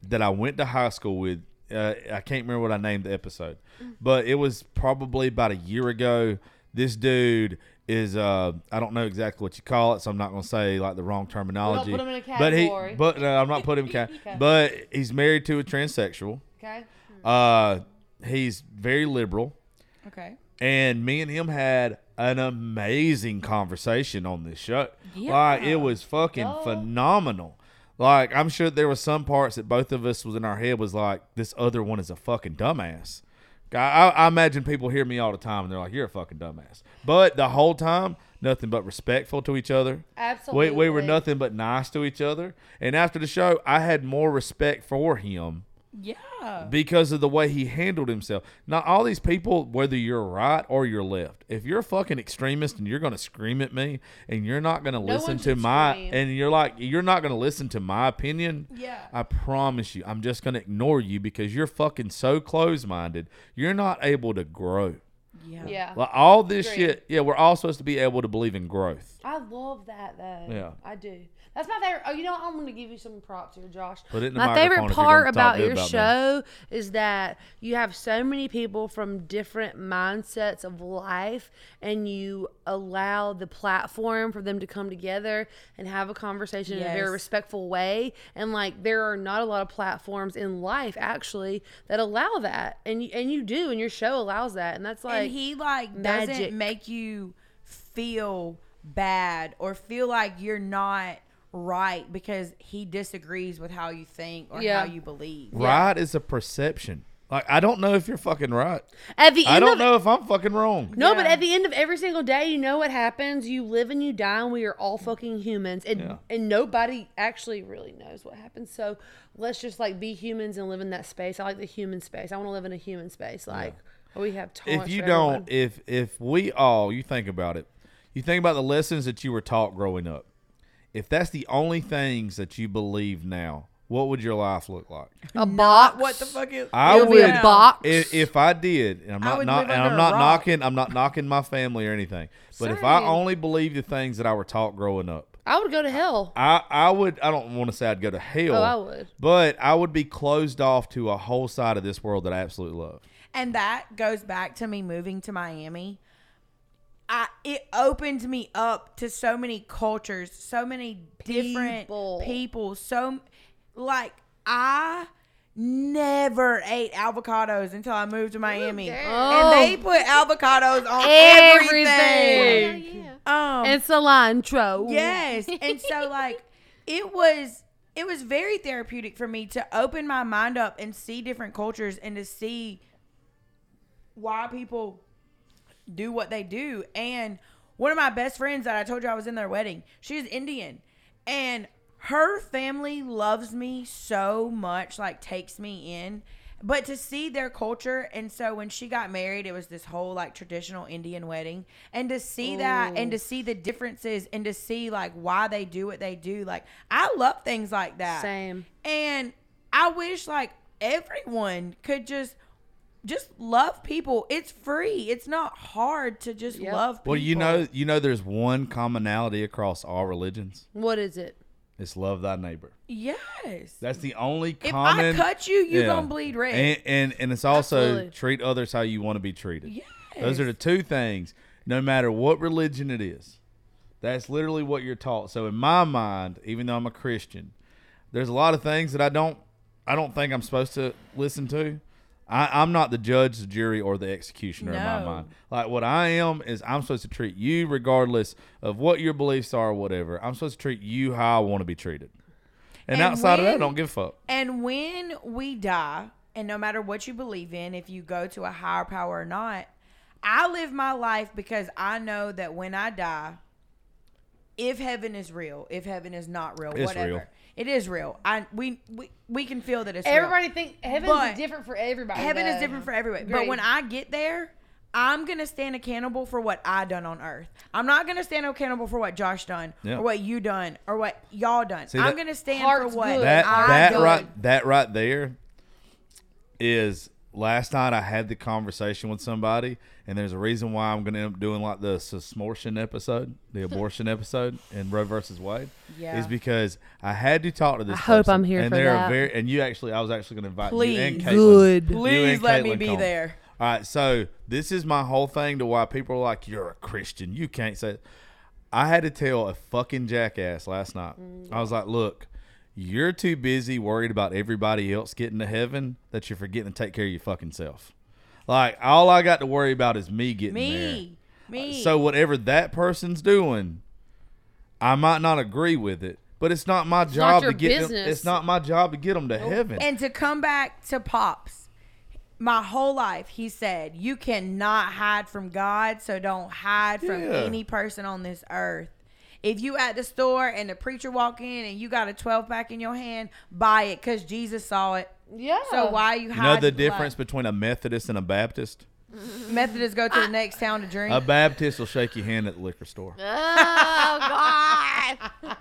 Speaker 2: that I went to high school with. Uh, I can't remember what I named the episode, but it was probably about a year ago. This dude is uh I don't know exactly what you call it, so I'm not going to say like the wrong terminology.
Speaker 5: put him in a
Speaker 2: But he, but no, I'm not putting him in ca- *laughs* but he's married to a transsexual.
Speaker 5: okay.
Speaker 2: Uh he's very liberal
Speaker 3: Okay.
Speaker 2: and me and him had an amazing conversation on this show.
Speaker 3: Yeah.
Speaker 2: Like it was fucking phenomenal. Like I'm sure there was some parts that both of us was in our head was like this other one is a fucking dumbass. I, I, I imagine people hear me all the time and they're like, "You're a fucking dumbass," but the whole time, nothing but respectful to each other.
Speaker 5: Absolutely.
Speaker 2: We, we were nothing but nice to each other. And after the show, I had more respect for him
Speaker 3: Yeah.
Speaker 2: because of the way he handled himself. Now, all these people, whether you're right or you're left, if you're a fucking extremist and you're going to scream at me and you're not going to listen to my,
Speaker 5: scream.
Speaker 2: and you're like, you're not going to listen to my opinion,
Speaker 3: Yeah.
Speaker 2: I promise you, I'm just going to ignore you because you're fucking so close minded. You're not able to grow.
Speaker 3: Yeah.
Speaker 5: Yeah.
Speaker 2: Like all this
Speaker 5: Agreed.
Speaker 2: shit, yeah, we're all supposed to be able to believe in growth.
Speaker 5: I love that though.
Speaker 2: Yeah.
Speaker 5: I do. That's my favorite. Oh, you know, what? I'm going to give you some props here, Josh.
Speaker 2: Put it in the
Speaker 5: my
Speaker 2: microphone
Speaker 5: favorite part
Speaker 2: gonna
Speaker 5: about your
Speaker 2: about me.
Speaker 5: show is that you have so many people from different mindsets of life, and you allow the platform for them to come together and have a conversation in a very respectful way. And like, there are not a lot of platforms in life actually that allow that, and you, and you do, and your show allows that, and that's like
Speaker 3: and he like
Speaker 5: magic.
Speaker 3: doesn't make you feel bad or feel like you're not right because he disagrees with how you think or
Speaker 5: Yeah.
Speaker 3: how you believe.
Speaker 2: Right is a perception. Like I don't know if you're fucking right.
Speaker 5: at the end
Speaker 2: I don't
Speaker 5: of
Speaker 2: know if I'm fucking wrong.
Speaker 5: No, but at the end of every single day, you know what happens. You live and you die, and we are all fucking humans, and
Speaker 2: Yeah.
Speaker 5: and nobody actually really knows what happens. So let's just like be humans and live in that space. I like the human space. I want to live in a human space, like where we have tolerance.
Speaker 2: if you
Speaker 5: for
Speaker 2: don't
Speaker 5: everyone.
Speaker 2: if if we all you think about it you think about the lessons that you were taught growing up if that's the only things that you believe now what would your life look like
Speaker 5: a
Speaker 3: Not
Speaker 5: box,
Speaker 3: what the fuck is
Speaker 2: I would
Speaker 5: be a box.
Speaker 2: if, if I did and I'm
Speaker 3: I
Speaker 2: not, not and I'm not
Speaker 3: rock.
Speaker 2: knocking I'm not knocking my family or anything but if I only believed the things that I were taught growing up
Speaker 5: I would go to hell.
Speaker 2: I I would I don't want to say I'd go to hell
Speaker 5: Oh, I would.
Speaker 2: but I would be closed off to a whole side of this world that I absolutely love
Speaker 3: And that goes back to me moving to Miami. I it opened me up to so many cultures, so many different
Speaker 5: People.
Speaker 3: people. So like I never ate avocados until I moved to Miami.
Speaker 4: damn.
Speaker 3: And they put avocados on everything.
Speaker 5: Everything.
Speaker 4: yeah.
Speaker 3: Um,
Speaker 5: And cilantro.
Speaker 3: Yes. And so like it was it was very therapeutic for me to open my mind up and see different cultures and to see why people do what they do. And one of my best friends that I told you I was in their wedding, she's Indian. And her family loves me so much, like takes me in. But to see their culture, and so when she got married, it was this whole like traditional Indian wedding. And to see that and to see the differences and to see like why they do what they do, like I love things like that.
Speaker 5: Same.
Speaker 3: And I wish like everyone could just just love people. It's free. It's not hard to just
Speaker 5: Yep.
Speaker 3: love people.
Speaker 2: Well, you know, you know, there's one commonality across all religions.
Speaker 5: What is it?
Speaker 2: It's love thy neighbor.
Speaker 3: Yes.
Speaker 2: That's the only common. if.
Speaker 3: I cut you, you
Speaker 2: Yeah.
Speaker 3: gonna bleed red.
Speaker 2: and, and and it's also
Speaker 5: Absolutely.
Speaker 2: treat others how you want to be treated.
Speaker 3: yes.
Speaker 2: Those are the two things. No matter what religion it is, that's literally what you're taught. So in my mind, even though I'm a Christian, there's a lot of things that I don't, I don't think I'm supposed to listen to. I, I'm not the judge, the jury, or the executioner in my mind. Like what I am is I'm supposed to treat you regardless of what your beliefs are or whatever. I'm supposed to treat you how I want to be treated. And,
Speaker 3: And
Speaker 2: outside of that, I don't give a fuck.
Speaker 3: And when we die, and no matter what you believe in, if you go to a higher power or not, I live my life because I know that when I die, if heaven is real, if heaven is not real,
Speaker 2: It's
Speaker 3: whatever.
Speaker 2: real.
Speaker 3: It is real. I we we, we can feel that it's real.
Speaker 5: Everybody think heaven's
Speaker 3: But
Speaker 5: different for everybody.
Speaker 3: Heaven is
Speaker 5: though.
Speaker 3: different for everybody. But
Speaker 5: Agreed.
Speaker 3: when I get there, I'm gonna stand accountable for what I done on earth. I'm not gonna stand accountable for what Josh done
Speaker 2: Yeah.
Speaker 3: or what you done or what y'all done.
Speaker 2: See,
Speaker 3: I'm
Speaker 2: that-
Speaker 3: gonna stand
Speaker 5: Heart's
Speaker 3: for what
Speaker 5: good.
Speaker 2: that
Speaker 3: I
Speaker 2: that
Speaker 3: done.
Speaker 2: right that right there is last night I had the conversation with somebody and there's a reason why I'm gonna end up doing like the susmortion episode, the *laughs* abortion episode in Roe versus Wade.
Speaker 3: Yeah.
Speaker 2: Is because I had to talk to this
Speaker 5: I hope I'm here
Speaker 2: and
Speaker 5: for
Speaker 2: they're
Speaker 5: that.
Speaker 2: very and you actually I was actually gonna invite you and Caitlin.
Speaker 5: Good.
Speaker 3: Please let me be there.
Speaker 2: All right, so this is my whole thing to why people are like, "You're a Christian, you can't say." I had to tell a fucking jackass last night. Mm. I was like, "Look, you're too busy worried about everybody else getting to heaven that you're forgetting to take care of your fucking self. Like all I got to worry about is me getting there.
Speaker 3: Me. Me.
Speaker 2: So whatever that person's doing, I might not agree with it, but it's not my
Speaker 5: not
Speaker 2: job
Speaker 5: your
Speaker 2: to get them. It's not my job to get them to heaven.
Speaker 3: And to come back to Pops, my whole life, he said, You cannot hide from God, so don't hide from
Speaker 2: Yeah.
Speaker 3: any person on this earth. If you at the store and the preacher walk in and you got a 12 pack in your hand, buy it because Jesus saw it.
Speaker 5: Yeah.
Speaker 3: So why you
Speaker 2: you know
Speaker 3: hide?
Speaker 2: the difference between a Methodist and a Baptist?
Speaker 3: Methodists go to the next town to drink.
Speaker 2: A Baptist will shake your hand at the liquor store. *laughs*
Speaker 4: Oh God. *laughs*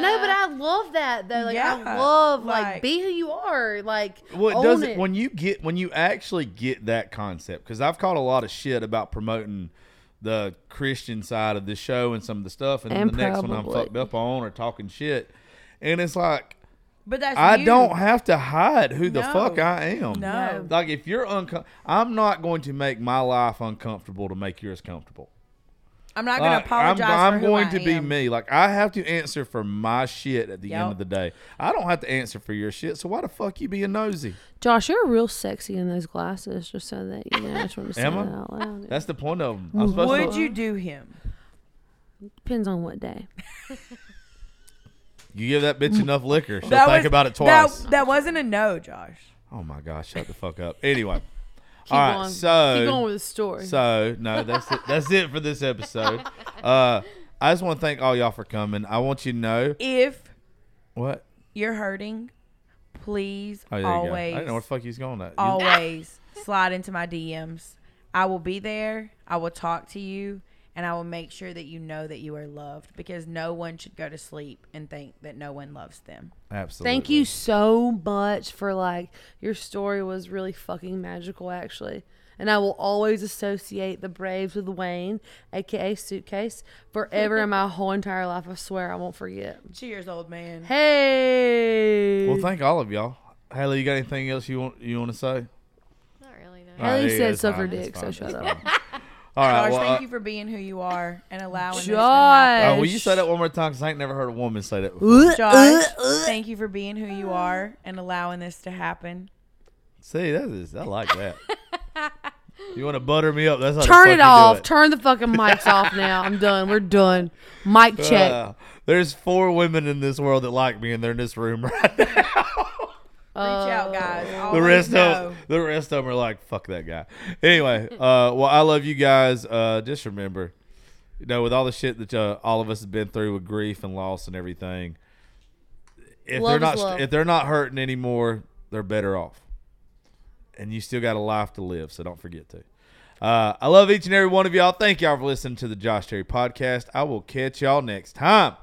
Speaker 5: No, but I love that though. Like
Speaker 3: Yeah,
Speaker 5: I love like,
Speaker 3: like-
Speaker 5: be who you are. Like
Speaker 2: Well, it doesn't
Speaker 5: it.
Speaker 2: when you get when you actually get that concept because I've caught a lot of shit about promoting the Christian side of the show and some of the stuff, and,
Speaker 5: And
Speaker 2: the next one I'm fucked up on or talking shit, and it's like
Speaker 3: but that's
Speaker 2: I
Speaker 3: you.
Speaker 2: don't have to hide who the
Speaker 3: No.
Speaker 2: fuck I am.
Speaker 3: No.
Speaker 2: Like if you're uncom, I'm not going to make my life uncomfortable to make yours comfortable.
Speaker 3: I'm not going to
Speaker 2: Like,
Speaker 3: apologize
Speaker 2: I'm,
Speaker 3: for
Speaker 2: I'm
Speaker 3: who
Speaker 2: going
Speaker 3: I
Speaker 2: to be me. Like I have to answer for my shit at the end of the day. I don't have to answer for your shit. So why the fuck you being nosy?
Speaker 5: Josh, you're real sexy in those glasses. Just so that you know, I just want to say
Speaker 2: Am
Speaker 5: that out loud.
Speaker 2: That's the point of them. I'm supposed
Speaker 3: Would
Speaker 2: to.
Speaker 3: you do him?
Speaker 5: Depends on what day. *laughs*
Speaker 2: You give that bitch enough liquor, she'll
Speaker 3: That
Speaker 2: think
Speaker 3: was-
Speaker 2: about it twice.
Speaker 3: That, that wasn't a no, Josh.
Speaker 2: oh my gosh, shut the fuck up. Anyway, *laughs*
Speaker 5: Keep
Speaker 2: all right.
Speaker 5: going.
Speaker 2: So
Speaker 5: keep going with the story.
Speaker 2: So no, that's it. That's it for this episode. Uh, I just want to thank all y'all for coming. I want you to know
Speaker 3: If
Speaker 2: what.
Speaker 3: you're hurting, please
Speaker 2: Oh, there you go. I
Speaker 3: always,
Speaker 2: didn't know where the fuck he's going. At.
Speaker 3: Always slide into my DMs. I will be there. I will talk to you, and I will make sure that you know that you are loved because no one should go to sleep and think that no one loves them.
Speaker 2: absolutely.
Speaker 5: Thank you so much for like your story was really fucking magical actually. And I will always associate the Braves with Wayne, aka Suitcase, forever in my whole entire life. I swear I won't forget.
Speaker 3: Cheers, old man.
Speaker 5: Hey.
Speaker 2: Well, thank all of y'all. Haley, you got anything else you want you want to say?
Speaker 4: Not really. No.
Speaker 2: All right,
Speaker 5: Haley
Speaker 2: there you go.
Speaker 5: said
Speaker 2: It's
Speaker 5: suck her dick, so shut up.
Speaker 2: Fine. All right.
Speaker 3: Josh,
Speaker 2: well,
Speaker 3: thank
Speaker 2: uh,
Speaker 3: you for being who you are and allowing this to
Speaker 5: Josh.
Speaker 3: happen.
Speaker 2: uh, will you say that one more time? Because I ain't never heard a woman say that before.
Speaker 3: Josh, thank you for being who you are and allowing this to happen.
Speaker 2: See, that is I like that. you want to butter me up? That's how the
Speaker 5: Turn
Speaker 2: fuck
Speaker 5: it
Speaker 2: you do
Speaker 5: off.
Speaker 2: it.
Speaker 5: Turn the fucking mics off now. I'm done. We're done. Mic check.
Speaker 2: Uh, there's four women in this world that like me, and they're in this room right now. *laughs*
Speaker 6: Reach out, guys.
Speaker 2: the rest
Speaker 6: know.
Speaker 2: of the rest of them are like, "Fuck that guy." Anyway, *laughs* uh, well, I love you guys. Uh, just remember, you know, with all the shit that uh, all of us have been through with grief and loss and everything, if
Speaker 5: Love
Speaker 2: they're
Speaker 5: is
Speaker 2: not
Speaker 5: love.
Speaker 2: if they're not hurting anymore, they're better off. And you still got a life to live, so don't forget to. Uh, I love each and every one of y'all. Thank y'all for listening to the Josh Terry podcast. I will catch y'all next time.